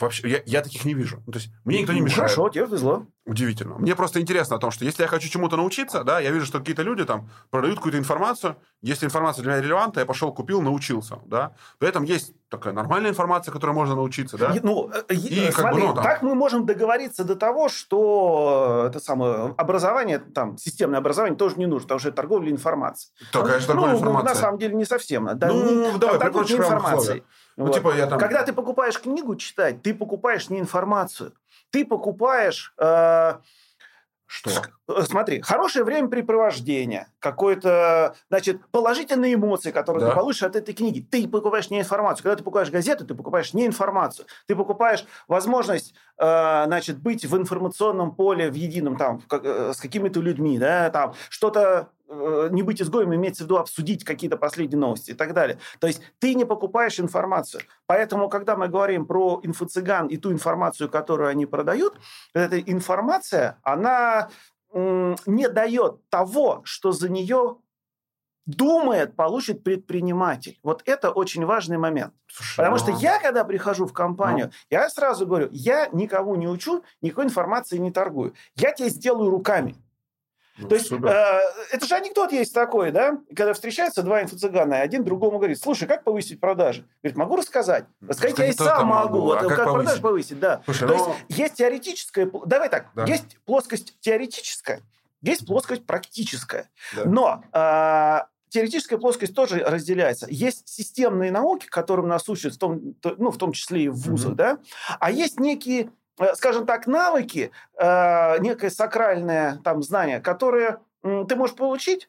Вообще, я, я таких не вижу. Ну, то есть, мне никто не ну, мешает. Хорошо, тебе повезло. Удивительно. Мне просто интересно о том, что если я хочу чему-то научиться, да, я вижу, что какие-то люди там продают какую-то информацию. Если информация для меня релевантна, я пошел, купил, научился, да. При этом есть такая нормальная информация, которой можно научиться, да. Ну, э, и, смотри, бы, ну, там... как мы можем договориться до того, что это самое образование, там, системное образование тоже не нужно, потому что это торговля информацией. Так, конечно, торговля ну, информацией. на самом деле не совсем. Да, ну, не, давай, торговля информацией. Ну, вот. типа я там... Когда ты покупаешь книгу читать, ты покупаешь не информацию, ты покупаешь... Э, что? Э, смотри, хорошее времяпрепровождение, какое-то, значит, положительные эмоции, которые да. ты получишь от этой книги. Ты покупаешь не информацию. Когда ты покупаешь газету, ты покупаешь не информацию. Ты покупаешь возможность, э, значит, быть в информационном поле в едином, там, как, э, с какими-то людьми, да, там, что-то не быть изгоем, имеется в виду обсудить какие-то последние новости и так далее. То есть ты не покупаешь информацию. Поэтому, когда мы говорим про инфо-цыган и ту информацию, которую они продают, эта информация, она не дает того, что за нее думает, получит предприниматель. Вот это очень важный момент. Слушай, Потому ну... что я, когда прихожу в компанию, ну... я сразу говорю, я никого не учу, никакой информации не торгую. Я тебе сделаю руками. Ну, То есть, э, это же анекдот есть такой, да? Когда встречаются два инфо-цыгана, и один другому говорит, слушай, как повысить продажи? Говорит, могу рассказать. Рассказать я и сам могу. могу. А вот, как, как продажи повысить, да. Слушай, То ну... есть, есть теоретическая... Давай так, да. есть плоскость теоретическая, есть плоскость практическая. Да. Но э, теоретическая плоскость тоже разделяется. Есть системные науки, которым нас учат, в том, ну, в том числе и в вузах, mm-hmm. да? А есть некие скажем так, навыки, э, некое сакральное там знание, которое ты можешь получить,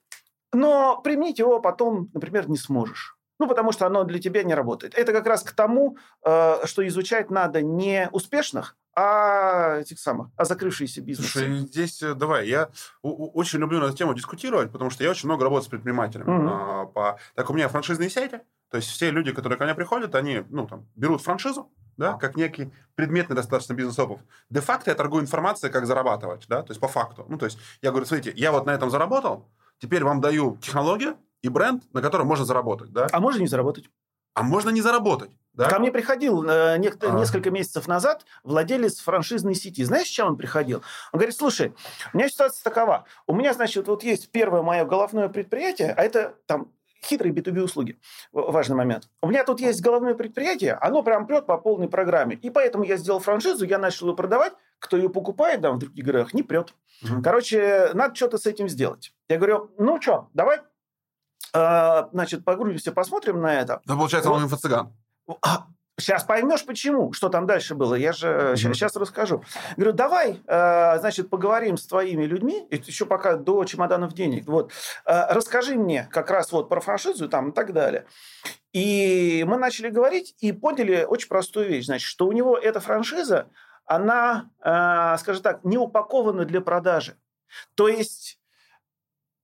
но применить его потом, например, не сможешь. Ну, потому что оно для тебя не работает. Это как раз к тому, э, что изучать надо не успешных, а этих самых, а закрывшиеся бизнесы. Слушай, здесь давай, я очень люблю на эту тему дискутировать, потому что я очень много работаю с предпринимателями. А, по... Так у меня франшизные сети, то есть все люди, которые ко мне приходят, они, ну, там, берут франшизу, да, как некий предметный достаточно бизнес-опыт. Де-факто я торгую информацией, как зарабатывать, да, то есть по факту. Ну, то есть я говорю, смотрите, я вот на этом заработал, теперь вам даю технологию и бренд, на котором можно заработать, да. А можно не заработать? А можно не заработать. Да? Ко мне приходил э, некто, а. несколько месяцев назад владелец франшизной сети. Знаешь, с чем он приходил? Он говорит, слушай, у меня ситуация такова. У меня, значит, вот есть первое мое головное предприятие, а это там хитрые B2B услуги. Важный момент. У меня тут есть головное предприятие, оно прям прет по полной программе. И поэтому я сделал франшизу, я начал ее продавать. Кто ее покупает, да, в других городах, не прет. Угу. Короче, надо что-то с этим сделать. Я говорю, ну что, давай а, значит, погрузимся, посмотрим на это. Да, получается, вот. он инфо-цыган. Сейчас поймешь, почему, что там дальше было. Я же mm-hmm. сейчас, сейчас расскажу. Говорю, давай, э, значит, поговорим с твоими людьми, еще пока до чемоданов денег. Вот, э, расскажи мне как раз вот про франшизу там и так далее. И мы начали говорить и поняли очень простую вещь, значит, что у него эта франшиза, она, э, скажем так, не упакована для продажи. То есть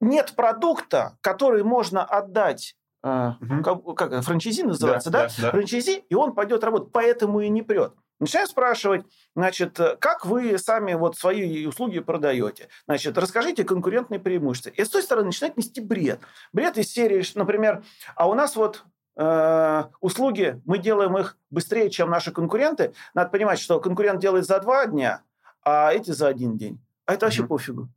нет продукта, который можно отдать угу. как, как франчайзи называется, да, да? да? да. Франчайзи, и он пойдет работать, поэтому и не прет. Начинаю спрашивать, значит, как вы сами вот свои услуги продаете? Значит, расскажите конкурентные преимущества. И с той стороны начинает нести бред. Бред из серии, например, а у нас вот э, услуги, мы делаем их быстрее, чем наши конкуренты. Надо понимать, что конкурент делает за два дня, а эти за один день. А это вообще mm пофигу.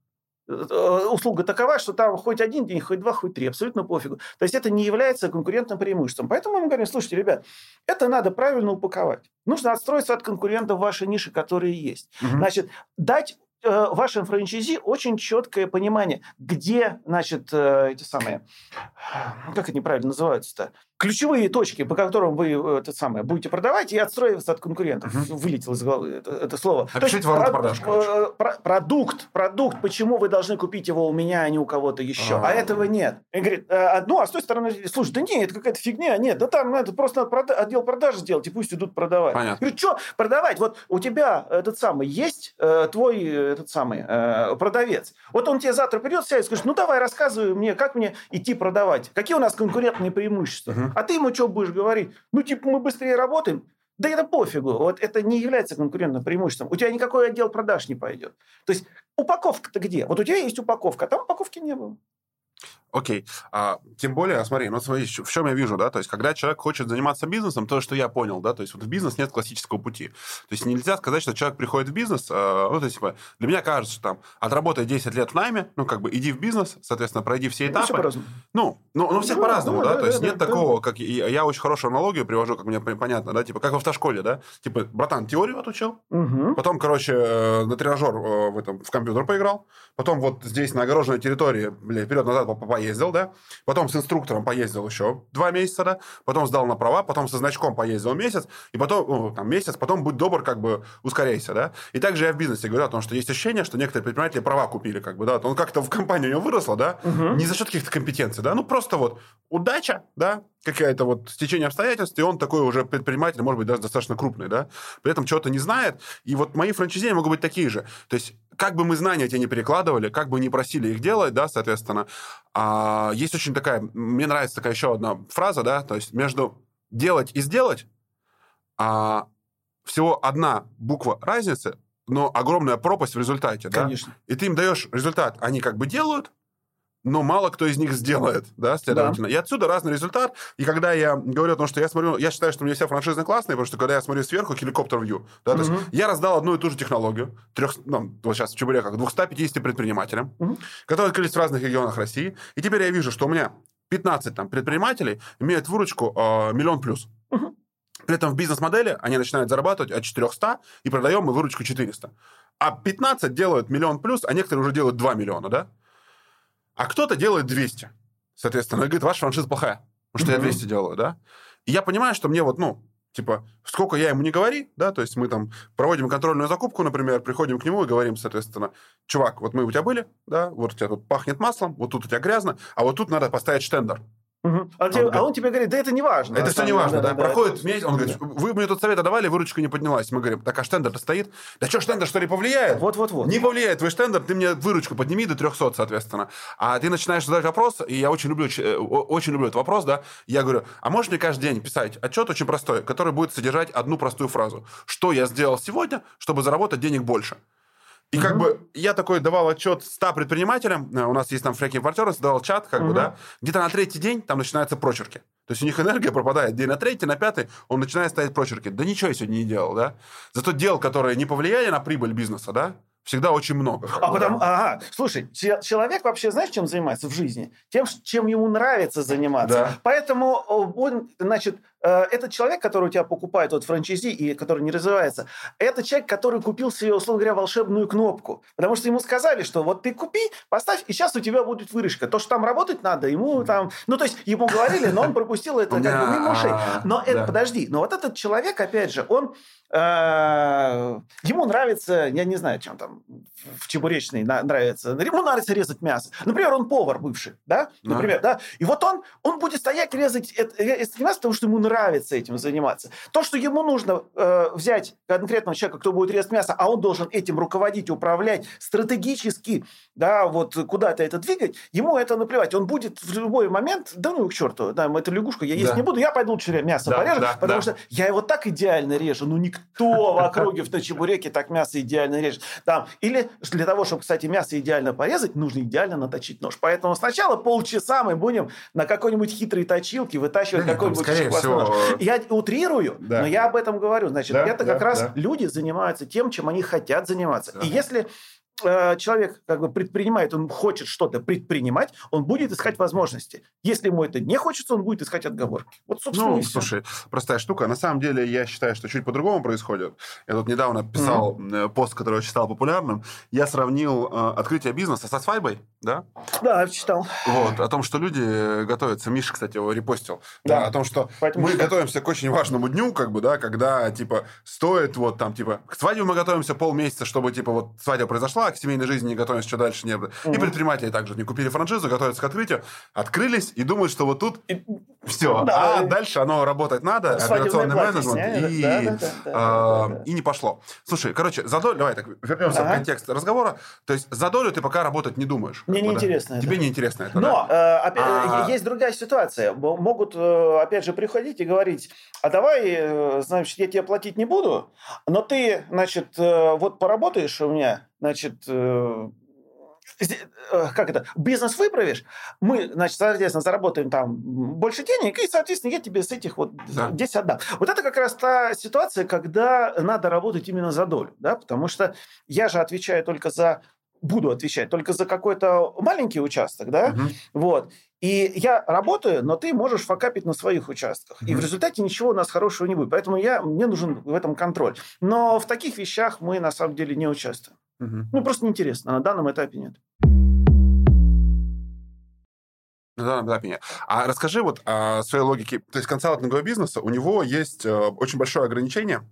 Э, услуга такова, что там хоть один день, хоть два, хоть три, абсолютно пофигу. То есть это не является конкурентным преимуществом. Поэтому мы говорим, слушайте, ребят, это надо правильно упаковать. Нужно отстроиться от конкурентов вашей нише, которые есть. Угу. Значит, дать э, вашим франчайзи очень четкое понимание, где, значит, э, эти самые, как это неправильно называются-то, ключевые точки, по которым вы э, это самое, будете продавать и отстроиваться от конкурентов. Угу. Вылетело из головы это, это слово. Опишите ворота продаж. Э, про, продукт, продукт, почему вы должны купить его у меня, а не у кого-то еще. А, а этого нет. И говорит, «Э, ну, а с той стороны, слушай, да нет, это какая-то фигня, нет, да там это просто надо прода- отдел продаж сделать, и пусть идут продавать. Понятно. Говорит, что продавать? Вот у тебя этот самый есть, э, твой этот самый э, продавец. Вот он тебе завтра придет, сядет и скажет, ну, давай рассказывай мне, как мне идти продавать. Какие у нас конкурентные преимущества? Угу. А ты ему что будешь говорить? Ну, типа, мы быстрее работаем. Да это пофигу. Вот это не является конкурентным преимуществом. У тебя никакой отдел продаж не пойдет. То есть упаковка-то где? Вот у тебя есть упаковка, а там упаковки не было. Окей. А, тем более, смотри, ну смотри, в чем я вижу, да, то есть, когда человек хочет заниматься бизнесом, то, что я понял, да, то есть, вот в бизнес нет классического пути. То есть, нельзя сказать, что человек приходит в бизнес, э, ну, то есть, типа, для меня кажется, что там, отработай 10 лет в найме, ну, как бы, иди в бизнес, соответственно, пройди все этапы. Ну, все ну, ну, ну, всех ну, по-разному, да, да, да, то есть, да, нет да, такого, да. как, я, я очень хорошую аналогию привожу, как мне понятно, да, типа, как в автошколе, да, типа, братан, теорию отучил, угу. потом, короче, э, на тренажер э, в этом, в компьютер поиграл, потом вот здесь, на огороженной территории, блядь, вперед-назад поездил, да, потом с инструктором поездил еще два месяца, да, потом сдал на права, потом со значком поездил месяц, и потом, ну, там, месяц, потом будь добр, как бы, ускоряйся, да. И также я в бизнесе говорю о том, что есть ощущение, что некоторые предприниматели права купили, как бы, да, он как-то в компании у него выросло, да, угу. не за счет каких-то компетенций, да, ну, просто вот удача, да, какая-то вот стечение обстоятельств, и он такой уже предприниматель, может быть, даже достаточно крупный, да, при этом чего-то не знает, и вот мои франчайзи могут быть такие же. То есть, как бы мы знания эти не перекладывали, как бы не просили их делать, да, соответственно, а, есть очень такая, мне нравится такая еще одна фраза, да, то есть между делать и сделать а, всего одна буква разницы, но огромная пропасть в результате, Конечно. да? И ты им даешь результат, они как бы делают, но мало кто из них сделает, да, следовательно. Да. И отсюда разный результат. И когда я говорю о том, что я смотрю, я считаю, что у меня все франшизы классные, потому что когда я смотрю сверху, хеликоптер вью, да, угу. то есть я раздал одну и ту же технологию, трех, ну, вот сейчас в Чебуреках, 250 предпринимателям, угу. которые открылись в разных регионах России. И теперь я вижу, что у меня 15 там, предпринимателей имеют выручку э, миллион плюс. Угу. При этом в бизнес-модели они начинают зарабатывать от 400 и продаем мы выручку 400. А 15 делают миллион плюс, а некоторые уже делают 2 миллиона, да? А кто-то делает 200. Соответственно, говорит, ваша франшиза плохая, потому что mm-hmm. я 200 делаю, да? И я понимаю, что мне вот, ну, типа, сколько я ему не говори, да, то есть мы там проводим контрольную закупку, например, приходим к нему и говорим, соответственно, чувак, вот мы у тебя были, да, вот у тебя тут пахнет маслом, вот тут у тебя грязно, а вот тут надо поставить штендер. Угу. А, он, тебе, а он тебе говорит, да это не важно. Это все не важно, да. да, да Проходит это... месяц, он говорит, вы мне тут совет давали, выручка не поднялась. Мы говорим, так а штендер-то стоит? Да что, штендер что ли повлияет? Вот-вот-вот. Не повлияет твой штендер, ты мне выручку подними до 300, соответственно. А ты начинаешь задать вопрос, и я очень люблю, э, очень люблю этот вопрос, да. Я говорю, а можешь мне каждый день писать отчет очень простой, который будет содержать одну простую фразу. Что я сделал сегодня, чтобы заработать денег больше? И как бы я такой давал отчет 100 предпринимателям, э, у нас есть там фреки партнеры, давал чат, как бы, да, где-то на третий день там начинаются прочерки. То есть у них энергия пропадает. День на третий, на пятый он начинает ставить прочерки. Да ничего я сегодня не делал, да. Зато дел, которые не повлияли на прибыль бизнеса, да, всегда очень много. А потому, ага, слушай, человек вообще знаешь, чем занимается в жизни? Тем, чем ему нравится заниматься. Да. Поэтому он, значит, э, этот человек, который у тебя покупает вот франчайзи и который не развивается, это человек, который купил себе, условно говоря, волшебную кнопку. Потому что ему сказали, что вот ты купи, поставь, и сейчас у тебя будет выручка. То, что там работать надо, ему там... Ну, то есть ему говорили, но он пропустил это как бы мимо ушей. Но это, подожди, но вот этот человек, опять же, он Э, ему нравится, я не знаю, чем там в чебуречной нравится, ему нравится резать мясо. Например, он повар бывший, да? Например, да? И вот он, он будет стоять резать это, это мясо, потому что ему нравится этим заниматься. То, что ему нужно э, взять конкретного человека, кто будет резать мясо, а он должен этим руководить, управлять стратегически, да, вот куда-то это двигать, ему это наплевать. Он будет в любой момент, да ну к черту, да, эту лягушку я есть да. не буду, я пойду лучше мясо да, порежу, да, потому да. что я его так идеально режу, ну никто кто в округе в чебуреке так мясо идеально режет. Там. Или для того, чтобы, кстати, мясо идеально порезать, нужно идеально наточить нож. Поэтому сначала полчаса мы будем на какой-нибудь хитрой точилке вытачивать да, какой-нибудь всего... нож. Я утрирую, да. но я об этом говорю. Значит, да, это как да, раз да. люди занимаются тем, чем они хотят заниматься. Да. И если Э, человек как бы предпринимает, он хочет что-то предпринимать, он будет искать возможности. Если ему это не хочется, он будет искать отговорки. Вот, собственно, Ну, слушай, простая штука. На самом деле, я считаю, что чуть по-другому происходит. Я тут недавно писал mm-hmm. пост, который я считал популярным. Я сравнил э, открытие бизнеса со свадьбой, да? Да, я читал. Вот, о том, что люди готовятся. Миша, кстати, его репостил. Да. да о том, что Поэтому мы что... готовимся к очень важному дню, как бы, да, когда, типа, стоит вот там, типа, к свадьбе мы готовимся полмесяца, чтобы, типа, вот свадьба произошла, а к семейной жизни не готовимся, что дальше не было. Угу. И предприниматели также не купили франшизу, готовятся к открытию, открылись и думают, что вот тут и... все. Да, а и... дальше оно работать надо, операционный менеджмент, и, да, да, да, э, да, да. и не пошло. Слушай, короче, за долю, давай так, вернемся ага. в контекст разговора. То есть за долю ты пока работать не думаешь. Мне неинтересно да? Тебе неинтересно это, Но, да? э, опять, а... есть другая ситуация. Могут, э, опять же, приходить и говорить, а давай, э, значит, я тебе платить не буду, но ты, значит, вот поработаешь у меня, значит, э, э, как это, бизнес выправишь, мы, значит, соответственно, заработаем там больше денег, и, соответственно, я тебе с этих вот да. 10 отдам. Вот это как раз та ситуация, когда надо работать именно за долю, да, потому что я же отвечаю только за буду отвечать только за какой-то маленький участок, да, угу. вот. И я работаю, но ты можешь факапить на своих участках. Mm-hmm. И в результате ничего у нас хорошего не будет. Поэтому я, мне нужен в этом контроль. Но в таких вещах мы на самом деле не участвуем. Ну, просто неинтересно. На данном этапе нет. На данном этапе нет. А расскажи вот о своей логике. То есть консалтингового бизнеса, у него есть э, очень большое ограничение,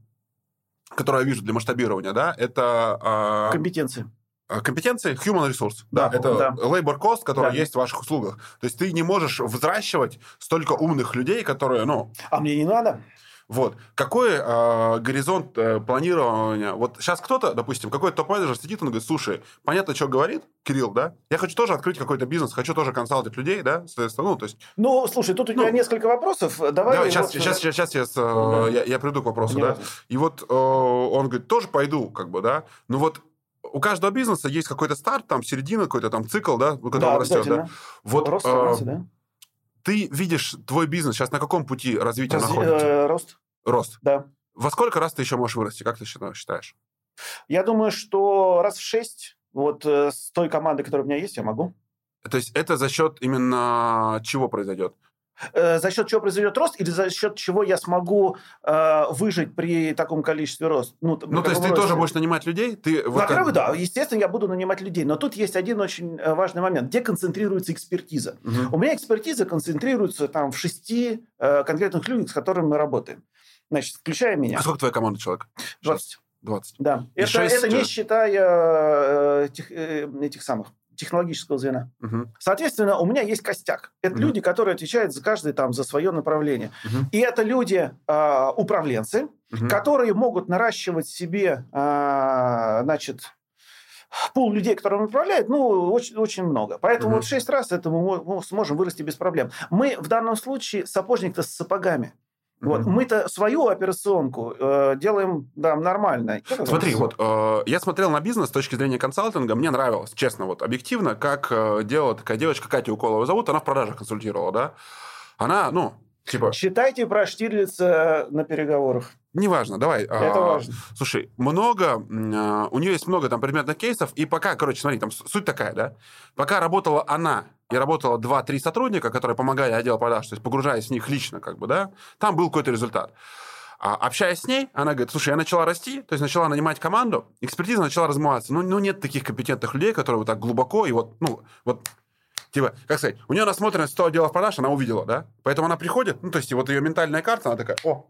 которое я вижу для масштабирования, да, это... Э, Компетенции. Э, компетенции human resource. Да, да это да. labor cost, который да. есть в ваших услугах. То есть ты не можешь взращивать столько умных людей, которые, ну... А мне не надо. Вот. Какой э, горизонт э, планирования? Вот сейчас кто-то, допустим, какой-то топ-менеджер сидит, он говорит, слушай, понятно, что говорит Кирилл, да? Я хочу тоже открыть какой-то бизнес, хочу тоже консалтить людей, да? Соответственно, ну, то есть... Ну, слушай, тут у тебя ну, несколько вопросов. Давай... давай сейчас, вот... сейчас, сейчас, сейчас я, э, я, я приду к вопросу, Не да? И вот э, он говорит, тоже пойду, как бы, да? Ну вот у каждого бизнеса есть какой-то старт, там середина, какой-то там цикл, да, когда да, растет, да. Вот рост, э, да. Ты видишь твой бизнес сейчас на каком пути развития Раз, находится? Э, рост. Рост. Да. Во сколько раз ты еще можешь вырасти? Как ты считаешь? Я думаю, что раз в шесть. Вот э, с той командой, которая у меня есть, я могу. То есть это за счет именно чего произойдет? Э, за счет чего произойдет рост или за счет чего я смогу э, выжить при таком количестве роста? Ну, ну то есть ты росте. тоже будешь нанимать людей? Ты вот Во-первых, да, естественно, я буду нанимать людей. Но тут есть один очень э, важный момент. Где концентрируется экспертиза? Угу. У меня экспертиза концентрируется там в шести э, конкретных людях, с которыми мы работаем. Значит, включая меня. А сколько твоя команда человек? 20. 20. Да. это, 6... это не считая э, этих, э, этих самых технологического звена. Угу. Соответственно, у меня есть костяк. Это угу. люди, которые отвечают за каждый там за свое направление. Угу. И это люди э, управленцы, угу. которые могут наращивать себе, э, значит, пул людей, которые он управляет, ну, очень, очень много. Поэтому угу. вот шесть раз это мы сможем вырасти без проблем. Мы в данном случае сапожник-то с сапогами. Вот. Mm-hmm. Мы-то свою операционку э, делаем да, нормально. Смотри, вот э, я смотрел на бизнес с точки зрения консалтинга, мне нравилось, честно, вот объективно, как э, делала такая девочка, Катя Уколова зовут, она в продажах консультировала, да? Она, ну, Типа... Считайте про Штирлица на переговорах. Неважно, давай. Это а, важно. Слушай, много, а, у нее есть много там предметных кейсов, и пока, короче, смотри, там суть такая, да, пока работала она и работало 2-3 сотрудника, которые помогали отделу продаж, то есть погружаясь в них лично, как бы, да, там был какой-то результат. А общаясь с ней, она говорит, слушай, я начала расти, то есть начала нанимать команду, экспертиза начала размываться. Ну, ну нет таких компетентных людей, которые вот так глубоко и вот, ну, вот Типа, как сказать, у нее насмотренность 100 отделов продаж, она увидела, да? Поэтому она приходит, ну, то есть вот ее ментальная карта, она такая, о,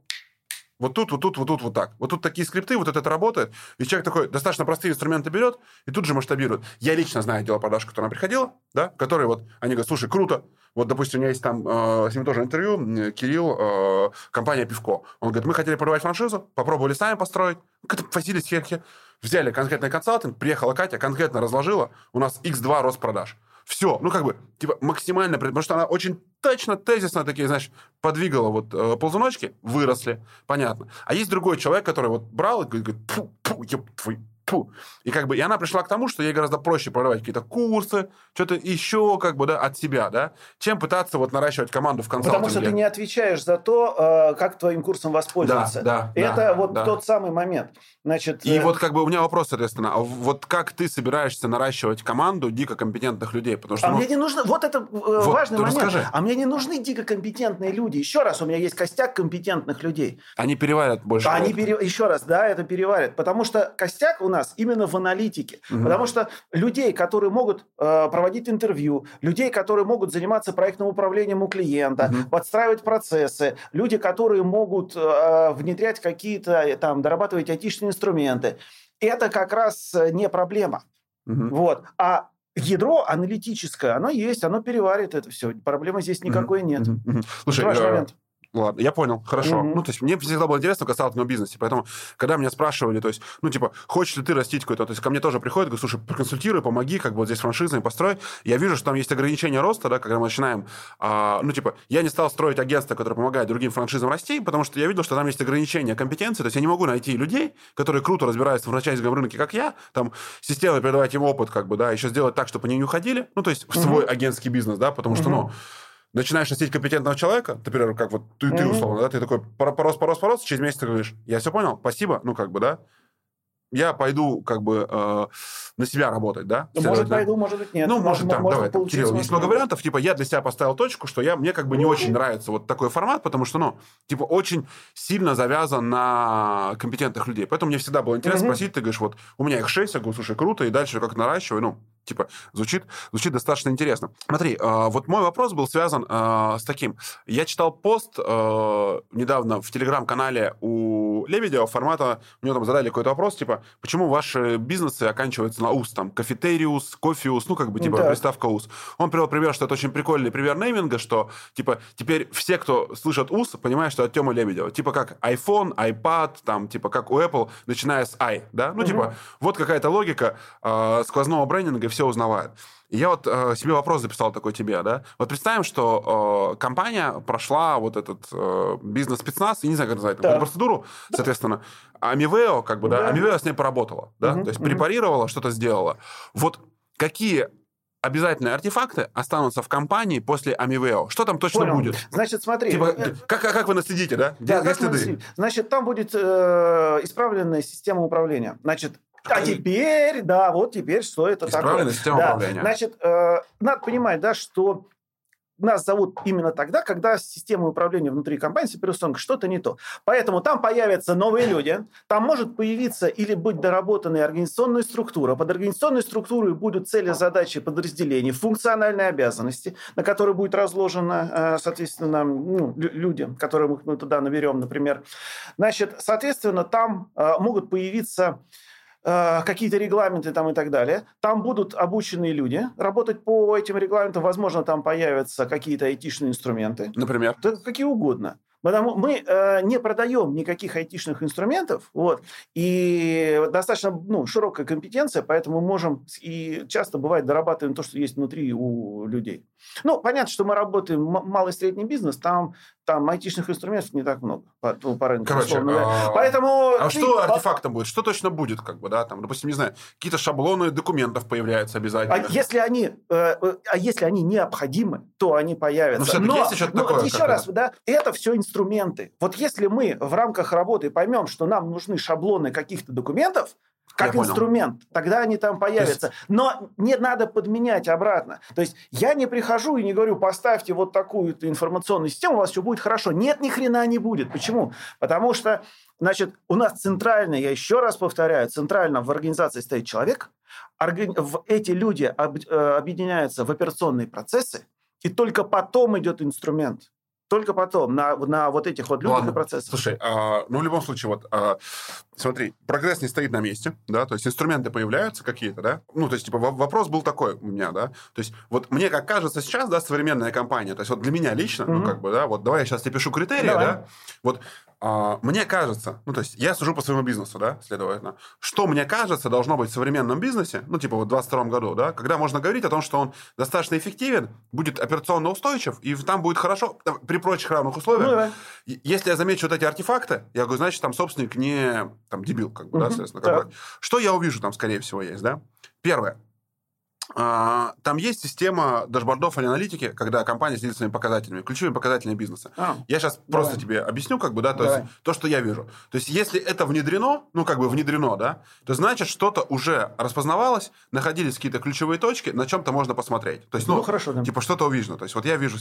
вот тут, вот тут, вот тут, вот так. Вот тут такие скрипты, вот это работает. И человек такой достаточно простые инструменты берет и тут же масштабирует. Я лично знаю отдел продаж, которая приходила, да, которые вот, они говорят, слушай, круто. Вот, допустим, у меня есть там, э, с ним тоже интервью, Кирилл, э, компания Пивко. Он говорит, мы хотели продавать франшизу, попробовали сами построить, как-то возились херхи. Взяли конкретный консалтинг, приехала Катя, конкретно разложила, у нас x2 рост продаж. Все, ну как бы, типа максимально, потому что она очень точно, тезисно такие, знаешь, подвигала вот э, ползуночки, выросли, понятно. А есть другой человек, который вот брал и говорит, фу, фу, еб твой Фу. И как бы, и она пришла к тому, что ей гораздо проще продавать какие-то курсы, что-то еще как бы, да, от себя, да, чем пытаться вот наращивать команду в консалтинге. Потому что ты не отвечаешь за то, э, как твоим курсом воспользоваться. Да, да, Это да, вот да. тот самый момент. Значит, и э... вот как бы у меня вопрос, соответственно, а вот как ты собираешься наращивать команду дико компетентных людей? Потому что, а ну... мне не нужно, вот это э, вот, важный момент. Расскажи. А мне не нужны дико компетентные люди. Еще раз, у меня есть костяк компетентных людей. Они переварят больше. Они пере... Еще раз, да, это переварят. Потому что костяк у нас именно в аналитике. Угу. Потому что людей, которые могут э, проводить интервью, людей, которые могут заниматься проектным управлением у клиента, угу. подстраивать процессы, люди, которые могут э, внедрять какие-то, э, там, дорабатывать айтишные инструменты, это как раз э, не проблема. Угу. Вот. А ядро аналитическое, оно есть, оно переварит это все. Проблемы здесь никакой нет. Mm-hmm. Слушай, важный момент. Ладно, я понял, хорошо. Mm-hmm. Ну, то есть мне всегда было интересно касаться консалтинговом бизнесе, поэтому, когда меня спрашивали, то есть, ну, типа, хочешь ли ты растить какой-то, то есть ко мне тоже приходят, говорят, слушай, проконсультируй, помоги, как бы вот здесь франшизами построй. Я вижу, что там есть ограничения роста, да, когда мы начинаем, а, ну, типа, я не стал строить агентство, которое помогает другим франшизам расти, потому что я видел, что там есть ограничения компетенции, то есть я не могу найти людей, которые круто разбираются в франчайзинговом рынке, как я, там, системой передавать им опыт, как бы, да, еще сделать так, чтобы они не уходили, ну, то есть в свой агентский бизнес, да, потому что, ну, начинаешь носить компетентного человека, например, как вот ты, mm-hmm. ты условно, да, ты такой порос, порос, порос, через месяц ты говоришь, я все понял, спасибо, ну, как бы, да, я пойду как бы э, на себя работать, да? Ну, может, да? пойду, может быть, нет. Ну, может, там, давай, там, Кирилл, есть много вариантов. Типа, я для себя поставил точку, что я, мне как бы не очень нравится вот такой формат, потому что, ну, типа, очень сильно завязан на компетентных людей. Поэтому мне всегда было интересно спросить, ты говоришь, вот, у меня их шесть, я говорю, слушай, круто, и дальше как наращиваю, ну, типа, звучит, звучит достаточно интересно. Смотри, э, вот мой вопрос был связан э, с таким. Я читал пост э, недавно в телеграм-канале у Лебедева формата, у него там задали какой-то вопрос, типа, почему ваши бизнесы оканчиваются на УС, там, кафетериус, кофеус, ну, как бы, типа, да. приставка УС. Он привел пример, что это очень прикольный пример нейминга, что, типа, теперь все, кто слышат УС, понимают, что это Тёма Лебедева. Типа, как iPhone, iPad, там, типа, как у Apple, начиная с i, да? Ну, угу. типа, вот какая-то логика э, сквозного брендинга, все узнавают. И я вот э, себе вопрос записал такой тебе, да. Вот представим, что э, компания прошла вот этот э, бизнес-спецназ, я не знаю, как назвать, да. процедуру, соответственно, Амивео, как бы, да, да. Амивео с ней поработала, да, угу, то есть угу. препарировала, что-то сделала. Вот какие обязательные артефакты останутся в компании после Амивео. Что там точно Понял. будет? Значит, смотри. Типа, э, как, как вы наследите, да? Да, Где, следы? Значит, там будет э, исправленная система управления. Значит, а теперь, да, вот теперь что это такое. система да. управления. Значит, э, надо понимать, да, что нас зовут именно тогда, когда с системой управления внутри компании операционкой что-то не то. Поэтому там появятся новые люди, там может появиться или быть доработанная организационная структура. Под организационной структурой будут цели, задачи подразделений, функциональные обязанности, на которые будет разложено, э, соответственно, ну, люди, которые мы туда наберем, например. Значит, соответственно, там э, могут появиться какие-то регламенты там и так далее. Там будут обученные люди работать по этим регламентам. Возможно, там появятся какие-то айтишные инструменты. Например? Да, какие угодно. Потому мы э, не продаем никаких айтишных инструментов, вот, и достаточно ну, широкая компетенция, поэтому мы можем и часто бывает дорабатываем то, что есть внутри у людей. Ну, понятно, что мы работаем малый и средний бизнес, там там айтишных инструментов не так много по, ну, по рынку. Короче, а... Поэтому а ты... что артефактом будет? Что точно будет, как бы, да? Там, допустим, не знаю, какие-то шаблоны документов появляются обязательно. А если они, э, э, а если они необходимы, то они появятся. Но, Но есть что-то ну, такое. Еще раз, да, это все инструменты. Вот если мы в рамках работы поймем, что нам нужны шаблоны каких-то документов, как я инструмент. Понял. Тогда они там появятся. Есть... Но не надо подменять обратно. То есть я не прихожу и не говорю, поставьте вот такую информационную систему, у вас все будет хорошо. Нет, ни хрена не будет. Почему? Потому что, значит, у нас центрально, я еще раз повторяю, центрально в организации стоит человек, эти люди э, объединяются в операционные процессы, и только потом идет инструмент только потом, на, на вот этих вот людях и процессах. Слушай, а, ну, в любом случае, вот, а, смотри, прогресс не стоит на месте, да, то есть инструменты появляются какие-то, да, ну, то есть, типа, вопрос был такой у меня, да, то есть, вот мне, как кажется, сейчас, да, современная компания, то есть, вот для меня лично, mm-hmm. ну, как бы, да, вот, давай я сейчас тебе пишу критерии, давай. да, вот, мне кажется, ну, то есть, я сужу по своему бизнесу, да, следовательно, что, мне кажется, должно быть в современном бизнесе, ну, типа, вот в 22 году, да, когда можно говорить о том, что он достаточно эффективен, будет операционно устойчив, и там будет хорошо, при прочих равных условиях. Ну, да. Если я замечу вот эти артефакты, я говорю, значит, там собственник не там, дебил, как бы, угу. да, соответственно. Как бы. Что я увижу там, скорее всего, есть, да? Первое. А, там есть система дашбордов или аналитики, когда компания следит своими показателями, ключевыми показателями бизнеса. А, я сейчас давай. просто тебе объясню, как бы, да, то есть то, что я вижу. То есть, если это внедрено, ну, как бы внедрено, да, то значит, что-то уже распознавалось, находились какие-то ключевые точки, на чем-то можно посмотреть. То есть, ну, ну хорошо, да. типа, что-то увижено. То есть, вот я вижу,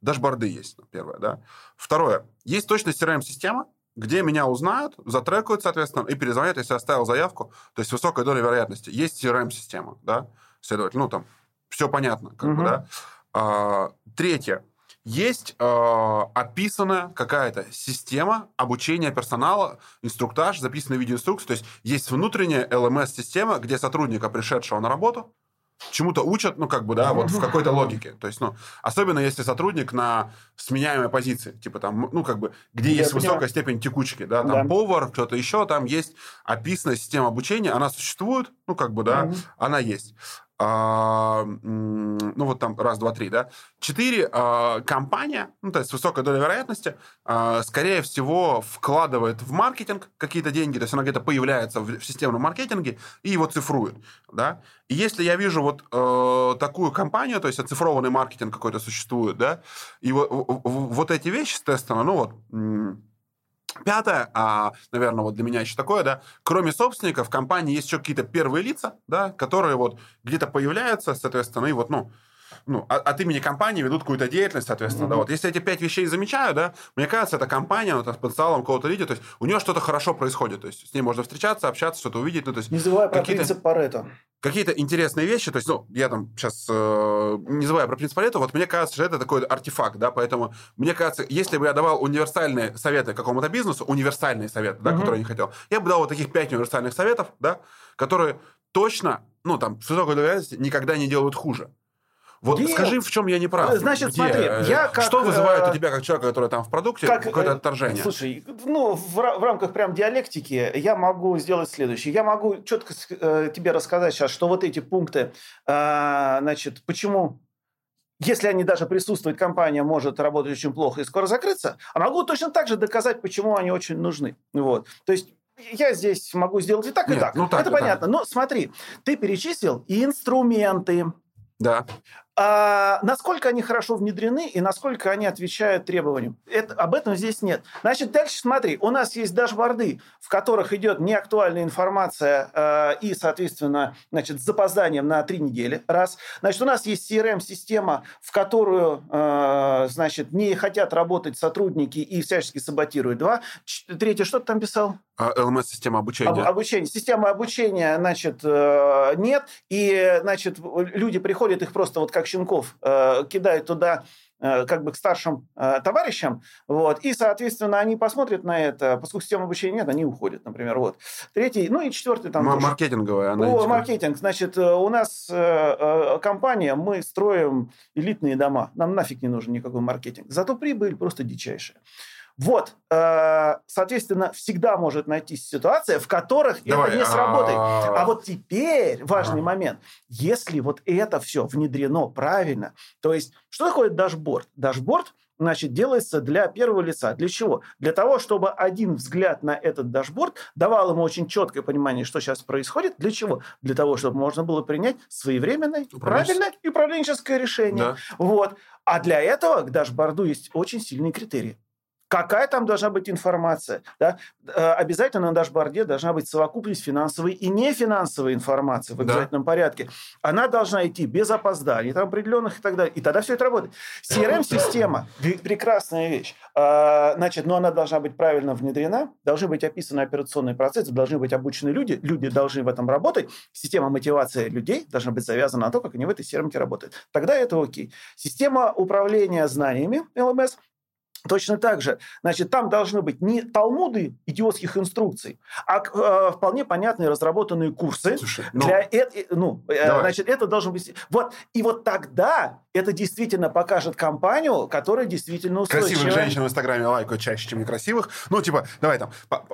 дашборды есть, ну, первое, да. Второе, есть точно CRM-система, где меня узнают, затрекают, соответственно, и перезвонят, если оставил заявку. То есть высокая доля вероятности. Есть CRM-система, да, следовательно, ну, там, все понятно, как угу. бы, да. А, третье. Есть э, описанная какая-то система обучения персонала, инструктаж, записанный видеоинструкции. То есть есть внутренняя LMS-система, где сотрудника, пришедшего на работу, чему-то учат, ну, как бы, да, вот в какой-то логике. То есть, ну, особенно если сотрудник на сменяемой позиции, типа там, ну, как бы, где Я есть понимаю. высокая степень текучки, да, там да. повар, что-то еще, там есть описанная система обучения, она существует, ну, как бы, да, угу. она есть а, ну вот там раз, два, три, да, четыре а, компания, ну то есть высокая доля вероятности, а, скорее всего вкладывает в маркетинг какие-то деньги, то есть она где-то появляется в, в системном маркетинге и его цифрует, да. И если я вижу вот э, такую компанию, то есть оцифрованный маркетинг какой-то существует, да, и вот, вот эти вещи, естественно, ну вот Пятое, а, наверное, вот для меня еще такое, да, кроме собственников, в компании есть еще какие-то первые лица, да, которые вот где-то появляются, соответственно, и вот, ну, ну, от имени компании ведут какую-то деятельность, соответственно, mm-hmm. да, вот. Если эти пять вещей замечаю, да, мне кажется, эта компания, вот, с потенциалом какого-то лидера, то есть у нее что-то хорошо происходит, то есть с ней можно встречаться, общаться, что-то увидеть, ну, то есть... Не забывай про принцип Паретто. Какие-то интересные вещи, то есть, ну, я там сейчас, э, не забывая про принцип Паретто, вот мне кажется, что это такой артефакт, да, поэтому мне кажется, если бы я давал универсальные советы какому-то бизнесу, универсальные советы, да, mm-hmm. которые я не хотел, я бы дал вот таких пять универсальных советов, да, которые точно, ну, там, с высокой вероятностью никогда не делают хуже. Вот Нет. скажи, в чем я не прав. Значит, Где? смотри, я как... Что вызывает у тебя, как человека, который там в продукте, как, какое-то отторжение? Слушай, ну, в, в рамках прям диалектики я могу сделать следующее. Я могу четко э, тебе рассказать сейчас, что вот эти пункты, э, значит, почему если они даже присутствуют, компания может работать очень плохо и скоро закрыться, а могу точно так же доказать, почему они очень нужны. Вот. То есть я здесь могу сделать и так, Нет, и так. Ну, так Это понятно. Так. Но смотри, ты перечислил инструменты. Да а насколько они хорошо внедрены и насколько они отвечают требованиям. Это, об этом здесь нет. Значит, дальше смотри, у нас есть дашборды, в которых идет неактуальная информация э, и, соответственно, значит, с запозданием на три недели. Раз. Значит, у нас есть CRM-система, в которую, э, значит, не хотят работать сотрудники и всячески саботируют. Два. Третье, что ты там писал? А, LMS-система обучения. Об, обучение. Система обучения, значит, э, нет. И, значит, люди приходят, их просто вот как щенков, э, кидают туда э, как бы к старшим э, товарищам, вот, и, соответственно, они посмотрят на это, поскольку системы обучения нет, они уходят, например, вот. Третий, ну и четвертый там М- Маркетинговая аналитика. О, маркетинг, значит, у нас компания, мы строим элитные дома, нам нафиг не нужен никакой маркетинг, зато прибыль просто дичайшая. Вот, э, соответственно, всегда может найти ситуация, в которых Давай, это не сработает. А, а вот теперь важный момент. Если вот это все внедрено правильно, то есть что такое дашборд? Дашборд значит, делается для первого лица. Для чего? Для того, чтобы один взгляд на этот дашборд давал ему очень четкое понимание, что сейчас происходит. Для чего? Для того, чтобы можно было принять своевременное, правильное и управленческое решение. Да. Вот. А для этого к дашборду есть очень сильные критерии. Какая там должна быть информация? Да? Э, обязательно на дашборде должна быть совокупность финансовой и нефинансовой информации в обязательном да. порядке. Она должна идти без опозданий там определенных и так далее. И тогда все это работает. CRM-система – прекрасная вещь. А, значит, но она должна быть правильно внедрена, должны быть описаны операционные процессы, должны быть обучены люди, люди должны в этом работать. Система мотивации людей должна быть завязана на то, как они в этой CRM работают. Тогда это окей. Система управления знаниями LMS – Точно так же, значит, там должны быть не талмуды идиотских инструкций, а э, вполне понятные разработанные курсы. Слушай, ну, для это, ну, э, значит, это должен быть... Вот, и вот тогда это действительно покажет компанию, которая действительно устойчивая. Красивых женщин в Инстаграме лайкают чаще, чем некрасивых. Ну, типа, давай там,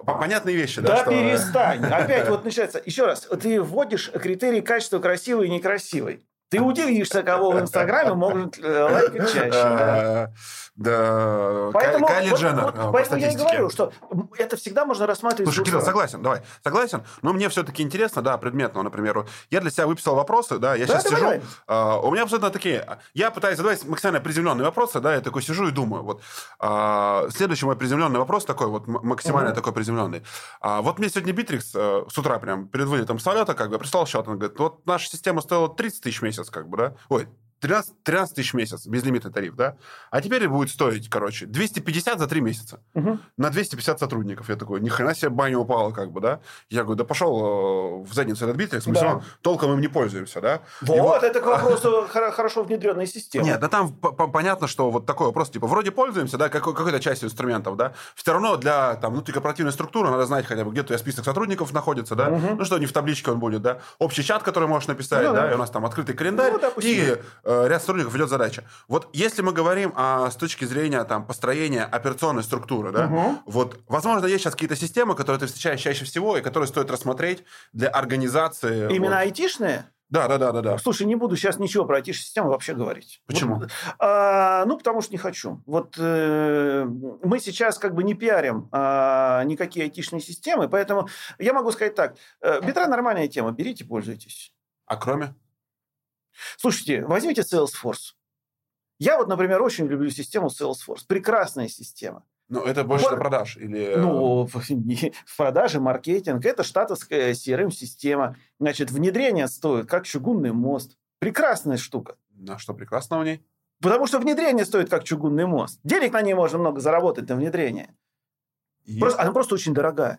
понятные вещи. Да, да что... перестань. Опять вот начинается. Еще раз, ты вводишь критерии качества красивый и некрасивый. Ты удивишься, кого в Инстаграме могут э, лайкать чаще. Да, да. Поэтому, Кайли вот, Дженнер, вот, поэтому я и говорю, что это всегда можно рассматривать... Слушай, Кирилл, согласен, давай. Согласен, но мне все-таки интересно, да, предметно, например, я для себя выписал вопросы, да, я да, сейчас давай. сижу, э, у меня абсолютно такие... Я пытаюсь задавать максимально приземленные вопросы, да, я такой сижу и думаю, вот, э, следующий мой приземленный вопрос такой, вот, максимально uh-huh. такой приземленный. Э, вот мне сегодня Битрикс э, с утра прям перед вылетом самолета как бы прислал счет, он говорит, вот наша система стоила 30 тысяч в месяц, месяц, как бы, да? Ой, 13, 13 тысяч в месяц, безлимитный тариф, да? А теперь будет стоить, короче, 250 за 3 месяца. Угу. На 250 сотрудников. Я такой, ни хрена себе баня упала, как бы, да? Я говорю, да пошел э, в задницу этот Битрикс, мы да. все равно толком им не пользуемся, да? Вот, вот... это к вопросу хорошо внедренной системы. Нет, да там понятно, что вот такой вопрос, типа, вроде пользуемся, да, какой- какой-то частью инструментов, да? Все равно для, там, внутрикорпоративной структуры надо знать хотя бы, где у тебя список сотрудников находится, да? Угу. Ну, что не в табличке он будет, да? Общий чат, который можешь написать, ну, да? да? И у нас там открытый календарь. Ну, и э, ряд сотрудников идет задача. Вот если мы говорим а, с точки зрения там, построения операционной структуры, да, угу. вот, возможно, есть сейчас какие-то системы, которые ты встречаешь чаще всего и которые стоит рассмотреть для организации. Именно вот. айтишные? Да, да, да, да, да. Слушай, не буду сейчас ничего про IT-систему вообще говорить. Почему? Вот, а, ну, потому что не хочу. Вот э, мы сейчас как бы не пиарим а, никакие IT-шные системы, поэтому я могу сказать так. Э, битра нормальная тема, берите, пользуйтесь. А кроме? Слушайте, возьмите Salesforce. Я вот, например, очень люблю систему Salesforce. Прекрасная система. Ну, это больше для продаж или... Ну, в продаже, маркетинг. Это штатовская CRM-система. Значит, внедрение стоит как чугунный мост. Прекрасная штука. А что прекрасного в ней? Потому что внедрение стоит как чугунный мост. Денег на ней можно много заработать на внедрение. И... Просто, она просто очень дорогая.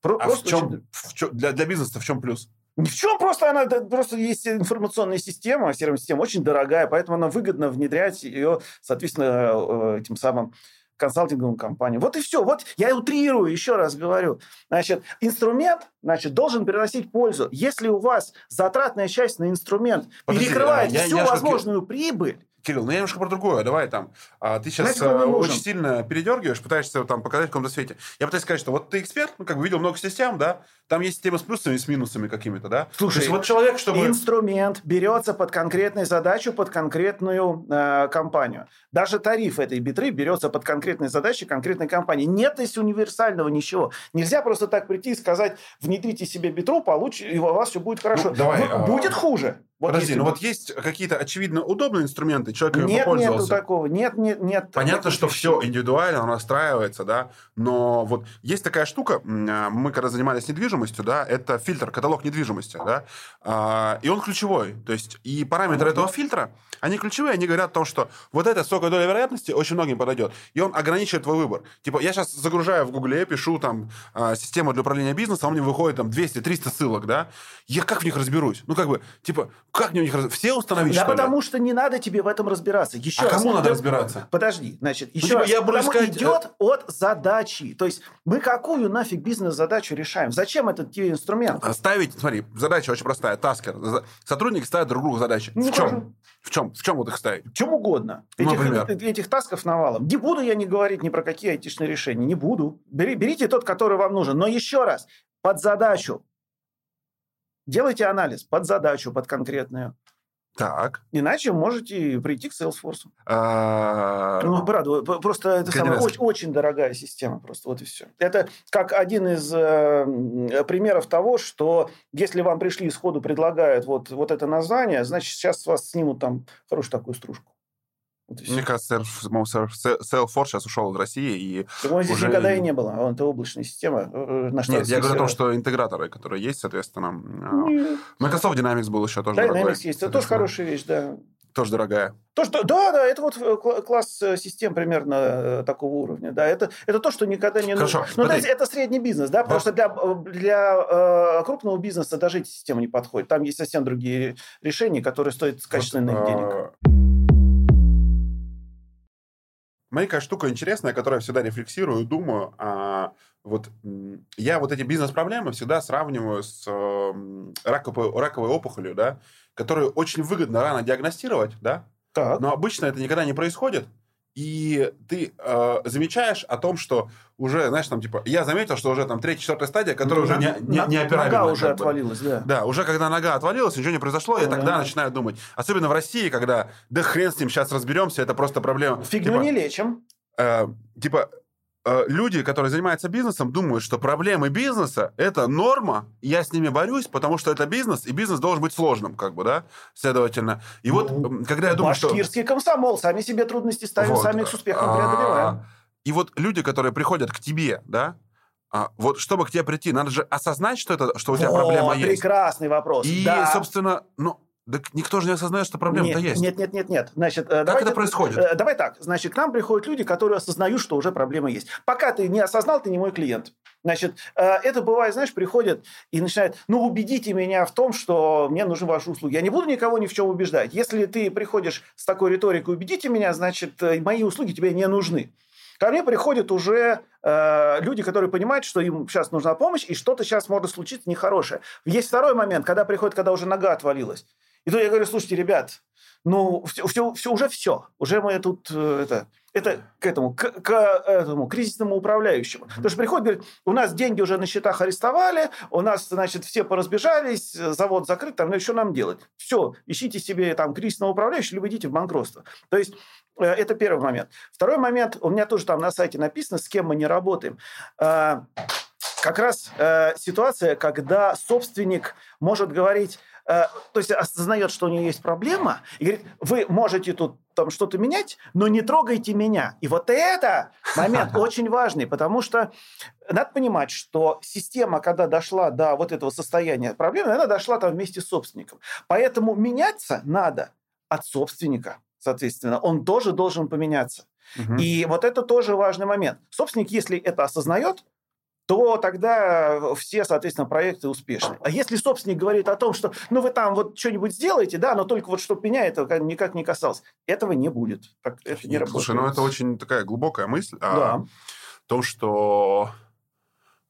Про, а в чем, очень... в чем, для, для бизнеса в чем плюс? В чем, просто она просто есть информационная система, CRM-система очень дорогая, поэтому она выгодно внедрять ее, соответственно, э, этим самым консалтинговым компаниям. Вот и все. Вот я утрирую, еще раз говорю. Значит, инструмент значит, должен приносить пользу. Если у вас затратная часть на инструмент Подожди, перекрывает я, всю я возможную шутки. прибыль, Кирилл, ну я немножко про другое. Давай там. А, ты сейчас Знаете, очень сильно передергиваешь, пытаешься там показать в каком-то свете. Я пытаюсь сказать, что вот ты эксперт, ну, как бы видел много систем, да, там есть система с плюсами и с минусами какими-то, да? Слушай, есть, вот человек, чтобы... Инструмент берется под конкретную задачу, под конкретную э, компанию. Даже тариф этой битры берется под конкретные задачи конкретной компании. Нет здесь универсального ничего. Нельзя просто так прийти и сказать, внедрите себе битру, получите, и у вас все будет хорошо. Ну, давай, а... Будет хуже. Вот Подожди, ну вот есть какие-то очевидно удобные инструменты, человек нет, попользовался. Нет, такого. Нет, нет, нет. Понятно, что все индивидуально, оно настраивается, да, но вот есть такая штука, а, мы когда занимались недвижимостью, да, это фильтр, каталог недвижимости, да, а, и он ключевой. То есть и параметры этого фильтра, они ключевые, они говорят о том, что вот эта высокая доля вероятности очень многим подойдет, и он ограничивает твой выбор. Типа я сейчас загружаю в Гугле, пишу там а, систему для управления бизнесом, а мне выходит там 200-300 ссылок, да, я как в них разберусь? Ну как бы, типа, Как мне у них раз- Все установить, Да что ли? потому что не надо тебе в этом разбираться. Еще А раз. кому надо разбираться? Подожди, значит, еще типа, раз. я Потому искать, э, идет от задачи. То есть мы какую нафиг бизнес-задачу решаем? Зачем этот тебе инструмент? Ставить, смотри, задача очень простая. Таскер. Сотрудники ставят друг другу задачи. Ну, в чем? хорошо. В чем? В чем вот их ставить? Чем угодно. Ну, Этих, например? э- этих тасков навалом. Не буду я не говорить ни про какие айтишные решения. Не буду. Бери- берите тот, который вам нужен. Но еще раз, под задачу. Делайте анализ под задачу, под конкретную. Так. Иначе можете прийти к Salesforce. А, Ну, брат, вы- п- просто это самая очень, очень дорогая система, просто вот и все. Это как один из э, примеров того, что если вам пришли сходу предлагают вот, вот это название, значит, сейчас с вас снимут там хорошую такую стружку. Вот все. Мне кажется, Salesforce сейчас ушел из России. И... Его здесь уже- никогда и не было. а Это облачная система. э, На Нет, я говорю о том, сервер. что интеграторы, которые есть, соответственно... а, Нет. Microsoft Dynamics был еще тоже Да, дорогой. Dynamics есть. Это тоже хорошая вещь, да. Тоже дорогая. То, что, да, да, это вот э, кла- класс э, систем примерно э, такого уровня. Да, это, это то, что никогда не Хорошо, нужно. Ну, то есть это средний бизнес, да, потому Да. что для, э, для э, крупного бизнеса даже эти системы не подходят. Там есть совсем другие решения, которые стоят качественных Вот, денег. Маленькая штука интересная, которую я всегда рефлексирую, думаю. а, вот я вот эти бизнес-проблемы всегда сравниваю с м, раковой, раковой опухолью, да, которую очень выгодно рано диагностировать, да, Так. но обычно это никогда не происходит. И ты э, замечаешь о том, что уже, знаешь, там, типа, я заметил, что уже там третья, четвертая стадия, которая уже не, не, На- неоперабельна, Нога уже как бы. отвалилась, да. Да, уже когда нога отвалилась, ничего не произошло, я Да. тогда начинаю думать. Особенно в России, когда, да хрен с ним, сейчас разберемся, это просто проблема. Фигню Типа, не лечим. э, типа, люди, которые занимаются бизнесом, думают, что проблемы бизнеса – это норма, я с ними борюсь, потому что это бизнес, и бизнес должен быть сложным, как бы, да, следовательно. И вот, Ну, когда я думаю, что... Башкирский комсомол. Сами себе трудности ставим, Вот. сами их с успехом А, преодолеваем. И вот люди, которые приходят к тебе, да, а, вот чтобы к тебе прийти, надо же осознать, что, это, что у тебя Вот, проблема есть. прекрасный вопрос. И, да. собственно, ну, так никто же не осознает, что проблема-то есть. Нет, нет, нет, нет. Значит, э, Как давайте- это происходит? э, Давай так. Значит, к нам приходят люди, которые осознают, что уже проблема есть. Пока ты не осознал, ты не мой клиент. Значит, э, это бывает, знаешь, приходят и начинают, ну, убедите меня в том, что мне нужны ваши услуги. Я не буду никого ни в чем убеждать. Если ты приходишь с такой риторикой, убедите меня, значит, мои услуги тебе не нужны. Ко мне приходят уже э, люди, которые понимают, что им сейчас нужна помощь, и что-то сейчас может случиться нехорошее. Есть второй момент, когда приходит, когда уже нога отвалилась. И тут я говорю, слушайте, ребят, ну, все, все, все, уже все. Уже мы тут э, это, это к этому, к, к этому кризисному управляющему. Потому что приходит, говорит, у нас деньги уже на счетах арестовали, у нас, значит, все поразбежались, завод закрыт, там, ну, что нам делать? Все, ищите себе там кризисного управляющего, либо идите в банкротство. То есть э, это первый момент. Второй момент, у меня тоже там на сайте написано, с кем мы не работаем. Э, как раз ситуация, когда собственник может говорить, то есть осознает, что у него есть проблема, и говорит, вы можете тут там что-то менять, но не трогайте меня. И вот это момент очень важный, потому что надо понимать, что система, когда дошла до вот этого состояния проблемы, она дошла там вместе с собственником. Поэтому меняться надо от собственника, соответственно. Он тоже должен поменяться. Мгм. И вот это тоже важный момент. Собственник, если это осознает, то тогда все, соответственно, проекты успешны. А если собственник говорит о том, что ну вы там вот что-нибудь сделаете, да, но только вот чтобы меня это как- никак не касалось, этого не будет. Так, это не Нет, работает. Слушай, ну это очень такая глубокая мысль о Да. том, что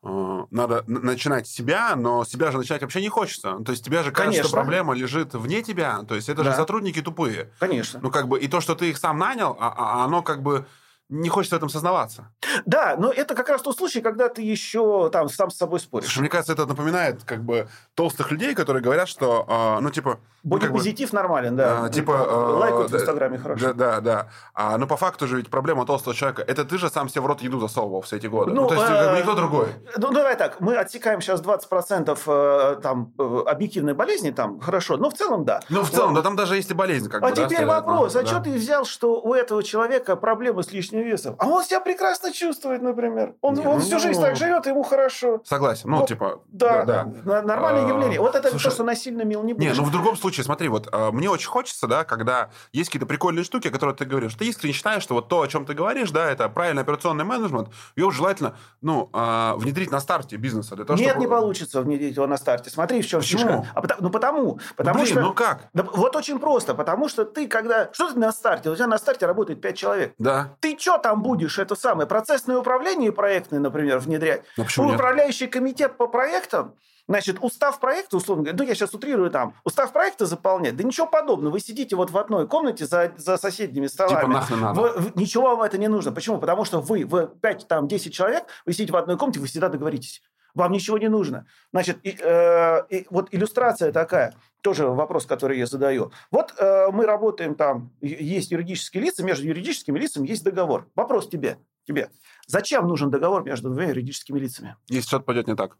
э, надо начинать с себя, но себя же начинать вообще не хочется. То есть тебе же кажется, что Конечно. проблема лежит вне тебя. То есть это же Да. сотрудники тупые. Конечно. Ну, как бы, и то, что ты их сам нанял, а- а оно как бы не хочется в этом сознаваться. Да, но это как раз тот случай, когда ты еще там сам с собой споришь. Слушай, мне кажется, это напоминает как бы толстых людей, которые говорят, что, э, ну, типа... ну, как бы, Бодипозитив нормален, да. А, типа, э, Лайкают в да, Инстаграме хорошо. Да, да, да. А, но по факту же ведь проблема толстого человека, это ты же сам себе в рот еду засовывал все эти годы. Ну, Ну, то есть, как бы э, никто другой. Ну, давай так, мы отсекаем сейчас 20% э, там, э, объективной болезни, там, хорошо, но в целом да. Ну, в целом, да там даже есть и болезнь. Как А бы, да, теперь стоят, вопрос, ну, а да. что ты взял, что у этого человека проблемы с лишней лишнего веса. А он себя прекрасно чувствует, например. Он, Не, он ну, всю жизнь так живет, ему хорошо. Согласен. Ну, Вот, типа... Да, да. н- нормальное А, явление. Вот это слушай, то, что насильно мил не Не, будешь. ну в другом случае, смотри, вот э, мне очень хочется, да, когда есть какие-то прикольные штуки, которые ты говоришь, ты искренне считаешь, что вот то, о чем ты говоришь, да, это правильный операционный менеджмент, его желательно, ну, э, внедрить на старте бизнеса. Для того, Нет, чтобы- не получится внедрить его на старте. Смотри, в чем Почему? фишка. А потому- ну, потому. Потому Блин, что... ну как? Да вот очень просто. Потому что ты, когда... Что ты на старте? У тебя на старте работает 5 человек. Да. Ты что там будешь, это самое, процессное управление проектное, например, внедрять? Ну, почему Ну? Управляющий комитет по проектам, значит, устав проекта, условно говоря, ну, я сейчас утрирую там, устав проекта заполнять, да ничего подобного. Вы сидите вот в одной комнате за, за соседними столами. Типа нахрен надо. Вы- вы- ничего вам это не нужно. Почему? Потому что вы, вы 5, там, 10 человек, вы сидите в одной комнате, вы всегда договоритесь. Вам ничего не нужно. Значит, и, э, и вот иллюстрация такая, тоже вопрос, который я задаю. Вот э, мы работаем там, есть юридические лица, между юридическими лицами есть договор. Вопрос тебе, тебе. Зачем нужен договор между двумя юридическими лицами? Если что-то пойдет не так.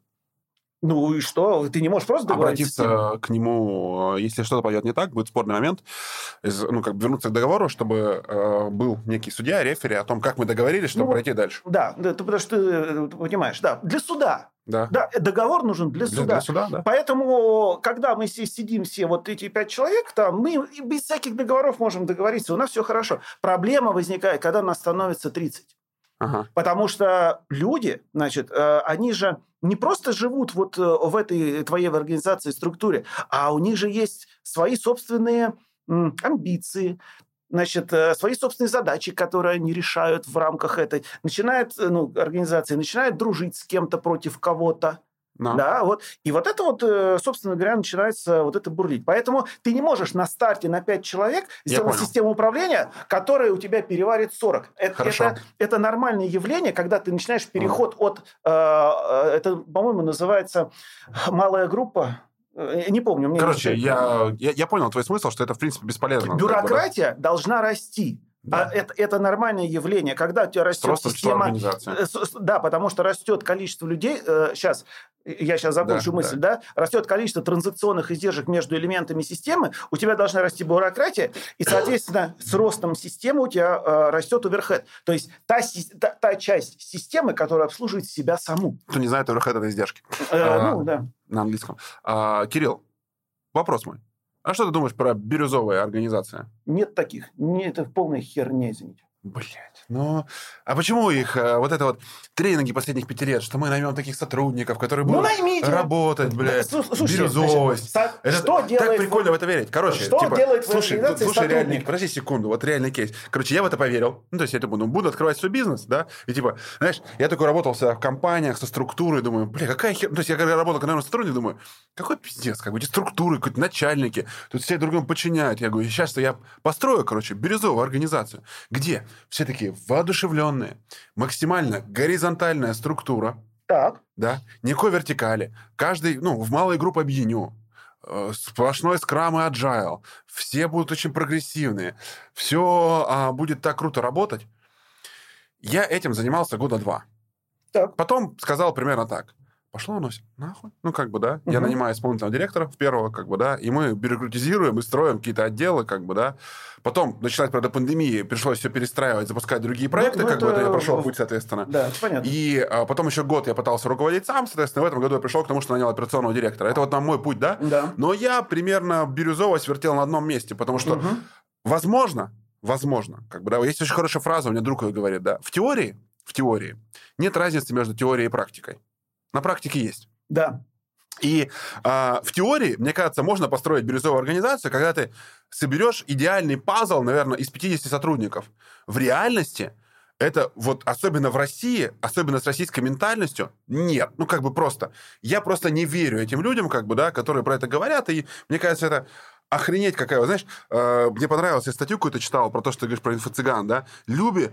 Ну и что? Ты не можешь просто? Обратиться к нему, э, если что-то пойдет не так, будет спорный момент, ну, как бы вернуться к договору, чтобы э, был некий судья, рефери о том, как мы договорились, чтобы Ну, пройти дальше. Да, да, ты, потому что ты, э, понимаешь, да, для суда. Да. Да, договор нужен для Для, суда. для суда, да. Поэтому, когда мы здесь сидим все, вот эти пять человек, там, мы без всяких договоров можем договориться, у нас все хорошо. Проблема возникает, когда нас становится 30. Ага. Потому что люди, значит, э, они же не просто живут вот э, в этой твоей организации структуре, а у них же есть свои собственные амбиции, значит, э, свои собственные задачи, которые они решают в рамках этой. Начинает, э, ну, организация начинает дружить с кем-то против кого-то. Да. Да, вот. И вот это вот, э, собственно говоря, начинается вот это бурлить. Поэтому ты не можешь на старте на 5 человек сделать систему управления, которая у тебя переварит 40. Это, Хорошо. это, это нормальное явление, когда ты начинаешь переход от... э, э, это, по-моему, называется малая группа. Э, Не помню. мне Короче, не- я, я, я понял твой смысл, что это, в принципе, бесполезно. как бы, да. Бюрократия должна расти. Да. А это, это нормальное явление, когда у тебя растет Просто система... Э, Да, потому что растет количество людей. сейчас, я сейчас закончу Да, мысль, да. Растет количество транзакционных издержек между элементами системы. У тебя должна расти бюрократия, и, соответственно, с ростом системы у тебя э, растет оверхед. То есть та, та, та часть системы, которая обслуживает себя саму. Кто не знает, overhead это издержки Э, А. Ну, да. на английском. А, Кирилл, вопрос мой. А что ты думаешь про бирюзовые организации? Нет таких. Не, это полная херня, извините. Блять, ну... А почему их э, вот это вот тренинги последних пяти лет, что мы наймем таких сотрудников, которые Ну, будут наймите. работать, блядь, слу- слушай, бирюзовость. значит, Это что так делает прикольно в это верить. Короче, Что типа, делает слушай, организации слушай, реальный, подожди секунду, вот реальный кейс. Короче, я в это поверил. Ну, то есть я думаю, ну, буду открывать свой бизнес, да, и типа, знаешь, я такой работал в компаниях со структурой, думаю, бля, какая хер... Ну, то есть я когда работал, когда сотрудник, думаю, какой пиздец, как бы эти структуры, какие-то начальники, тут все друг другу подчиняют. Я говорю, сейчас-то я построю, короче, бирюзовую организацию, где все такие воодушевленные, максимально горизонтальная структура, Так. да, никакой вертикали. Каждый, ну, в малые группы объединю. Э, Сплошной скрам и agile. Все будут очень прогрессивные. Все будет так круто работать. Я этим занимался года два. Так. Потом сказал примерно так. Пошло оно всё нахуй. Ну, как бы, да. Я Мгм. нанимаю исполнительного директора в первого, как бы, да, и мы бюрократизируем и строим какие-то отделы, как бы, да. Потом, начинать, правда, пандемии, пришлось все перестраивать, запускать другие проекты, ну, как бы, это- это я прошел путь, соответственно. Да, это понятно. И а, потом еще год я пытался руководить сам, соответственно, в этом году я пришел к тому, что нанял операционного директора. Это вот на мой путь, да? Да. Но я примерно бирюзовость вертел на одном месте, потому что, Мгм. возможно, возможно, как бы, да, есть очень хорошая фраза, у меня друг ее говорит, да, в теории, в теории нет разницы между теорией и практикой. На практике есть. Да. И а, в теории, мне кажется, можно построить бирюзовую организацию, когда ты соберешь идеальный пазл, наверное, из 50 сотрудников. В реальности это вот особенно в России, особенно с российской ментальностью, нет. Ну, как бы просто. Я просто не верю этим людям, как бы, да, которые про это говорят, и мне кажется, это охренеть какая. Знаешь, э, мне понравилось, я статью какую-то читал про то, что ты говоришь про инфо-цыган, да. Люби,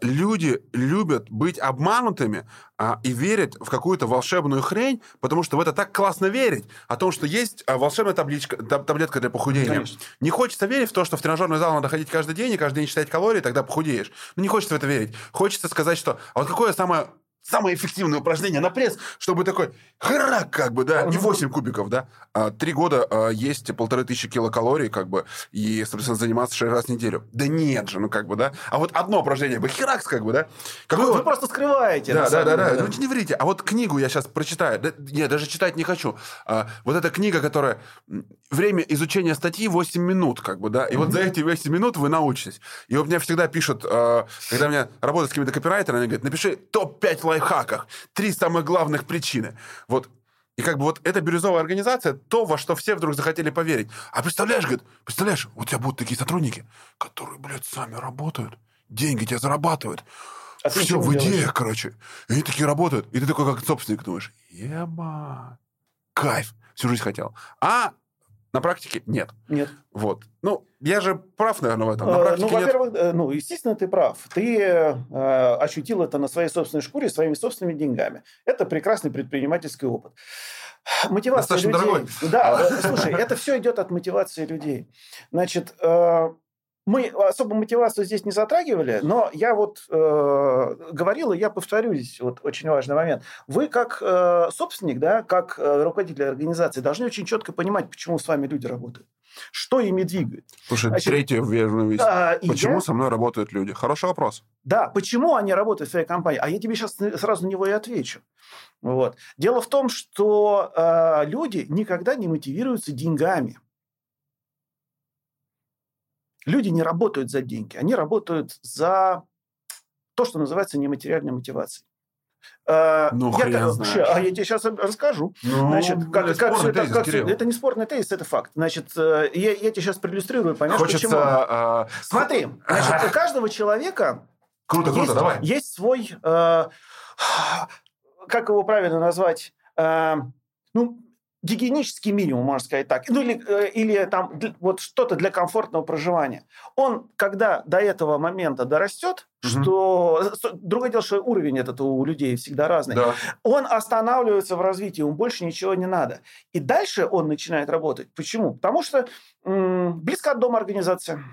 люди любят быть обманутыми а, и верят в какую-то волшебную хрень, потому что в это так классно верить, о том, что есть а, волшебная табличка, таб- таблетка для похудения. Конечно. Не хочется верить в то, что в тренажерный зал надо ходить каждый день и каждый день считать калории, тогда похудеешь. Ну, не хочется в это верить. Хочется сказать, что... А вот какое самое самое эффективное упражнение на пресс, чтобы такой храк, как бы, да, не 8 кубиков, да. А, три года а, есть полторы тысячи килокалорий, как бы, и, соответственно, заниматься 6 раз в неделю. Да нет же, ну, как бы, да. А вот одно упражнение бы, херакс, как бы, да. Какой вы, вот... вы просто скрываете. Да, да, да, да, да. Ну, не врите. А вот книгу я сейчас прочитаю. Да, я даже читать не хочу. А, вот эта книга, которая... Время изучения статьи 8 минут, как бы, да. И вот за эти 8 минут вы научитесь. И вот мне всегда пишут, а, когда меня работают с какими-то копирайтерами, они говорят, напиши топ-5 лайфхаках, три самых главных причины. Вот и как бы вот эта бирюзовая организация, то, во что все вдруг захотели поверить. А представляешь, говорит, представляешь, у тебя будут такие сотрудники, которые, блядь, сами работают, деньги тебе зарабатывают. А все в идеях, делаешь? короче. И они такие работают. И ты такой, как собственник, думаешь, ема, кайф, всю жизнь хотел. А на практике нет. Нет. Вот. Ну, я же прав, наверное, в этом. На э, практике ну, во-первых, нет. Э, ну, естественно, ты прав. Ты э, ощутил это на своей собственной шкуре, своими собственными деньгами. Это прекрасный предпринимательский опыт. Мотивация Достаточно людей. Дорогой. Да, э, слушай, это все идет от мотивации людей. Значит, э, мы особо мотивацию здесь не затрагивали, но я вот э, говорил, и я повторюсь, вот очень важный момент. Вы как э, собственник, да, как э, руководитель организации должны очень четко понимать, почему с вами люди работают. Что ими двигает? Слушай, Значит, третья верная вещь. А, почему я... со мной работают люди? Хороший вопрос. Да, почему они работают в своей компании? А я тебе сейчас сразу на него и отвечу. Вот. Дело в том, что э, люди никогда не мотивируются деньгами. Люди не работают за деньги, они работают за то, что называется нематериальной мотивацией. Э, ну, я, хрен знаешь. А я тебе сейчас расскажу. Ну, Значит, как, как все это, как все, это не спорный тезис, это факт. Значит, э, я, я тебе сейчас проиллюстрирую, поймешь, Хочется, почему. А... Смотри, значит, у каждого человека круто, есть, круто, давай. есть свой, э, как его правильно назвать, э, ну, гигиенический минимум, можно сказать так, ну или, э, или там вот что-то для комфортного проживания. Он, когда до этого момента дорастет, угу. что другое дело, что уровень этот у людей всегда разный, да. он останавливается в развитии, ему больше ничего не надо. И дальше он начинает работать. Почему? Потому что м- близко от дома организация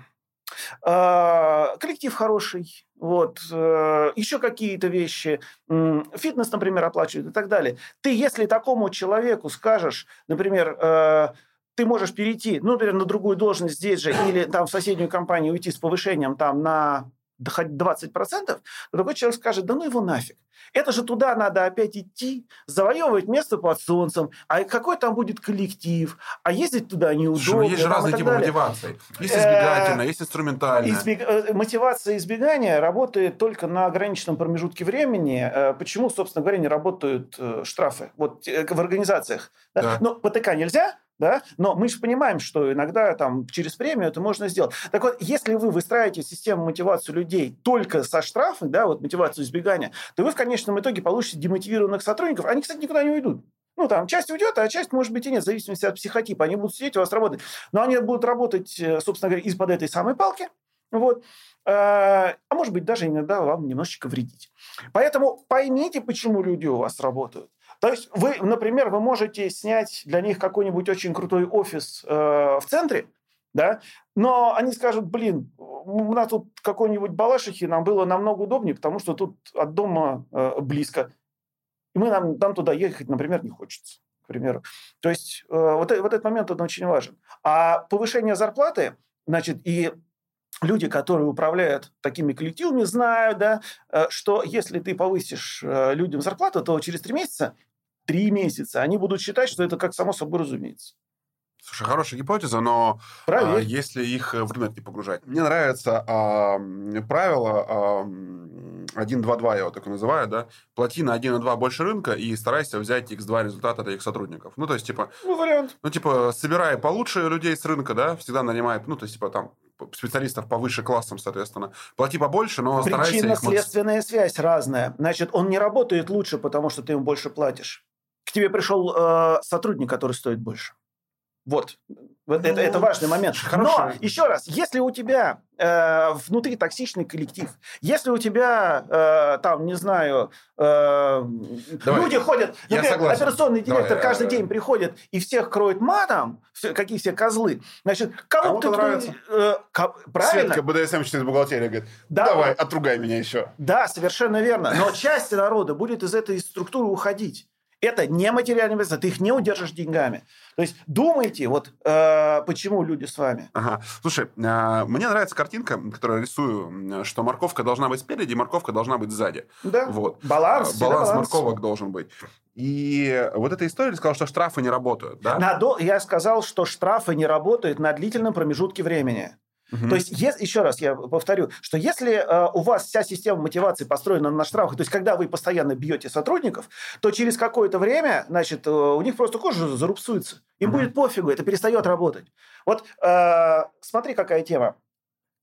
коллектив хороший, вот, э, еще какие-то вещи, фитнес, например, оплачивают и так далее. Ты, если такому человеку скажешь, например, э, ты можешь перейти, ну, например, на другую должность здесь же или там в соседнюю компанию уйти с повышением там на хоть 20%, то такой человек скажет, да ну его нафиг. Это же туда надо опять идти, завоевывать место под солнцем. А какой там будет коллектив? А ездить туда неудобно. Слушай, есть же разные типы мотивации. Есть избегательная, есть инструментальная. Избег... Э, мотивация избегания работает только на ограниченном промежутке времени. Э, почему, собственно говоря, не работают э, штрафы вот в организациях? Да? Да. Но ПТК нельзя, да? Но мы же понимаем, что иногда там через премию это можно сделать. Так вот, если вы выстраиваете систему мотивации людей только со штрафы, да, вот мотивацию избегания, то вы в конечном итоге получите демотивированных сотрудников. Они, кстати, никуда не уйдут. Ну, там, часть уйдет, а часть, может быть, и нет, в зависимости от психотипа. Они будут сидеть у вас работать. Но они будут работать, э, собственно говоря, из-под этой самой палки. Вот. Э, а может быть, даже иногда вам немножечко вредить. Поэтому поймите, почему люди у вас работают. То есть вы, например, вы можете снять для них какой-нибудь очень крутой офис э, в центре, да, но они скажут, блин, у нас тут какой-нибудь Балашихи, нам было намного удобнее, потому что тут от дома э, близко. И мы нам, нам туда ехать, например, не хочется, к примеру. То есть э, вот, вот этот момент он очень важен. А повышение зарплаты, значит, и люди, которые управляют такими коллективами, знают, да, э, что если ты повысишь э, людям зарплату, то через три месяца три месяца, они будут считать, что это как само собой разумеется. Слушай, хорошая гипотеза, но а, если их в рынок не погружать. Мне нравится а, правило а, 1-2-2, я его так называю, да, плати на 1-2 больше рынка и старайся взять x2 результата от этих сотрудников. Ну, то есть, типа... Ну, вариант. Ну, типа, собирай получше людей с рынка, да, всегда нанимай, ну, то есть, типа, там, специалистов повыше классом, соответственно. Плати побольше, но старайся... Причинно-следственная связь разная. Значит, он не работает лучше, потому что ты ему больше платишь к тебе пришел э, сотрудник, который стоит больше. Вот. Вот это, это важный момент. Хорошо. Но, еще раз, если у тебя э, внутри токсичный коллектив, если у тебя, э, там, не знаю, э, Давай. люди ходят, например, согласен. операционный директор Давай, каждый э, день приходит и всех кроет матом, все- какие все козлы, значит, кому Кому-то нравится. э, ко- правильно? Светка БДСМ из бухгалтерии говорит, Да. давай, отругай меня еще. Да, совершенно верно. Но часть народа будет из этой структуры уходить. Это не материальный бизнес, ты их не удержишь деньгами. То есть думайте, вот э, почему люди с вами. Ага. Слушай, а, мне нравится картинка, которую я рисую, что морковка должна быть спереди, морковка должна быть сзади. Да? Вот. Баланс. А, всегда Баланс морковок должен быть. И вот эта история сказала, что штрафы не работают, да? На Я сказал, что штрафы не работают на длительном промежутке времени. То есть, ес- еще раз я повторю, что если э, у вас вся система мотивации построена на штрафах, то есть, когда вы постоянно бьете сотрудников, то через какое-то время, значит, э, у них просто кожа зарубцуется. Им Мгм. будет пофигу, это перестает работать. Вот э, смотри, какая тема.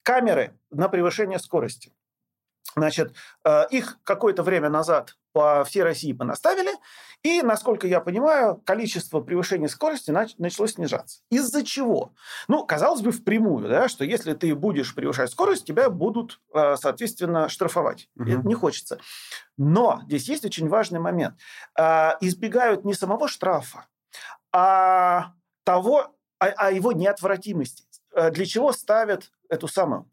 Камеры на превышение скорости. Значит, э, их какое-то время назад по всей России понаставили, и, насколько я понимаю, количество превышения скорости нач- начало снижаться. Из-за чего? Ну, казалось бы, впрямую, да, что если ты будешь превышать скорость, тебя будут, э, соответственно, штрафовать. И Это не хочется. Но здесь есть очень важный момент. Э, Избегают не самого штрафа, а того, а, а его неотвратимости. Э, Для чего ставят эту самую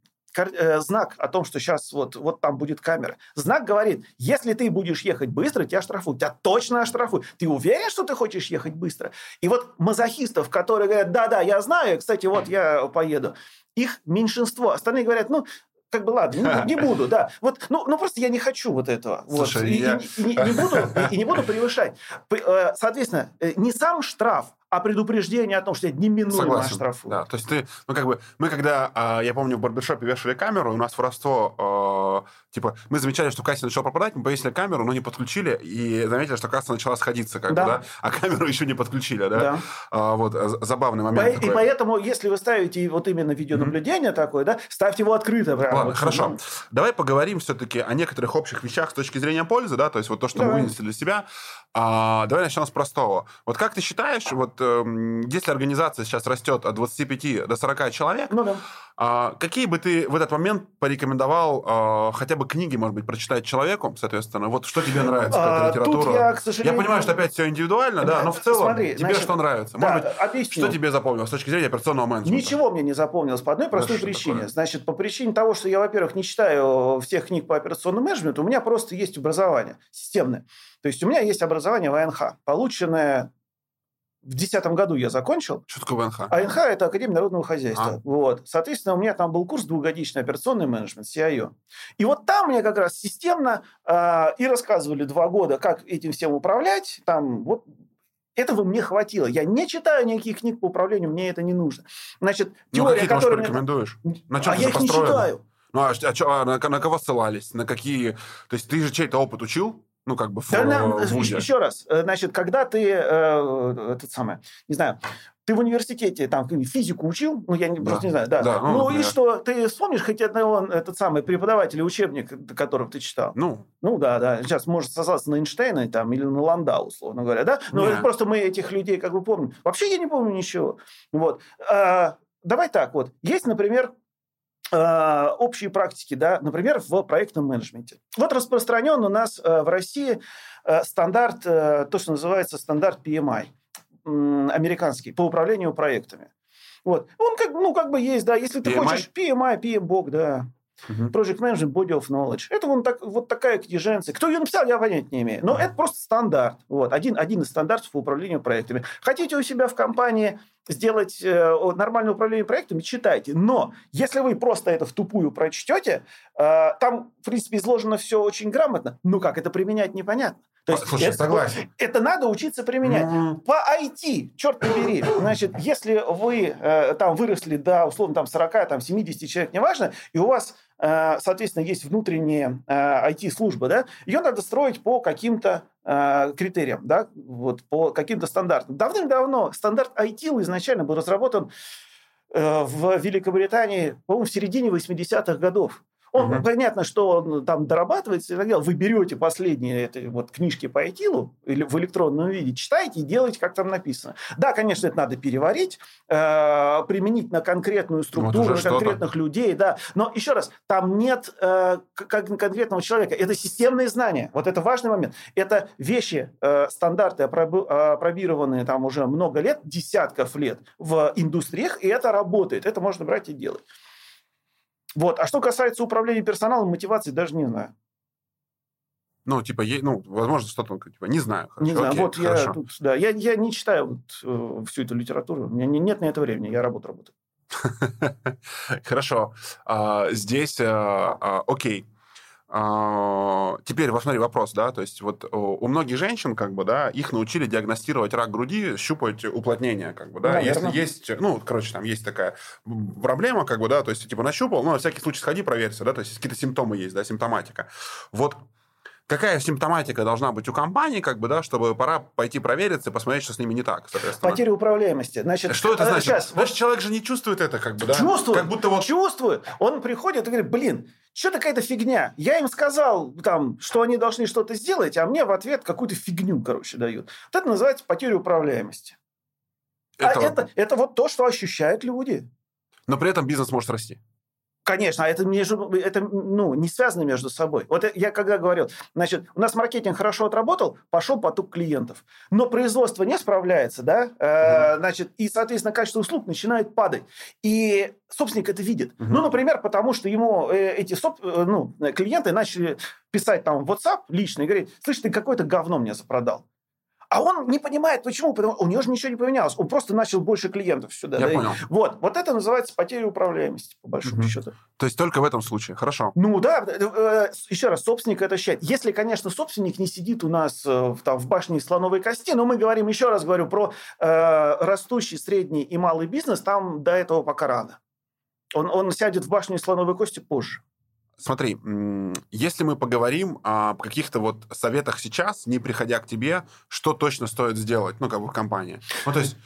знак о том, что сейчас вот, вот там будет камера. Знак говорит, если ты будешь ехать быстро, тебя оштрафуют. Тебя точно оштрафуют. Ты уверен, что ты хочешь ехать быстро? И вот мазохистов, которые говорят, да-да, я знаю, кстати, вот я поеду, их меньшинство. Остальные говорят, ну, как бы ладно, не, не буду, да. Вот, ну, ну просто я не хочу вот этого. Вот. Слушай, и, я- и- и не, и не буду, и, и не буду превышать. Э, Соответственно, э, не сам штраф, а предупреждение о том, что тебя неминуемо оштрафуют. Да, то есть ты, ну как бы, мы когда, а, я помню, в барбершопе вешали камеру, у нас воровство, а, типа, мы замечали, что касса начала пропадать, мы повесили камеру, но не подключили, и заметили, что касса начала сходиться, как Да. бы, да, а камеру еще не подключили, да. Да. А, вот, забавный По- момент И такой. поэтому, если вы ставите вот именно видеонаблюдение такое, да, ставьте его открыто. прямо, Ладно, вот, хорошо. ну, Давай поговорим все-таки о некоторых общих вещах с точки зрения пользы, да, то есть вот то, что мы Давай. вынесли для себя. А, давай начнем с простого. Вот как ты считаешь, вот если организация сейчас растет от 25 до 40 человек, Ну да. а, какие бы ты в этот момент порекомендовал а, хотя бы книги, может быть, прочитать человеку, соответственно? Вот что тебе нравится, А, какая тут литература? я, к сожалению, понимаю, что опять все индивидуально, да, но в целом Смотри, тебе значит, что нравится? да, Может быть, объясню. что тебе запомнилось с точки зрения операционного менеджмента? Ничего мне не запомнилось по одной простой что причине. такое? Значит, по причине того, что я, во-первых, не читаю всех книг по операционному менеджменту, у меня просто есть образование системное. То есть у меня есть образование в АНХ, полученное в 2010 году я закончил. Что такое ВНХ? АНХ – это Академия народного хозяйства. А. Вот. Соответственно, у меня там был курс двухгодичный операционный менеджмент, CIO. И вот там мне как раз системно э, и рассказывали два года, как этим всем управлять. Там вот этого мне хватило. Я не читаю никаких книг по управлению, мне это не нужно. Значит, Ну, теория, какие ты, может, которая... мне- порекомендуешь? На чем а ты я их не построена? читаю. Ну, а, а а на, на кого ссылались? На какие... То есть ты же чей-то опыт учил? Ну, как бы в, Да, на- в вузе. еще раз, э, значит, когда ты, э, этот самый, не знаю, ты в университете там физику учил, ну, я не, Да. просто не знаю, да. Да, ну, ну, и что, ты вспомнишь хоть одного, этот самый, преподавателя учебник, которого ты читал? Ну, Ну да, да. Сейчас может сослаться на Эйнштейна там, или на Ландау, условно говоря, да? Но это просто мы этих людей как бы помним. Вообще я не помню ничего. Вот. А, давай так вот. Есть, например, общие практики, да, например, в проектном менеджменте. Вот распространен у нас э, в России э, стандарт, э, то, что называется стандарт PMI, американский, по управлению проектами. Вот. Он как, ну, как бы есть, да, если ты PMI? хочешь, PMI, PMBOK, да. Мгм. Project Management Body of Knowledge. Это вон так, вот такая книженция. Кто ее написал, я понять не имею. Но это просто стандарт. Вот, один, один из стандартов по управлению проектами. Хотите у себя в компании сделать э, нормальное управление проектами, читайте. Но если вы просто это в тупую прочтете, э, там, в принципе, изложено все очень грамотно. Ну как, это применять непонятно. То есть Слушай, это, согласен. это надо учиться применять. Ну, По IT, черт побери, значит, если вы э, там выросли до, условно, там 40, там 70 человек, неважно, и у вас, соответственно, есть внутренняя э, IT-служба, да, ее надо строить по каким-то э, критериям, да, вот, по каким-то стандартам. Давным-давно стандарт IT изначально был разработан э, в Великобритании, по-моему, в середине 80-х годов. Он, угу. понятно, что он там дорабатывается и так далее. Вы берете последние это, вот, книжки по ITIL или в электронном виде, читаете и делаете, как там написано. Да, конечно, это надо переварить, э, применить на конкретную ну, структуру, ну, на конкретных людей, да. Но еще раз, там нет э, конкретного человека. Это системные знания. Вот это важный момент. Это вещи, э, стандарты, опробированные там уже много лет, десятков лет в индустриях, и это работает. Это можно брать и делать. Вот. А что касается управления персоналом, мотивации даже не знаю. Ну, типа, ну, возможно, что-то, типа, не знаю. Хорошо, не знаю, окей, вот хорошо. я тут, да, я, я не читаю вот, э, всю эту литературу, у меня нет на это времени, я работу работаю. Хорошо. А, здесь, а, а, окей. А, теперь, вот смотри, вопрос, да, то есть вот у многих женщин, как бы, да, их научили диагностировать рак груди, щупать уплотнение, как бы, да, Наверное. если есть, ну, короче, там есть такая проблема, как бы, да, то есть, типа, нащупал, ну, на всякий случай сходи, проверься, да, то есть, какие-то симптомы есть, да, симптоматика. Вот какая симптоматика должна быть у компании, как бы, да, чтобы пора пойти провериться и посмотреть, что с ними не так, соответственно. Потеря управляемости. Значит, что это значит? Сейчас, Значит, вот... человек же не чувствует это, как бы, да? Чувствует. Как будто вот... Чувствует. Он приходит и говорит, блин, что такая-то фигня? Я им сказал, там, что они должны что-то сделать, а мне в ответ какую-то фигню, короче, дают. Вот это называется потеря управляемости. Это... А это, это вот то, что ощущают люди. Но при этом бизнес может расти. Конечно, а это, между, это ну, не связано между собой. Вот я когда говорил, значит, у нас маркетинг хорошо отработал, пошел поток клиентов. Но производство не справляется, да, э, значит, и, соответственно, качество услуг начинает падать. И собственник это видит. Угу. Ну, например, потому что ему э, эти соп, э, ну, клиенты начали писать там в WhatsApp лично и говорить, слышь, ты какое-то говно мне запродал. А он не понимает, почему, потому у него же ничего не поменялось. Он просто начал больше клиентов сюда. Я да? понял. Вот, вот это называется потеря управляемости, по большому угу. счету. То есть только в этом случае, хорошо. Ну да, э, э, еще раз, собственник это считает. Если, конечно, собственник не сидит у нас э, там, в башне слоновой кости, но мы говорим, еще раз говорю, про э, растущий, средний и малый бизнес, там до этого пока рано. Он, он сядет в башню слоновой кости позже. Смотри, если мы поговорим о каких-то вот советах сейчас, не приходя к тебе, что точно стоит сделать, ну, как бы в компании? Ну, то есть...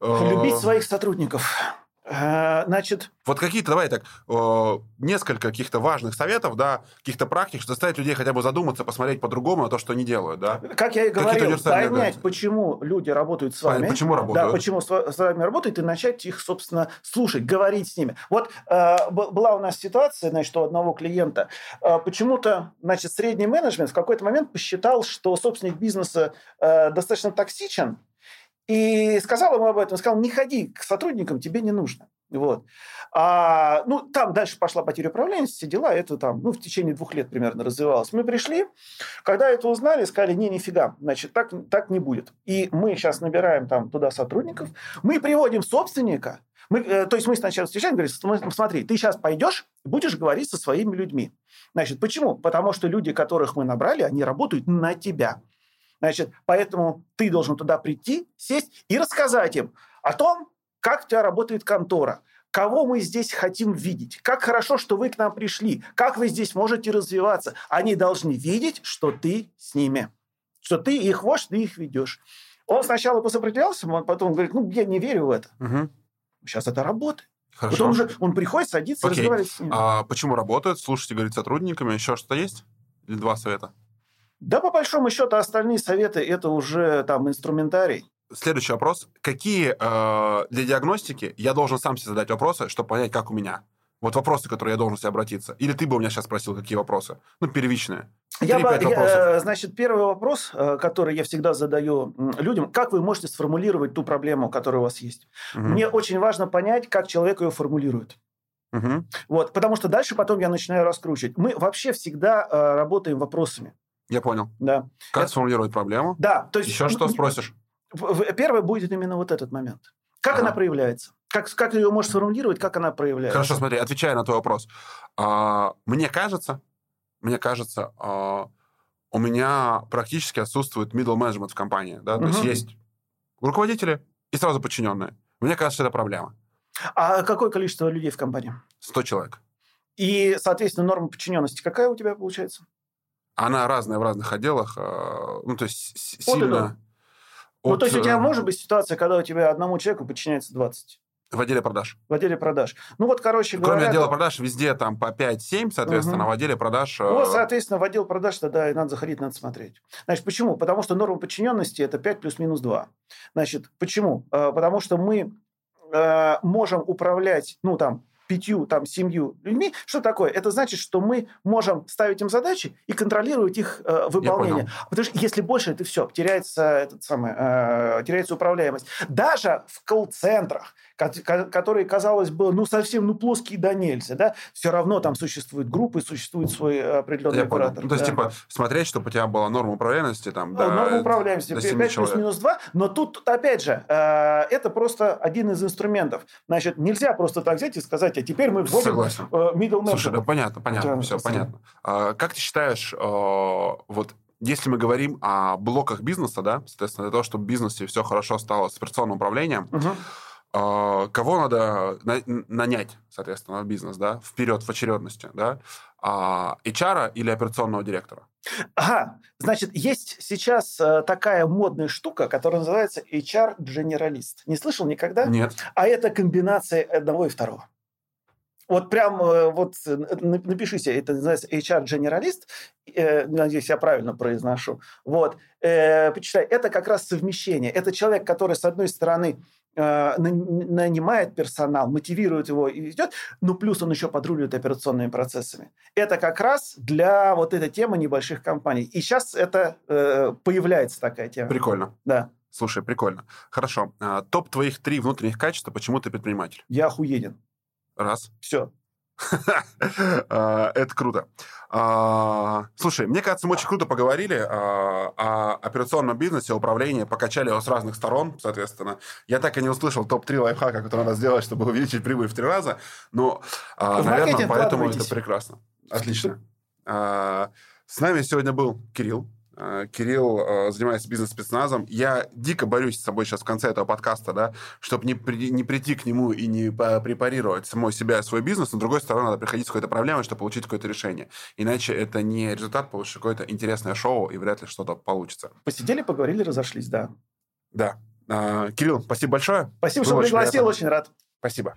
Любить э, своих сотрудников. Э, значит... Вот какие-то, давай так, несколько каких-то важных советов, да, каких-то практик, что заставить людей хотя бы задуматься, посмотреть по-другому на то, что они делают, да? Как я и говорил, понять, почему люди работают с вами. Почему работают. Да, почему с вами работают, и начать их, собственно, слушать, говорить с ними. Вот э, была у нас ситуация, значит, у одного клиента. Э, почему-то, значит, средний менеджмент в какой-то момент посчитал, что собственник бизнеса достаточно токсичен, и сказал ему об этом, сказал, не ходи к сотрудникам, тебе не нужно. Вот. А, ну, там дальше пошла потеря управляемости, дела, это там, ну, в течение двух лет примерно развивалось. Мы пришли, когда это узнали, сказали, не, нифига, значит, так, так не будет. И мы сейчас набираем там туда сотрудников, мы приводим собственника, мы, э, то есть мы сначала встречаем, говорим, смотри, ты сейчас пойдешь, будешь говорить со своими людьми. Значит, почему? Потому что люди, которых мы набрали, они работают на тебя. Значит, поэтому ты должен туда прийти, сесть и рассказать им о том, как у тебя работает контора, кого мы здесь хотим видеть, как хорошо, что вы к нам пришли, как вы здесь можете развиваться. Они должны видеть, что ты с ними, что ты их вождь, ты их ведешь. Он сначала посопротивлялся, он потом говорит, ну, я не верю в это. Угу. Сейчас это работает. Хорошо. Потом уже он приходит, садится, Окей. разговаривает с ними. А почему работает? Слушайте, говорит, сотрудниками. Еще что-то есть? Или два совета? Да, по большому счету, остальные советы – это уже там инструментарий. Следующий вопрос. Какие э, для диагностики я должен сам себе задать вопросы, чтобы понять, как у меня? Вот вопросы, которые я должен себе обратиться. Или ты бы у меня сейчас спросил, какие вопросы? Ну, первичные. Я бы, я, значит, первый вопрос, э, который я всегда задаю людям, как вы можете сформулировать ту проблему, которая у вас есть? Угу. Мне очень важно понять, как человек ее формулирует. Угу. Вот, потому что дальше потом я начинаю раскручивать. Мы вообще всегда э, работаем вопросами. Я понял. Да. Как Это... сформулировать проблему? Да. То есть, Еще что спросишь? Первое будет именно вот этот момент. Как ага. она проявляется? Как, как ее можешь сформулировать, как она проявляется? Хорошо, смотри, отвечая на твой вопрос. А, мне кажется, мне кажется, а, у меня практически отсутствует middle management в компании. Да? То угу. есть есть руководители и сразу подчиненные. Мне кажется, это проблема. А какое количество людей в компании? 100 человек. И, соответственно, норма подчиненности какая у тебя получается? Она разная в разных отделах. А, ну, то есть сильно... От ну, то есть у тебя э, может быть ситуация, когда у тебя одному человеку подчиняется 20? В отделе продаж. В отделе продаж. Ну вот, короче Кроме говоря... отдела продаж, везде там по 5-7, соответственно, Угу. в отделе продаж... Ну, вот, соответственно, в отдел продаж тогда и надо заходить, надо смотреть. Значит, почему? Потому что норма подчиненности – это 5 плюс-минус 2. Значит, почему? Э, Потому что мы можем управлять, ну, там, пятью, там, семью людьми. Что такое? Это значит, что мы можем ставить им задачи и контролировать их э, выполнение. Потому что если больше, это все, теряется, этот самый, э, теряется управляемость. Даже в колл-центрах, ко- ко- которые, казалось бы, ну, совсем, ну, плоские да нельзя, да, все равно там существуют группы, существует свой э, определенный Я оператор. Ну, то есть, типа, смотреть, чтобы у тебя была норма управляемости, там, Ну, да, норма управляемости до 5 семи человек. плюс-минус 2, но тут, опять же, э, это просто один из инструментов. Значит, нельзя просто так взять и сказать, а теперь мы вводим Согласен. э, middle Слушай, да manager. понятно, понятно, Да, все понятно. А, как ты считаешь, вот если мы говорим о блоках бизнеса, да, соответственно, для того, чтобы в бизнесе все хорошо стало с операционным управлением, Мгм. Э, кого надо на- нанять, соответственно, в бизнес, да, вперед в очередности, да, А, HR или операционного директора? Ага, значит, есть сейчас э, такая модная штука, которая называется HR-генералист. Не слышал никогда? Нет. А это комбинация одного и второго. Вот прям э, вот э, на- напиши себе, это называется HR-генералист, э, надеюсь, я правильно произношу. Вот, почитай, это как раз совмещение. Это человек, который, с одной стороны, нан- нанимает персонал, мотивирует его и ведет, но плюс он еще подруливает операционными процессами. Это как раз для вот этой темы небольших компаний. И сейчас это э, появляется такая тема. Прикольно. Да, Слушай, прикольно. Хорошо. А, топ твоих три внутренних качества, почему ты предприниматель? я охуенен. Раз. Все. А, Это круто. А, Слушай, мне кажется, мы очень круто поговорили а, о операционном бизнесе, управлении, покачали его с разных сторон, соответственно. Я так и не услышал топ-3 лайфхака, которые надо сделать, чтобы увеличить прибыль в три раза, но, наверное, поэтому это прекрасно. Отлично. С нами сегодня был Кирилл. А, Кирилл а, занимается бизнес-спецназом. Я дико борюсь с собой сейчас в конце этого подкаста, да, чтобы не, при- не прийти к нему и не препарировать самой себя и свой бизнес. Но, с другой стороны, надо приходить с какой-то проблемой, чтобы получить какое-то решение. Иначе это не результат, получишь какое-то интересное шоу, и вряд ли что-то получится. Посидели, поговорили, разошлись, да. Да. А, Кирилл, спасибо большое. Спасибо, Было что очень пригласил, приятно. очень рад. Спасибо.